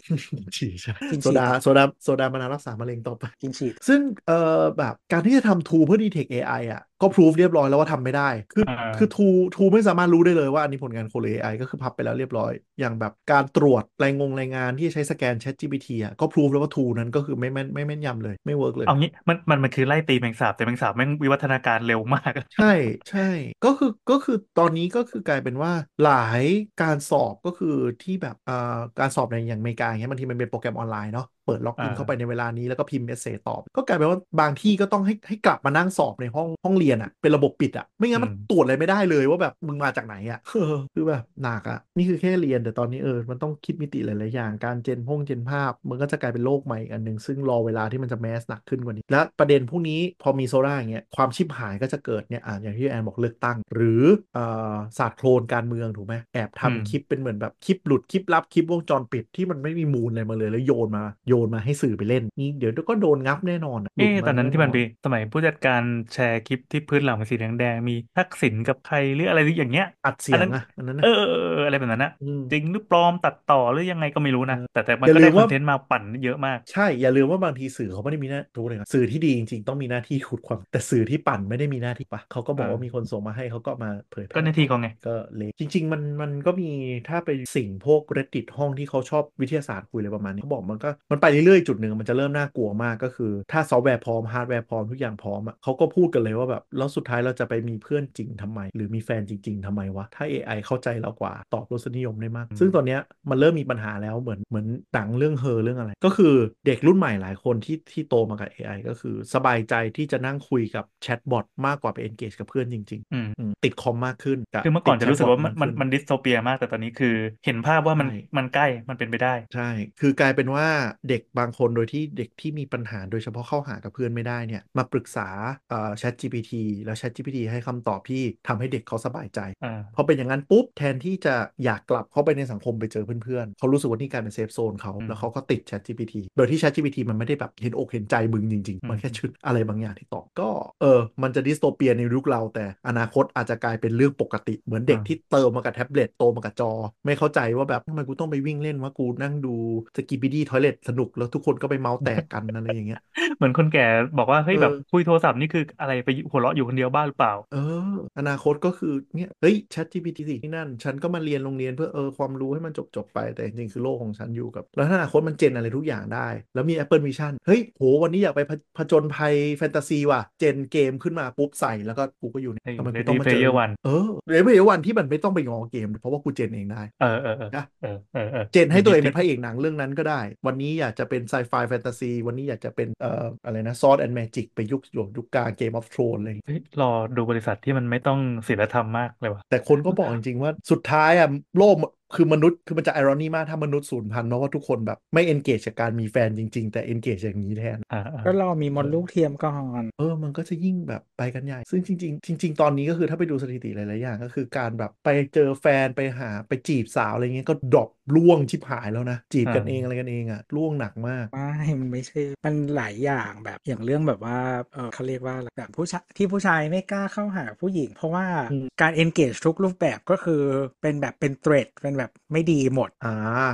ฉี่ใช่กินฉี่โซดาโซดาโซดามานานรักษามะเร็งต่อไป กินฉี่ซึ่งเอ่อแบบการที่จะทำ tool เพื่อ detect AI อะ ก็พิสูจน์เรียบร้อยแล้วว่าทำไม่ได้ คืออ่าคือทูทูไม่สามารถรู้ได้เลยว่าอันนี้ผลงานโคเล AI ก็คือพับไปแล้วเรียบร้อย อย่างแบบการตรวจรายงงรายงานที่ใช้สแกน Chat GPT อะก็พิสูจน์แล้วว่า tool นั้นก็คือไม่แม่นไม่แม่นยำเลยไม่ work เลย เอางี้มันมันมันคือไล่ตีแมลงสาบแต่แมลงสาบแม่งวิวัฒนาการเร็วมาก ใช่ใช่ก็คือก็คือตอนนี้ก็คือกลายเป็นว่าหลายการสอบก็คือที่แบบอ่าการสอบในอย่างอเมริกาอย่างเงี้ยบางทีมันเป็นโปรแกรมออนไลน์เนาะเปิดล็อกอินอ่าเข้าไปในเวลานี้แล้วก็พิมพ์ essay ตอบ ก็กลายเป็นว่าบางที่ก็ต้องให้ให้กลับมานั่งสอบในห้องห้องเรียนอะเป็นระบบปิดอะไม่งั้นมันตรวจอะไรไม่ได้เลยว่าแบบมึงมาจากไหนอะเออคือแบบหนักอะนี่คือแค่เรียนแต่ตอนนี้เออมันต้องคิดมิติหลายๆอย่างการเจนพงเจนภาพ มันก็จะกลายเป็นโลกใหม่อีกอันหนึ่งซึ่งรอเวลาที่มันจะแมสหนักขึ้นกว่านี้ และประเด็นพวกนี้พอมีโซล่าอย่างเงี้ยความชิบหายก็จะเกิดเนี่ยอ่าอย่างที่แอนบอกเลือกตั้ง หรือเอ่อศาสตร์โคลนการเมืองถูกไหมแอบทำอืมคลิปเป็นเหมือนแบบคลิปหลุดคลิปลับคลิปวงจรปิดที่มันไม่มีมูลอะไรมาเลยแล้วโยนมาโยนมาให้สื่อไปเล่นนี่เดี๋ยวก็โดนงับแน่นอนหลุเอ๊ะดาตอนนั้นที่มันแมีสมัยผู้จัดการแชร์คลิปที่พื้นหลังเป็นสีแดงๆมีทักษิณกับใครหรืออะไรอย่างเงี้ยอัดเสียงอะอันนั้นนะเออเออเอออะไรแบบนั้นนะอืมจริงหรือปลอมตัดต่อหรือยังไงก็ไม่รู้นะ แต่แต่มันอย่าก็ลืได้มคอว่านเทนต์มาปั่นเยอะมากใช่อย่าลืมว่าบางทีสื่อเขาไม่ได้มีหน้าทุกเลยนะสื่อที่ดีจริงๆต้องมีหน้าที่ขุดความ แต่สื่อที่ปั่นไม่ได้มีหน้าที่ปะเขาก็บอกว่าอ่ามีมีคนส่งมาให้เขาก็มาเผยแพร่ก็หน้าที่เขาไงก็เลยจริง ๆ มันมันก็มีถ้าไปสิ่งพวก reddit ห้องที่เขาชอบวิทยาศาสตร์คุยอะไรประมาณนี้เขาบอกมันก็มันไปเรื่อยๆ จุดหนึ่งมันจะเริ่มน่ากลัวมากก็คือ ถ้าซอฟต์แวร์พร้อมฮาร์ดแวร์พร้อมทุกอย่างพร้อมอะเขาก็พูดกันเลยว่าแบบแล้วสุดท้ายเราจะไปมีเพื่อนจริงทำไม หรือมีแฟนจริง ๆทำไมวะ ถ้า AI เข้าใจเรากว่าตอบรสนิยมได้มากอืมซึ่งตอนเนี้ยมันเริ่มมีปัญหาแล้วเหมือนเหมือนหนังเรื่องเฮอเรื่องอะไร ก็คือเด็กรุ่นใหม่หลายคนที่ที่โตมากับ AI ก็คือสบายใจที่จะนั่งคุยกับแชทบอทมากกว่าไป engage กับเพื่อนจริงอืมๆอืมติดคอมมากขึ้นบคือเมื่อก่อนติดจะรู้สึกว่ามัน chatbot มันมันดิสโทเปียมากแต่ตอนนี้คือ เห็นภาพว่ามันใช่มันใกล้มันเป็นไปได้ ใช่ คือกลายเป็นว่าเด็กบางคนโดยที่เด็กที่มีปัญหาโดยเฉพาะเข้าหากับเพื่อนไม่ได้เนี่ยมาปรึกษาเอ่อ Chat GPT แล้ว Chat GPT ให้คำตอบที่ทำให้เด็กเขาสบายใจอ่าพอเป็นอย่างนั้นปุ๊บแทนที่จะอยากกลับเข้าไปในสังคมไปเจอเพื่อนๆเขารู้สึกว่านี่กลายเป็น safe zone เขาอืมแล้วเขาก็ติด Chat GPT โดยที่ Chat GPT มันไม่ได้แบบเห็นอกเห็นใจมึงจริงอืมๆมันแค่ชุดอะไรบางอย่างที่ตอบก็เออมันจะ dystopia ในยุคเราแต่อนาคตอาจจะกลายเป็นเรื่องปกติ เหมือนเด็กที่เติบมากับแท็บเล็ตโตมากับจอ ไม่เข้าใจว่าแบบทำไมกูต้องไปวิ่งเล่นว่ากูนั่งดู Skibidi Toilet สนุกแล้วทุกคนก็ไปเมาส์แตกกันอะไรอย่างเงี้ย เหมือนคนแก่บอกว่าเฮ้ยเออแบบคุยโทรศัพท์นี่คืออะไรไปหัวเราะอยู่คนเดียวบ้าหรือเปล่า เออ อนาคตก็คือเนี่ยเฮ้ย Chat GPT สิที่นั่น ฉันก็มาเรียนโรงเรียนเพื่อเออความรู้ให้มันจบจบๆไปแต่จริงๆคือโลกของฉันอยู่กับ แล้วถ้าอนาคตมัน gen อะไรทุกอย่างได้ แล้วมี Apple Vision เฮ้ยโหวันนี้อยากไปผผจญภัยแฟนตาซีว่ะ gen เกมขึ้นมาปุ๊บใส่แล้วก็กูก็อยู่ในไอ้ทำไมกู Ready ต้องมาเจอ Player One เออ Ready Player One ที่มันไม่ต้องไปงอเกม เพราะว่ากู gen เองได้เออเออเออนะเออเออเออ gen ให้ตัวเองเป็นพระเอกหนังเรื่องนั้นก็ได้ วันนี้อยากจะเป็นไซไฟแฟนตาซีวันนี้อยากจะเป็นเอ่ออะไรนะซอ d แอนด์แมจิกไปยุคยุคกลางเกมออฟทรอนอะไรอย่างเงี้ยเฮ้ยรอดูบริษัทที่มันไม่ต้องศีลธรรมมากเลยว่ะแต่คนก็บอกจริงๆว่าสุดท้ายอะโลก คือมนุษย์คือมันจะไอรอนีมากถ้ามนุษย์สูญพันธุ์เพราะว่าทุกคนแบบไม่ engage กับการมีแฟนจริง ๆ แต่ engage อย่างนี้แทนอ่าอ่าก็รอมีมดลูกเทียมก่อนเออมันก็จะยิ่งแบบไปกันใหญ่ ซึ่งจริง ๆ จริง ๆ ตอนนี้ก็คือถ้าไปดูสถิติหลายๆอย่าง ก็คือการแบบไปเจอแฟนไปหาไปจีบสาวอะไรเงี้ยก็ดรอปล่วงชิบหายแล้วนะ จีบกันเองอะไรกันเองอะล่วงหนักมากไม่มันไม่ใช่มันหลายอย่างแบบอย่างเรื่องแบบว่าเออเขาเรียกว่าอะไรแบบผู้ชายที่ผู้ชายไม่กล้าเข้าหาผู้หญิง เพราะว่าอืมการ engage ทุกรูปแบบก็คือเป็นแบบเป็นเทรดเป็นแบบไม่ดีหมด อ่า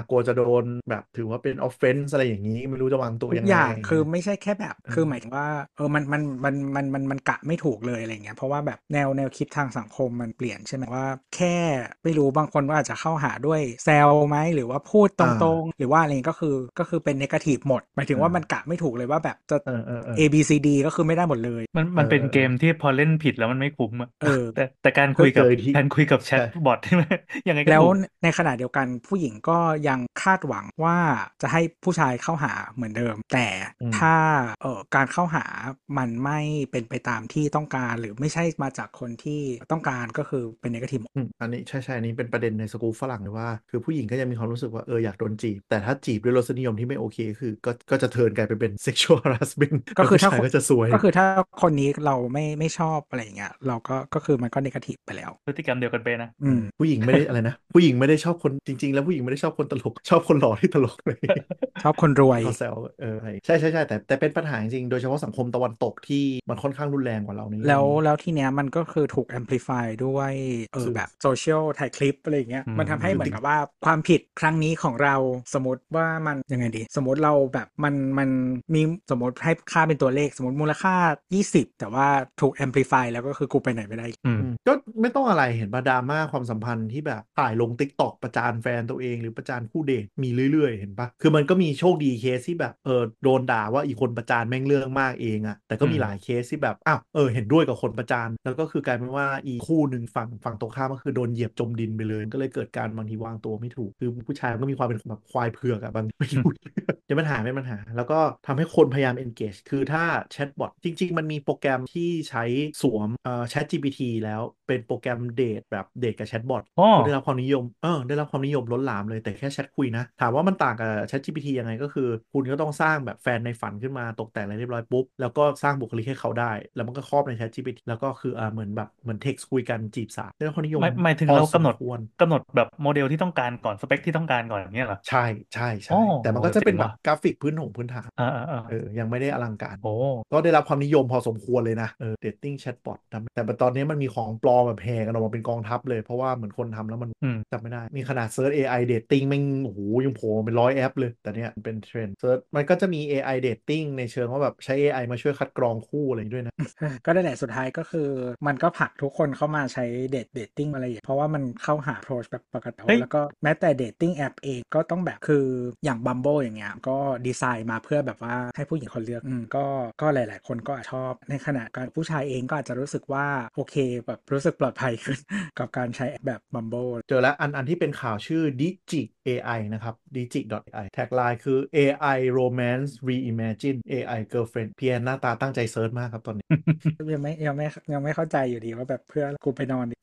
กลัวจะโดนแบบถือว่าเป็น offense อะไรอย่างนี้ ไม่รู้จะวางตัวทุยักงไงอย่างะไรเงี้คือไม่ใช่แค่แบบอืมคือหมายถึงว่าเออมันมันมันมันมันมันกะไม่ถูกเลยอะไรเงี้ยเพราะว่าแบบแนวแนวคิดทางสังคมมันเปลี่ยนใช่ไหมว่า แค่ไม่รู้บางคนก็อาจจะเข้าหาด้วยแซวไหมหรือว่าพูดตรงๆ หรือว่าอะไรก็คือก็คือเป็นนกาทีฟหมด หมายถึงว่ามันกะไม่ถูกเลยว่าแบบจะเออเออเออ A B C D ก็คือไม่ได้หมดเลย มันมันเป็นเออเกมที่พอเล่นผิดแล้วมันไม่คุ้มอะเออแต่แต่การคุยกับก็เจอที่การคุยกับแชทใช่บอทใช่ไหมยังไงก็แล้วถูกในขณะเดียวกันผู้หญิงก็ยังคาดหวังว่าจะให้ผู้ชายเข้าหาเหมือนเดิม แต่อืมถ้าเอ่อการเข้าหามันไม่เป็นไปตามที่ต้องการหรือไม่ใช่มาจากคนที่ต้องการก็คือเป็นนกาทีฟอืมอันนี้ใช่ใช่อันนี้เป็นประเด็นในสกูลฝรั่งเลยว่า คือผู้หญิงก็ยังมีความรู้สึกว่าเอออยากโดนจีบ แต่ถ้าจีบด้วยรสนิยมที่ไม่โอเค คือก็ก็จะเทิร์นกลายไปเป็น sexual harassment ก็คือแล้วถ้าผู้ชายก็จะซวย ก็คือถ้าคนนี้เราไม่ไม่ชอบอะไรอย่างเงี้ยเราก็ก็คือมันก็นกาทีฟไปแล้ว พฤติกรรมเดียวกันไปนะอืมผู้หญิงไม่ได้อะไรนะ ผู้หญิงไม่ได้ชชอบคนจริง ๆ แล้วผู้หญิงไม่ได้ชอบคนตลก ชอบคนหล่อที่ตลกเลยชอบคนรวยเขาแซวเออใช่ใช่ใช่แต่แต่เป็นปัญหาจริงๆโดยเฉพาะสังคมตะวันตกที่มันค่อนข้างรุนแรงกว่าเราในเรื่องแล้วนี้แล้วทีเนี้ยมันก็คือถูก amplify ด้วยเออสื่อแบบโซเชียลถ่ายคลิปอะไรอย่างเงี้ยอืมมันทำให้เหมือนกับว่าความผิดครั้งนี้ของเราสมมติว่ามันยังไงดี สมมติเราแบบมันมันมีสมมติให้ค่าเป็นตัวเลขสมมติมูลค่า 20 แต่ว่าถูก amplify แล้วก็คือกูไปไหนไม่ได้อืมอืมก็ไม่ต้องอะไรเห็นปะดราม่าความสัมพันธ์ที่แบบถ่ายลง TikTok ประจานแฟนตัวเองหรือประจานคู่เดทมีเรื่อยๆ เห็นปะคือมันก็มีโชคดีเคสที่แบบเออโดนด่าว่าอีกคนประจานแม่งเรื่องมากเองอะแต่ก็มีอืมหลายเคสที่แบบอ้าวเออเห็นด้วยกับคนประจานแล้วก็คือกลายเป็นว่าอีกคู่หนึ่งฝั่งฝั่งตรงข้ามก็คือโดนเหยียบจมดินไปเลย ก็เลยเกิดการบางทีวางตัวไม่ถูกคือผู้ชายมันก็มีความเป็นแบบควายเผือกอะบางทีไม่รู้เรื่องจะปัญหาไม่ปัญหา แล้วก็ทำให้คนพยายาม engage คือถ้าแชทบอทจริง ๆ มันมีโปรแกรมที่ใช้สวมเอ่อ Chat GPT แล้วเป็นโปรแกรมเดทแบบเดทกับแชทบอทอ๋อก็ได้รับความนิยมเออได้รับความนิยมล้นหลามเลยแต่แค่แชทคุยนะ ถามว่ามันต่างกับ Chat GPT ยังไงก็คือ คุณก็ต้องสร้างแบบแฟนในฝันขึ้นมาตกแต่งอะไรเรียบร้อยปุ๊บ แล้วก็สร้างบุคลิกให้เขาได้ แล้วมันก็ครอบใน Chat GPT แล้วก็คืออ่าเหมือนแบบเหมือนเท็กซ์คุยกันจีบสาวได้รับความนิยมไม่หมายถึงพอเรากำหนดสมควรกำหนดแบบโมเดลที่ต้องการก่อนสเปคที่ต้องการก่อนอย่างเงี้ยเหรอใช่ใช่อ๋ใช่อแต่มันก็จะเป็นเจ๋งแบบว่ะกราฟิกพื้นถงพื้นฐานอ่าอ่าอ่าเออยังไม่ได้อลังการโอ้ก็ได้รับความนิยมพอสมควรเลยนะเออ dating แชทบอทแต่ตอนนี้มันมีของปลอมแบบแห่กันออกมาเป็นกองทัพเลยเพราะว่าเหมือนคนทำแล้วมันอืมจำไม่ได้มีขนาด search AI dating แม่งโอ้โหยังโผล่มาเป็นร้อยแอปเลย แต่เนี้ยมันเป็นเทรนด์ search มันก็จะมี AI dating ในเชิงว่าแบบใช้ AI มาช่วยคัดกรองคู่อะไรอย่างนี้ด้วยนะ ก็ได้แหละสุดท้ายก็คือ มันก็ผลักทุกคนเข้ามาใช้ date dating อะไรอย่างเงี้ยเพราะว่ามันเข้าหาโพสแบบปกติเฮ้ยแล้วก็แม้แต่ dating แอปเองก็ต้องแบบคืออย่าง Bumble อย่างเงี้ยก็ดีไซน์มาเพื่อแบบว่าให้ผู้หญิงคนเลือกอืมก็ก็หลาย ๆ คนก็อาจชอบในขณะการผู้ชายเองก็อาจจะรู้สึกว่าโอเคแบบรู้สึกปลอดภัยขึ้นกับการใช้แบบ Bumble เจอแล้วอันอันที่เป็นข่าวชื่อ Digi AI นะครับ Digi AI tagline คือ AI romance reimagine AI girlfriend เพียนหน้าตาตั้งใจ search มากครับตอนนี้ ยังไม่ยังไม่ยังไม่เข้าใจอยู่ดีว่าแบบเพื่อกูไปนอนดิ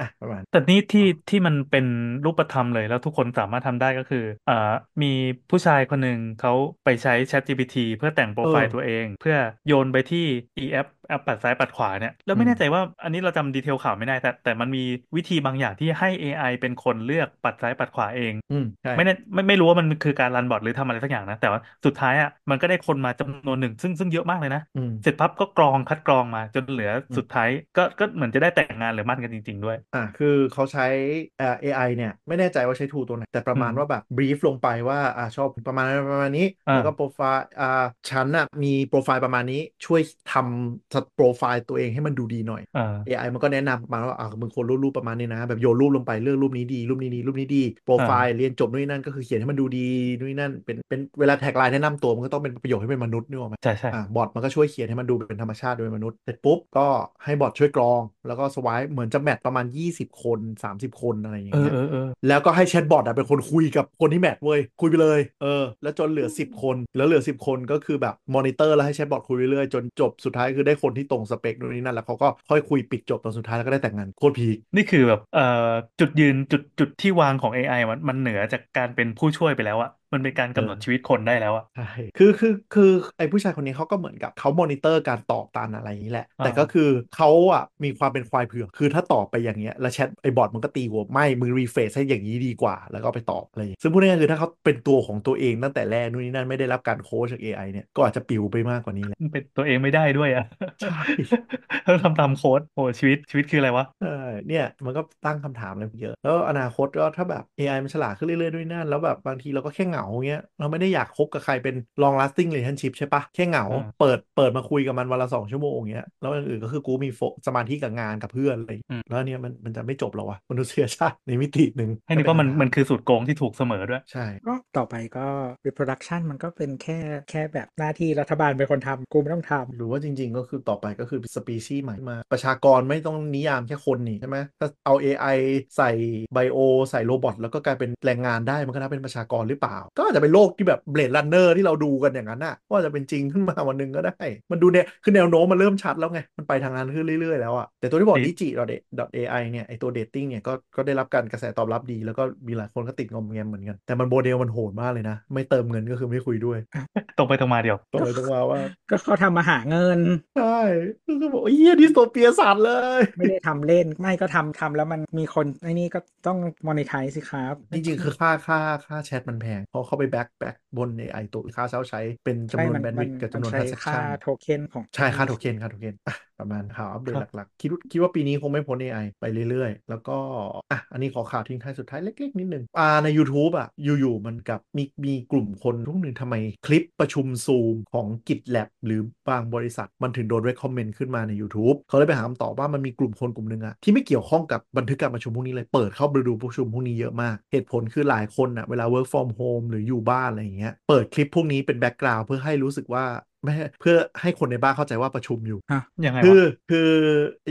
อะ ประมาณ แต่นี่ที่ที่มันเป็นรูปธรรมเลยแล้วทุกคนสามารถทำได้ก็คืออ่ามีผู้ชายคนหนึ่งเขาไปใช้ ChatGPT เพื่อแต่งโปรไฟล์เออตัวเอง เพื่อโยนไปที่ e app แอปปัดซ้ายปัดขวาเนี่ยแล้วไม่อืมแน่ใจว่าอันนี้เราจำดีเทลข่าวไม่ได้แต่แต่มันมีวิธีบางอย่างที่ให้ AI เป็นคนเลือกปัดซ้ายปัดขวาเองอืมใช่ไม่แน่ไม่ไม่รู้ว่ามันคือการรันบอทหรือทำอะไรสักอย่างนะ แต่ว่าสุดท้ายอะมันก็ได้คนมาจำนวนหนึ่ง ซึ่งซึ่งเยอะมากเลยนะอืมเสร็จปั๊บก็กรองคัดกรองมาจนเหลืออมสุดท้ายก็ก็เหมือนจะได้แต่งงานหรือหมั้นกันจริง ๆ ด้วยอะคือเขาใช้เอ่อ AI เนี่ย ไม่แน่ใจว่าใช้ tool ตัวไหน แต่ประมาณอืมว่าแบบ brief ลงไปว่าอ่าชอบประมาณประมาณนี้อ่าแล้วก็โปรไฟล์อ่าฉันน่ะมีโปรไฟล์ประมาณนี้ช่วยทำโปรไฟล์ตัวเองให้มันดูดีหน่อยอ่า AI มันก็แนะนำมาว่าอ่ามึงควรรูปรูปประมาณนี้นะ แบบโยนรูปลงไปเลือกรูปนี้ดีรูปนี้ดีรูปนี้ดีโปรไฟล์เรียนจบนู่นนนั่นก็คือเขียนให้มันดูดีนู่นนนั่นเป็นเป็นเวลา tagline แนะนำตัวมันก็ต้องเป็นประโยคให้เป็นมนุษย์นึกออกไหมใช่ใช่อ่าบอทมันก็ช่วยเขียนให้มันดูเป็นธรรมชาติโดยมนุษย์เสร็จปุ๊บก็ให้ bot ช่วยกรอง แล้วก็ swipe เหมือนจะ match ประมาณ 20คน30คนอะไรอย่างเออเงี้ยเออเออแล้วก็ให้ chatbot อะเป็นคนคุยกับคนที่ match เว้ยคุยไปเลยเออแล้วจนเหลือ10คน แล้วเหลือ10คนก็คือแบบมอนิเตอร์แล้วให้ chatbot คุยเรื่อยๆจนจบสุดท้ายคือได้คนที่ตรงสเปคนู่นนี่นั่นแล้วเขาก็ค่อยคุยปิดจบตอนสุดท้ายแล้วก็ได้แต่งงานโคตร peakนี่คือแบบเอ่อจุดยืนจุดจุดที่วางของ AI มันมันเหนือจากการเป็นผู้ช่วยไปแล้วอะมันเป็นการกำหนดเออชีวิตคนได้แล้วอะใช่คือคือคือไอ้ผู้ชายคนนี้เขาก็เหมือนกับเขามอนิเตอร์การตอบตานอะไรอย่างนี้แหละอ่าแต่ก็คือเขาอะมีความเป็นควายเผือกคือถ้าตอบไปอย่างเงี้ยแล้วแชทไอ้บอทมันก็ตีหัวไม่มึงรีเฟซให้อย่างนี้ดีกว่า แล้วก็ไปตอบอะไรอย่างงี้ซึ่งพูดง่ายๆคือถ้าเขาเป็นตัวของตัวเองตั้งแต่แรกนู่นนี่นั่นไม่ได้รับการโค้ชจาก AI เนี่ยก็อาจจะปิวไปมากกว่านี้แหละมันเป็นตัวเองไม่ได้ด้วยอะใช่ต้องทำตามโค้ดโอ้ชีวิตชีวิตคืออะไรวะใช่เนี่ยมันก็ตั้งคำถามอะไรเยอะแล้วอนาคตก็ถ้าแบบ AI มันฉลาดขึ้นเรื่อยๆด้วยนั่นแล้วแบบบางทีเราก็แค่เหงาเงี้ยเราไม่ได้อยากคบกับใครเป็น long lasting relationship ใช่ปะแค่เหงาอ่าเปิดเปิดมาคุยกับมันวันละสองชั่วโมงเงี้ยแล้วอย่างอื่นก็คือกูมีโฟกัสสมาธิกับงานกับเพื่อนอะไรอย่างเงี้ยแล้วเนี่ยมันมันจะไม่จบหรอวะมนุษยชาติในมิติหนึ่งให้นึกว่ามันก็เป็นมันคือสูตรโกงที่ถูกเสมอด้วย ใช่ ก็ต่อไปก็ reproduction มันก็เป็นแค่แค่แบบหน้าที่รัฐบาลเป็นคนทำกูไม่ต้องทำหรือว่าจริง ๆ ก็คือต่อไปก็คือสปีชีส์ใหม่มา ประชากรไม่ต้องนิยามแค่คนนี่ใช่ไหมถ้าเอา AI ใส่ bio ใส่ robot แล้วก็กลายเป็นแรงงานได้มันก็นับเป็นประชากรหรือเปล่าก็อาจจะเป็นโลกที่แบบ Blade Runner ที่เราดูกันอย่างนั้นน่ะว่าจะเป็นจริงขึ้นมาวันหนึ่งก็ได้ มันดูเนี่ยคือแนวโน้มมันเริ่มชัดแล้วไง มันไปทางนั้นขึ้นเรื่อยๆแล้วอะแต่ตัวที่บอกดีดิจิ .ai เนี่ยไอตัว dating เนี่ยก็ก็ได้รับการกระแสตอบรับดี แล้วก็มีหลายคนก็ติดงอมแงมเหมือนกัน แต่มันโมเดลมันโหดมากเลยนะ ไม่เติมเงินก็คือไม่คุยด้วย ตรงไปตรงมาเดียวตรงเลยตรงมาว่า ก็เขาทำมาหาเงินใช่ก็คือบอกเหี้ย dystopia สัตว์เลย ไม่ได้ทำเล่นไม่ก็ทำทำแล้วมันมีคนไอ้นี่ก็ต้อง monetize สิครับ จริงๆคือค่าค่าค่าแชทมันแพงเพราะเข้าไป back back บน AI ตัวค่าเช่าใช้เป็นจำนวนใช่มัแบนด์วิดต์กับจำนวนใช้ transaction ค่าโทเค็นของใช่ค่าโทเค็นค่าโทเค็นอะ ประมาณข่าวอัปเดตครับหลักๆ คิดว่าคิดว่าปีนี้คงไม่พ้น AI ไปเรื่อยๆ แล้วก็อะอันนี้ขอข่าวทิ้งท้ายสุดท้ายเล็กๆ นิดนึงอ่าใน YouTube อะอยู่ๆมันกับมีมีกลุ่มคนทุกหนึ่งทำไมคลิปประชุมซูมของ GitLab หรือบางบริษัทมันถึงโดน recommend ขึ้นมาใน YouTube เขาเลยไปหาคำตอบว่ามันมีกลุ่มคนกลุ่มหนึ่งอะที่ไม่เกี่ยวข้องกับบันทึกการประชุมพวกนี้เลยเปิดเข้าไปดูประชุมพวกนี้เยอะมาก เหตุผลคือหลายคนอะเวลา work from home หรืออยู่บ้านอะไรอย่างเงี้ยเปิดคลิปพวกนี้เป็น background เพื่อให้รู้สึกว่าไม่ให้เพื่อให้คนในบ้านเข้าใจว่าประชุมอยู่ยังไงคืวะอคือ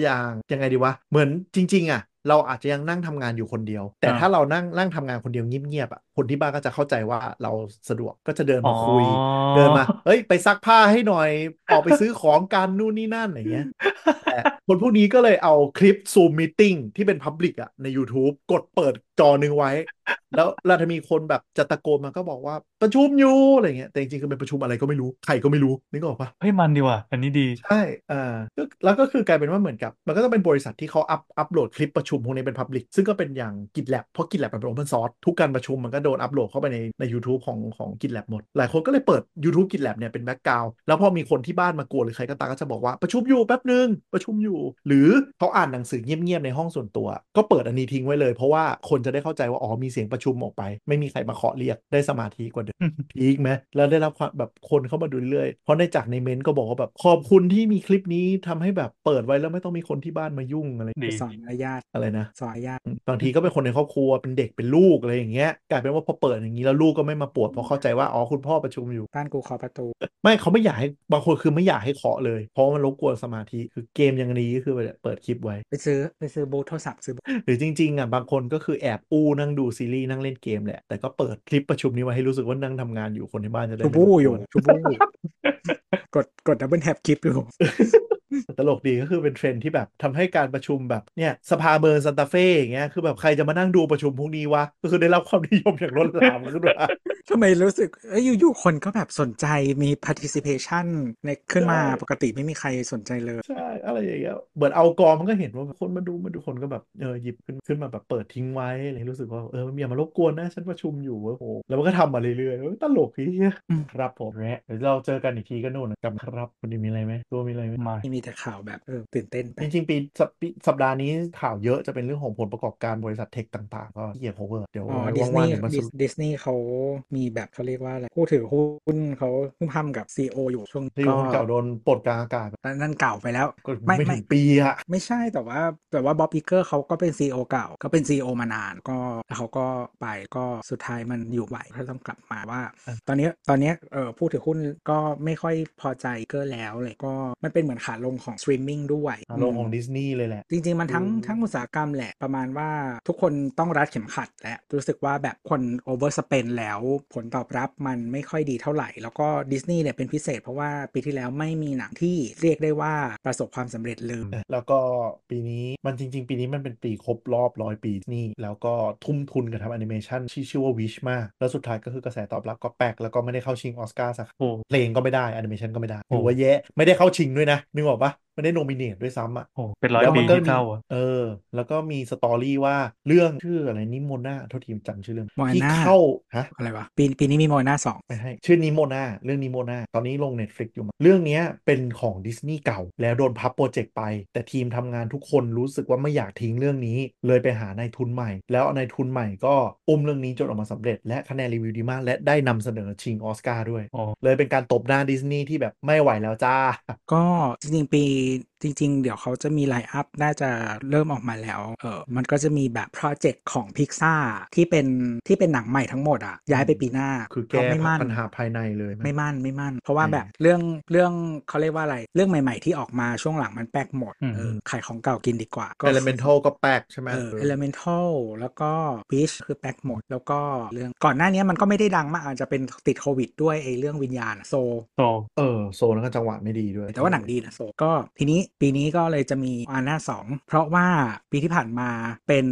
อย่างยังไงดีวะ เหมือนจริง ๆ อะ เราอาจจะยังนั่งทำงานอยู่คนเดียว แต่อ่าถ้าเรานั่งนั่งทำงานคนเดียวเงียบๆอะ คนที่บ้านก็จะเข้าใจว่าเราสะดวกก็จะเดินอ๋มาอคุย เดินมา เฮ้ย ไปซักผ้าให้หน่อย ออกไปซื้อของกันนู่นนี่นั่นอะไรเงี้ยแต่คนพวกนี้ก็เลยเอาคลิป Zoom Meeting ที่เป็น Public อะใน YouTube กดเปิดจอหนึ่งไว้ แล้วเราจะมีคนแบบจะตะโกนมาก็บอกว่าประชุมอยู่อะไรเงี้ยแต่จริงๆคือเป็นประชุมอะไรก็ไม่รู้ใครก็ไม่รู้นึกออกปะเฮ้ยมันดีว่ะอันนี้ดีใช่อ่าก็แล้วก็คือกลายเป็นว่าเหมือนกับ มันก็ต้องเป็นบริษัทที่เขาอัพอัพโหลดคลิปประชุมพวกนี้เป็น Public ซึ่งก็เป็นอย่าง GitLab เพราะ GitLab มันเป็น Open Source ทุกการประชุมมันก็โดนอัพโหลดเข้าไปในใน YouTube ของของ GitLab หมด หลายคนก็เลยเปิด YouTube GitLab เนี่ยเป็น background แล้วพอมีคนที่บ้านมากวนหรือใครก็ตามก็จะบอกว่าประชุมอยู่แป๊บนึงประชุมอยู่ หรือเขาอ่านหนังสือเงียบๆในห้องส่วนตัว ก็เปิดอันนี้ทิ้งไว้เลย เพราะว่าคนจะได้เข้าใจว่าอ๋อมีเสียงประชุมออกไป ไม่มีใครมาเคาะเรียกได้สมาธิกว่าเดิมพีคไหมแล้วได้รับความแบบคนเข้ามาดูเรื่อยๆเพราะในจากในเม้นต์ก็บอกว่าแบบขอบคุณที่มีคลิปนี้ทำให้แบบเปิดไว้แล้วไม่ต้องมีคนที่บ้านมายุ่งอะไรดีสอนมารยาทอะไรนะสอนมารยาทบางทีก็เป็นคนในครอบครัวเป็นเด็กเป็นลูกอะไรอย่างเงี้ยกลายเป็นว่าพอเปิดอย่างนี้แล้วลูกก็ไม่มาปวดเพราะเข้าใจว่าอ๋อคุณพ่อประชุมอยู่บ้านกูขอประตู ไม่เขาไม่อยากให้บางคนคือไม่อยากให้เคาะเลย เพราะว่ามันรบกวนสมาธิคือเกมอย่างนี้ก็คือเปิดคลิปไว้ ไปซื้อไปซื้อบูธโทรศัพท์ซื้อบูธหรือจริงๆอะบางคนก็คือแอบอู้นั่งดูซีรีส์นั่งเล่นเกมแหละแต่ก็เปิดคลิปประชุมนี้ไว้ให้รู้สึกว่านั่งทำงานอยู่คนในบ้านจะได้ชูไม่บูรบกวนอยู่ชูบูกดกดดับเบิลแท็บคลิปอยู่ ตลกดีก็คือเป็นเทรนด์ที่แบบทำให้การประชุมแบบเนี่ยสภาเมืองซันตาเฟ่อย่างเงี้ยคือแบบใครจะมานั่งดูประชุมพวกนี้วะก็คือได้รับความนิยมอย่างล้นหลามขึ้นมาทำไมรู้สึกเอ้ยอยู่ๆคนก็แบบสนใจมี participation ในขึ้นมาใช่ปกติไม่มีใครสนใจเลย ใช่ อะไรอย่างเงี้ยเหมือนเอากอมันก็เห็นว่าคนมาดูมาดูคนก็แบบเออหยิบขึ้นขึ้นมาแบบเปิดทิ้งไว้อะไรรู้สึกว่าเออมันอย่ามารบกวนนะฉันประชุมอยู่เว้ยโอ้แล้วมันก็ทำมาเรื่อยๆเออตลกทีเนี้ยอืมครับผมและเดี๋ยวเราเจอกันอีกทีก็นู่นนะครับครับคุณดิมมีอะไรไหมตัวมีอะไรไหมมาไม่มีแต่ข่าวแบบเออตื่นเต้นไปจริงๆปีสัปปีสัปดาห์นี้ข่าวเยอะจะเป็นเรื่องของผลประกอบการบริษัทเทคต่างๆ ก็เกี่ยว cover เดี๋ยวอ๋อไว้ดิสนีว่างย์ๆเดี๋ยวมาสรุปดิสนีย์เขามีแบบเขาเรียกว่าอะไรผู้ถือหุ้นเขาเพิ่งทำกับ CEO อยู่ช่วงที่ก็คนเก่าโดนปลดกลางอากาศนั่นเก่าไปแล้วก็ไม่ไม่ไม่ถึงปีอะไม่ใช่แต่ว่าแต่ว่า Bob Iger เขาก็เป็น CEO เก่าก็เป็น CEO มานานก็แล้วเขาก็ไปก็สุดท้ายมันอยู่ไม่ไหวก็ต้องกลับมาว่า ตอนนี้ตอนนี้เออผู้ถือหุ้นก็ไม่ค่อยพอใจ Iger แล้วเลยก็มันเป็นเหมือนขาลงของสตรีมมิ่งด้วยอารมณ์ของดิสนีย์เลยแหละ จริง ๆ มันทั้งอืมทั้งอุตสาหกรรมแหละ ประมาณว่าทุกคนต้องรัดเข็มขัดและ รู้สึกว่าแบบคน overspend แล้วผลตอบรับมันไม่ค่อยดีเท่าไหร่ แล้วก็ดิสนีย์เนี่ยเป็นพิเศษ เพราะว่าปีที่แล้วไม่มีหนังที่เรียกได้ว่าประสบความสำเร็จเลยแล้วก็ปีนี้มันจริง ๆ ปีนี้มันเป็นปีครบรอบร้อยปีนี่แล้วก็ทุ่มทุนกับทำแอนิเมชันที่ชื่อว่า Wish มาก แล้วสุดท้ายก็คือกระแสตอบรับก็แปลกแล้วก็ไม่ได้เข้าชิงออสการ์สักโอ้เพลงก็ไม่ได้แอนิเมชันก็ไม่ได้โอ้ถือว่าแย่ไม่ได้เข้าชิงด้วยนะนึกออกปะ ไม่ได้ nominate ด้วยซ้ำอะโหเป็นร้อยแล้วปีมันก็ที่มีเท่าอะเออ แล้วก็มี story ว่าเรื่องชื่ออะไร Nimona โทษทีจำชื่อเรื่อง Moana ที่เข้าฮะอะไรวะปีปีนี้มี Moana สองไม่ให้ชื่อ Nimona เรื่อง Nimona ตอนนี้ลง Netflix อยู่มั้งเรื่องเนี้ยเป็นของดิสนีย์เก่า แล้วโดนพับโปรเจกต์ไป แต่ทีมทำงานทุกคนรู้สึกว่าไม่อยากทิ้งเรื่องนี้ เลยไปหานายทุนใหม่ แล้วนายทุนใหม่ก็อุ้มเรื่องนี้จนออกมาสำเร็จ และคะแนนรีวิวดีมากและได้นำเสนอชิงออสการ์ด้วยอ๋อเลยเป็นการตบหน้าดิสนีย์ที่แบบไม่ไหวแล้วจ้า ก็จริงๆปี the จริง ๆ เดี๋ยวเขาจะมีไลน์อัพน่าจะเริ่มออกมาแล้วเออมันก็จะมีแบบโปรเจกต์ของพิกซ่าที่เป็นที่เป็นหนังใหม่ทั้งหมดอะย้ายไปปีหน้าคือเพราะแก้ไม่มั่นปัญหาภายในเลยไหมไม่มั่นไม่มั่น เพราะว่าอืมแบบเรื่องเรื่องเขาเรียกว่าอะไรเรื่องใหม่ ๆ ที่ออกมาช่วงหลังมันแป๊กหมดอืมเออขายของเก่ากินดีกว่าก็เอลเมนทัลก็แป๊กใช่ไหมเออเออ elemental แล้วก็ beach คือแป๊กหมดแล้วก็เรื่องก่อนหน้านี้มันก็ไม่ได้ดังมากอาจจะเป็นติดโควิดด้วยไอ้เรื่องวิญญาณโซโตเออโซนแล้วก็จังหวะไม่ดีด้วย แต่ว่าหนังดีนะโซก็ทีนี้ปีนี้ก็เลยจะมีอาน่าสองเพราะว่าปีที่ผ่านมาเป็น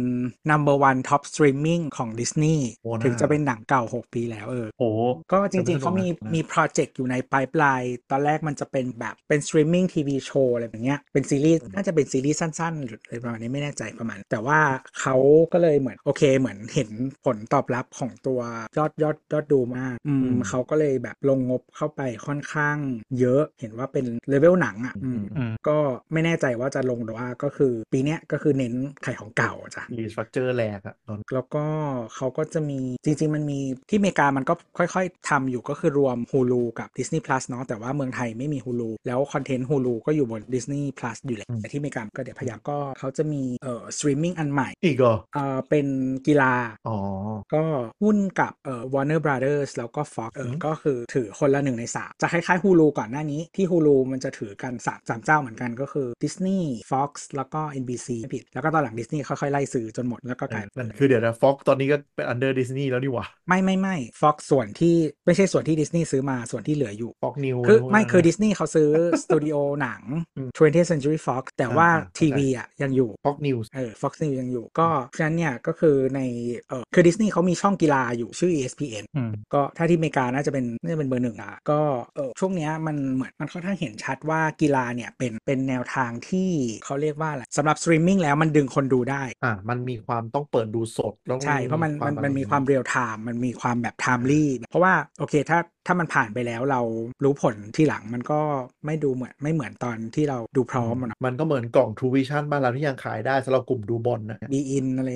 number one top streaming ของ Disney โอ้น่าถึงจะเป็นหนังเก่า 6 ปีแล้วเออโอ้ก็จริงๆแต่เขามันสนุกมีนะมีโปรเจกต์อยู่ใน pipeline ตอนแรกมันจะเป็นแบบเป็น streaming TV show อะไรแบบเนี้ยเป็นซีรีส์น่าจะเป็นซีรีส์สั้นๆหรืออะไรประมาณนี้ไม่แน่ใจประมาณ แต่ว่าเขาก็เลยเหมือนโอเคเหมือนเห็นผลตอบรับของตัวยอดยอดยอดดูมากอืมเขาก็เลยแบบลงงบเข้าไปค่อนข้างเยอะเห็นว่าเป็นเลเวลหนังอะอืมอืมก็ไม่แน่ใจว่าจะลงหรือว่าก็คือปีเนี้ยก็คือเน้นขายของเก่าจ้ะ restructure แหลกอะตอนแล้วก็เขาก็จะมีจริง ๆ มันมีที่อเมริกามันก็ค่อยๆทำอยู่ก็คือรวม Hulu กับ Disney Plus เนาะแต่ว่าเมืองไทยไม่มี Hulu แล้ว content Hulu ก็อยู่บน Disney Plus อยู่แล้วแต่ที่อเมริกาก็เดี๋ยวพยายามก็เขาจะมีเอ่อ streaming อันใหม่อีกเหรอเอ่อเป็นกีฬาอ๋อก็หุ้นกับเอ่อ Warner Brothers แล้วก็ Fox เอออืมก็คือถือคนละหนึ่งในสามจะคล้ายๆ Hulu ก่อนหน้านี้ที่ Hulu มันจะถือกันสามสามเจ้าเหมือนกันก็คือ Disney Fox แล้วก็ NBC ไม่ผิด แล้วก็ตอนหลัง Disney ค่อยๆ ไล่ซื้อจนหมดแล้วก็กลายนั่นคือเดี๋ยวนะ Fox ตอนนี้ก็เป็น under Disney แล้วนี่หว่า ไม่ไม่ไม่ Fox ส่วนที่ไม่ใช่ส่วนที่ดิสนีย์ซื้อมาส่วนที่เหลืออยู่ Fox News คือไม่คือดิสนีย์เขาซื้อสตูดิโอหนังอืม 20th Century Fox แต่ว่าอ่าๆทีวีอะยังอยู่ Fox News เออ Fox News ยังอยู่ก็ฉะนั้นเนี่ยก็คือในเออคือดิสนีย์เขามีช่องกีฬาอยู่ชื่อ ESPN อืมก็ถ้าที่อเมริกาน่าจะเป็นน่าจะเป็นเบอร์หนึ่งอะก็เออช่วงเนี้ยมันเหมือนมันค่อนข้างเห็นชัดว่ากีฬาเนี่ยเป็นเป็นแนวทางที่เขาเรียกว่าอะไรสำหรับสตรีมมิ่งแล้วมันดึงคนดูได้อะมันมีความต้องเปิดดูสดแล้วใช่ เพราะมันมันมันมีอะไรความ real time มันมีความแบบ timely เพราะว่าโอเคถ้าถ้ามันผ่านไปแล้วเรารู้ผลที่หลังมันก็ไม่ดูเหมือนไม่เหมือนตอนที่เราดูพร้อมอะเนาะมันก็เหมือนกล่อง True Visions บ้านเราที่ยังขายได้สำหรับกลุ่มดูบอลนะ beIN อะไร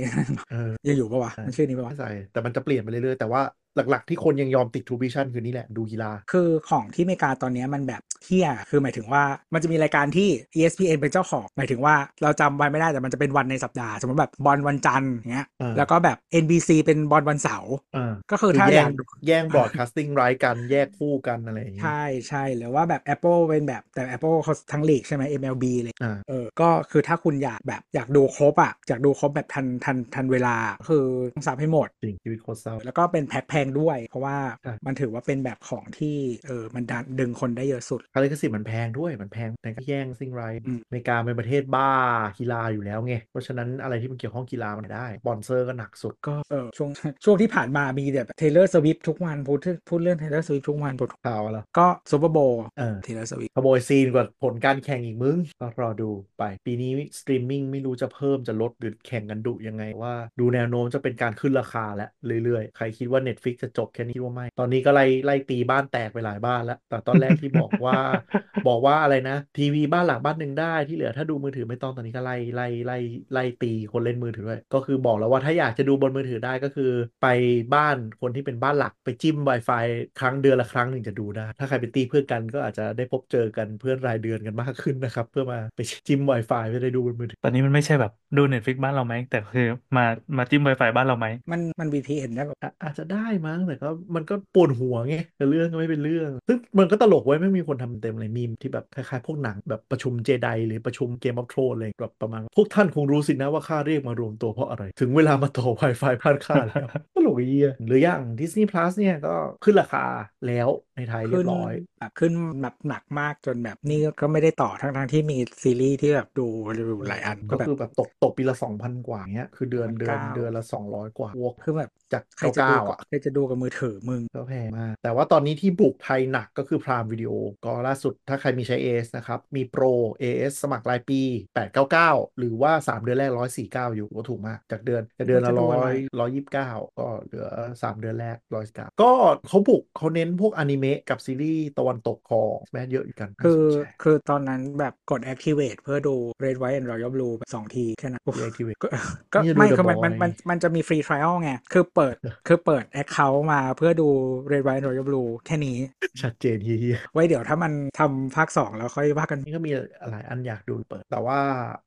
เออยังอยู่ปะวะใช่มันชื่อนี้ปะวะไม่ใส่แต่มันจะเปลี่ยนไปเรื่อยๆแต่ว่า หลักๆ ที่คนยังยอมติด True Vision คือนี่แหละดูกีฬา คือของที่อเมริกาตอนเนี้ยมันแบบเที่ยคือหมายถึงว่ามันจะมีรายการที่ ESPN เป็นเจ้าของ หมายถึงว่าเราจำวันไม่ได้แต่มันจะเป็นวันในสัปดาห์ สมมติแบบบอลวันจันทร์อย่างเงี้ยอ่าแล้วก็แบบ NBC เป็นบอลวันเสาร์อ่าก็คือถ้าแย่องยากดูแย่ง broadcasting ไรกันแยกคู่กันอะไรอย่างเงี้ยใช่ใช่หรือว่าแบบ Apple เป็นแบบแต่ Apple เขาทั้งลีกใช่ไหม MLB เลยอ่าเออก็คือถ้าคุณอยากแบบอยากดูครบอะอยากดูครบแบบทันทันทันเวลาคือต้อง sub ให้หมดจริงชีวิตโคตรเศร้าแล้วก็เป็นแพ็คแพงด้วย เพราะว่าใช่มันถือว่าเป็นแบบของที่เออมันดันดึงคนได้เยอะสุดค่าลิขสิทธิ์มันแพงด้วยมันแพงในการแย่งซิงไรอืมอเมริกาเป็นประเทศบ้ากีฬาอยู่แล้วไง เพราะฉะนั้นอะไรที่มันเกี่ยวข้องกีฬามันได้สปอนเซอร์ก็หนักสุดก็เออช่วงช่วงที่ผ่านมามีแบบ Taylor Swift ทุกวันพูดพูดเรื่อง Taylor Swift ทุกวันพูดข่าวอะไรก็ Super Bowl เออ Taylor Swift ขโมยซีนกว่าผลการแข่งอีกมึงก็รอดูไป ปีนี้สตรีมมิ่งไม่รู้จะเพิ่มจะลดหรือแข่งกันดุยังไงว่าดูแนวโน้มจะเป็นการขึ้นราคาแล้วเรื่อยๆ ใครคิดว่า Netflix จะจบแค่นี้คิดว่าไม่ ตอนนี้ก็ไล่ไล่ตีบ้านแตกไปหลายบ้านแล้ว แต่ตอนแรกที่บอกว่า บอกว่าอะไรนะ ทีวีบ้านหลังบ้านหนึ่งได้ที่เหลือถ้าดูมือถือไม่ต้องตอนนี้ก็ไล่ไล่ไล่ไล่ตีคนเล่นมือถือด้วย ก็คือบอกแล้วว่าถ้าอยากจะดูบนมือถือได้ก็คือ ไปบ้านคนที่เป็นบ้านหลักไปจิ้ม Wi-Fi ครั้งเดือนละครั้งหนึ่งจะดูได้ ถ้าใครเป็นตีเพื่อนกันก็อาจจะได้พบเจอกันเพื่อนรายเดือนกันมากขึ้นนะครับ เพื่อมาไปจิ้ม Wi-Fi เพื่อได้ดูบนมือถือ ตอนนี้มันไม่ใช่แบบดู Netflix บ้านเราไหมแต่คือมามาจิ้ม Wi-Fi บ้านเราไหมมันมัน VPN ได้แบบอะอาจจะได้มั้งแต่ก็มันก็ปวดหัวไงแต่เรื่องก็ไม่เป็นเรื่อง ซึ่งมันก็ตลกไว้ยไม่มีคนทำเต็มเลยมีมที่แบบคล้ายๆ พวกหนังแบบประชุมเจไดหรือประชุมเกมออฟโทรเลยแบบประมาณ พวกท่านคงรู้สินะว่าข้าเรียกมารวมตัวเพราะอะไร ถึงเวลามาต่อ Wi-Fi ผ่านข้าแล้วตลกเยี่ยหรืออย่าง Disney Plus เนี่ยก็ขึ้นราคาแล้วในไทยเรียขึ้นบร้อยแบบขึ้นแบบหนักมากจนแบบนี่ก็ไม่ได้ต่อทั้งทั้งๆที่มีซีรีส์ที่แบบดูดูหลายอันก็ก็แบบคือแบบตกตกปีละ2,000กว่าเงี้ยคือเดือนเดือนเก้าเดือนละ200กว่าบวกคือแบบ จากใครจะดูเก้ากับอะใครจะดูกับมือถือมึงก็แพงมากแต่ว่าตอนนี้ที่บุกไทยหนักก็คือ Prime Video ก็ล่าสุดถ้าใครมีใช้ AS นะครับ มีโปร AS สมัครรายปี 899 หรือว่า 3 เดือนแรก 149 อยู่ก็ถูกมาก จากเดือนจากเดือนละจะดูอะไรร้อยร้อยยี่สิบเก้าก็เหลือ 3 เดือนแรก119ก็เขาบุกเขาเน้นพวกอนิเมะกับซีรีส์ตะวันตกของแมสเยอะอยู่กัน คือน่าสนใจคือตอนนั้นแบบกด activate เพื่อดู Red White and Royal Blue แบบสองทีแค่นั้น Deactivate ก็ก็นี่จะดูไม่ The คือมัน Boy มันมันมันจะมีฟรี trial ไงคือเปิดคือเปิด account มาเพื่อดู Red White and Royal Blue แค่นี้ ชัดเจนเฮียไว้เดี๋ยวถ้ามันทำภาค 2 แล้วค่อยว่ากันนี่ก็มีหลายอันอยากดูเปิด แต่ว่า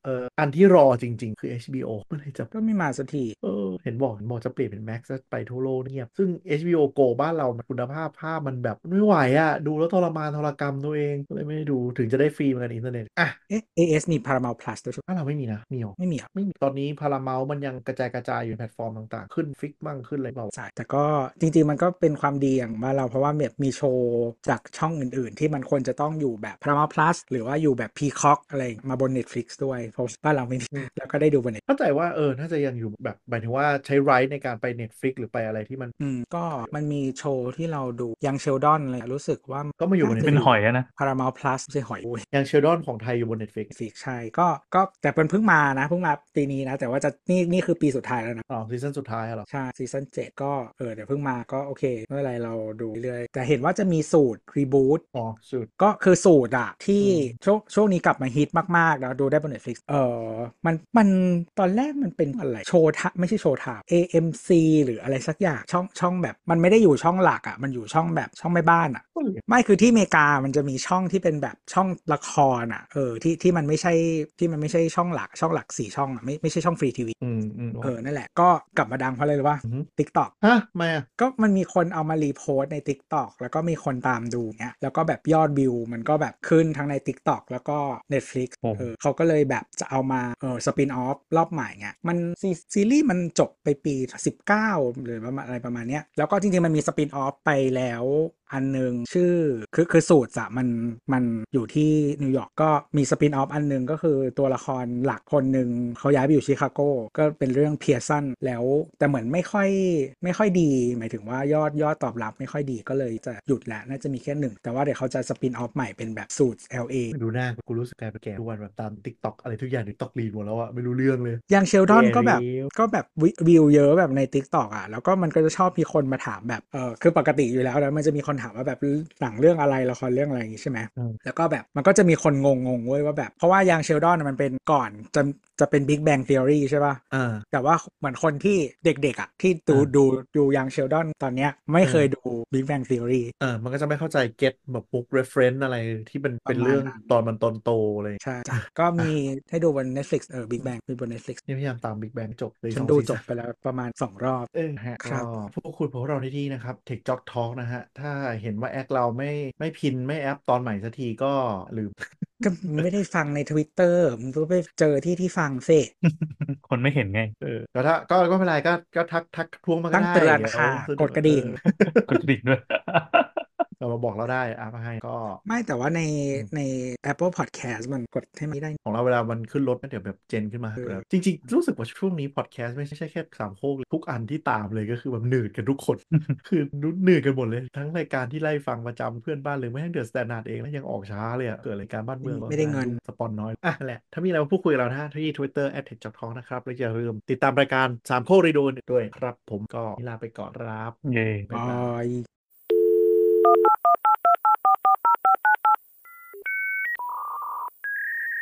เอออันที่รอจริง ๆ คือ HBO เมื่อไหรจะก็ไม่มาสักทีเออเห็นบอกเห็นบอกจะเปลี่ยนเป็น Max จะไปทั่วโลกเงียบ ซึ่ง HBO Go บ้านเรามันคุณภาพภาพมันแบบไม่ไหวอะ่ะ ดูแล้วทรมานทรกรรมตัวเองก็เลยไม่ได้ดูถึงจะได้ฟรีเหมือนกันอินเทอร์เน็ตอะเอ๊ะ AIS มี Paramount Plus ด้วยใช่ไหมบ้านเราไม่มีนะมีหรอไม่มีอะไม่มีตอนนี้ Paramount มันยังกระจายกระจายอยู่ในแพลตฟอร์มต่างๆ ขึ้นฟิกบ้างขึ้นอะไรเปล่าใช่แต่ก็จริง ๆ มันก็เป็นความดีอย่างบ้านเราเพราะว่าแบบมีโชว์จากช่องอื่น ๆ ที่มันควรจะต้องอยู่แบบ Paramount Plus หรือว่าอยู่แบบ Peacock อะไรมาบน Netflix ด้วยเพราะบ้านเราไม่มีแล้วก็ได้ดูบน Netflix เข้าใจว่าเออน่าจะยังอยู่แบบหมายถึงว่าใช้ไรต์ในการไป Netflix หรือไปอะไรที่มันอืมก็มันมีโชว์ที่เราดูยังเชลดอนเลยรู้สึกว่าก็มาอยู่บนาจะเป็นหอยอะนะ Paramount Plus ไม่ใช่หอยอุ้ยอย่างเชลดอนของไทยอยู่บน Netflix ฟิกใช่ก็ก็แต่เป็นเพิ่งมานะเพิ่งมาปีนี้นะ แต่ว่าจะนี่นี่คือปีสุดท้ายแล้วนะอ๋อซีซั่นสุดท้ายเหรอใช่ซีซั่น7ก็เออเดี๋ยวเพิ่งมาก็โอเคไม่เป็นไรเราดูเรื่อยแต่เห็นว่าจะมีสูตรรีบูตอ๋อSuits ก็คือ Suits อะที่อืมช่วงช่วงนี้กลับมาฮิตมากๆแล้วดูได้บน Netflix เออมันมันตอนแรกมันเป็นอะไร Showtime ไม่ใช่ Showtime AMC หรืออะไรสักอย่างช่องช่องแบบมันไม่ได้อยู่ช่องหลักอะมันอยู่ช่องแบบช่องแม่บ้านอะก็เลยไม่คือที่อเมริกามันจะมีช่องที่เป็นแบบช่องละครอะเออที่ที่มันไม่ใช่ที่มันไม่ใช่ช่องหลักช่องหลักสี่ช่องอะไม่ไม่ใช่ช่องฟรีทีวีอืมอืมเออนั่นแหละก็กลับมาดังเพราะอะไรรู้ป่ะอือฮึ TikTok ฮะไม่อะก็มันมีคนเอามารีโพสต์ใน Tik t o อกแล้วก็มีคนตามดูเนี้ยแล้วก็แบบยอดวิวมันก็แบบขึ้นทั้งใน Tik t o อกแล้วก็ Netflix โอ้เออเขาก็เลยแบบจะเอามาเออ spin-off รอบใหม่เงี้ยมันซีซีรีส์มันจบไปปี 19 หรือประมาณอะไรประมาณเนี้ยแล้วก็จริงๆ มันมี spin-off ไปแล้วอันหนึ่งชื่อคือคือ Suits อะมันมันอยู่ที่นิวยอร์กก็มี spin-off อันหนึ่งก็คือตัวละครหลักคนหนึ่งเขาย้ายไปอยู่ชิคาโกก็เป็นเรื่อง Pearson แล้วแต่เหมือนไม่ค่อยไม่ค่อยดี หมายถึงว่ายอดยอดตอบรับไม่ค่อยดีก็เลยจะหยุดแล้วน่าจะมีแค่หนึ่ง แต่ว่าเดี๋ยวเขาจะ spin-off ใหม่เป็นแบบ Suits LA ดูหน้ากูรู้สึกกลายเป็นแก่ทุกวันแบบตาม TikTok อะไรทุกอย่าง TikTok รีดหมดแล้วอะไม่รู้เรื่องเลย Young Sheldon ก็แบบเร็วก็แบบวิวิวเยอะแบบใน TikTok อะแล้วก็มันก็จะชอบมีคนมาถามแบบเออคือปกติอยู่แล้วแล้วมันจะมีคนถามว่าแบบหนังเรื่องอะไรละครเรื่องอะไรอย่างงี้ใช่ไหมอืมแล้วก็แบบมันก็จะมีคนงงงๆเว้ยว่าแบบ เพราะว่า Young Sheldon มันเป็นก่อนจะจะเป็น Big Bang Theory ใช่ป่ะอ่าแต่ว่าเหมือนคนที่เด็กๆอะที่ดูอ่าดูดู Young Sheldon ตอนเนี้ยไม่เคยดู Big Bang Theory เออมันก็จะไม่เข้าใจเก็ตแบบปุ๊ก reference อะไรที่เป็นเป็นประมาณเรื่องนั้นตอนมันตอนโตอะไรใช่จ้ะก็มีให้ดูบน Netflix เออ Big Bang มีบน Netflix นี่พยายามตาม Big Bang จบเลยฉัสนองดูซีจซั่บไปแล้วประมาณ 2 รอบเออฮะครับก็พวกคุณพวกเราที่นี่นะครับ Tech Jock Talk นะฮะถ้าเห็นว่าแอคเราไม่ไม่พินไม่แอปตอนใหม่สักทีก็ลืมก็ไม่ได้ฟังใน Twitter มึงก็ไปเจอที่ที่ฟังสิคนไม่เห็นไง เออก็ถ้าก็ก็ไม่เป็นไรก็ก็ทักทักทวงมาก็ตั้งได้เตือนดี๋ยวค่ะสนุกดกระดิ่งเออกดกระดิ่งด้วย เรามาบอกเราได้อะมาให้ก็ไม่แต่ว่าในอืมใน Apple Podcast มันกดให้ไม่ได้ ของเราเวลามันขึ้นรถก็เดี๋ยวแบบเจนขึ้นมาเออแบบจริง ๆ รู้สึกว่าช่วงนี้พอดแคสต์ไม่ใช่แค่สามโคกเลยทุกอันที่ตามเลยก็คือแบบหนืดกันทุกคน คือหนืดกันหมดเลย ทั้งรายการที่ไล่ฟังประจำเพื่อนบ้านเลยไม่ทั้งเดือดสแตนดาร์ดเองแล้วยังออกช้าเลยอะเกิดรายการบ้านเมืองไม่ได้เงินสปอนน้อยอะแหละถ้ามีอะไรมาพูดคุยกับเรานะที่ Twitter แอดเทคจ็อกท้องนะครับแล้วอย่าลืมติดตามรายการสามโคกเรดิโอด้วยครับ ผมก็ลาไปก่อนครับเย่บ๊ายบายบาย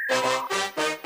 you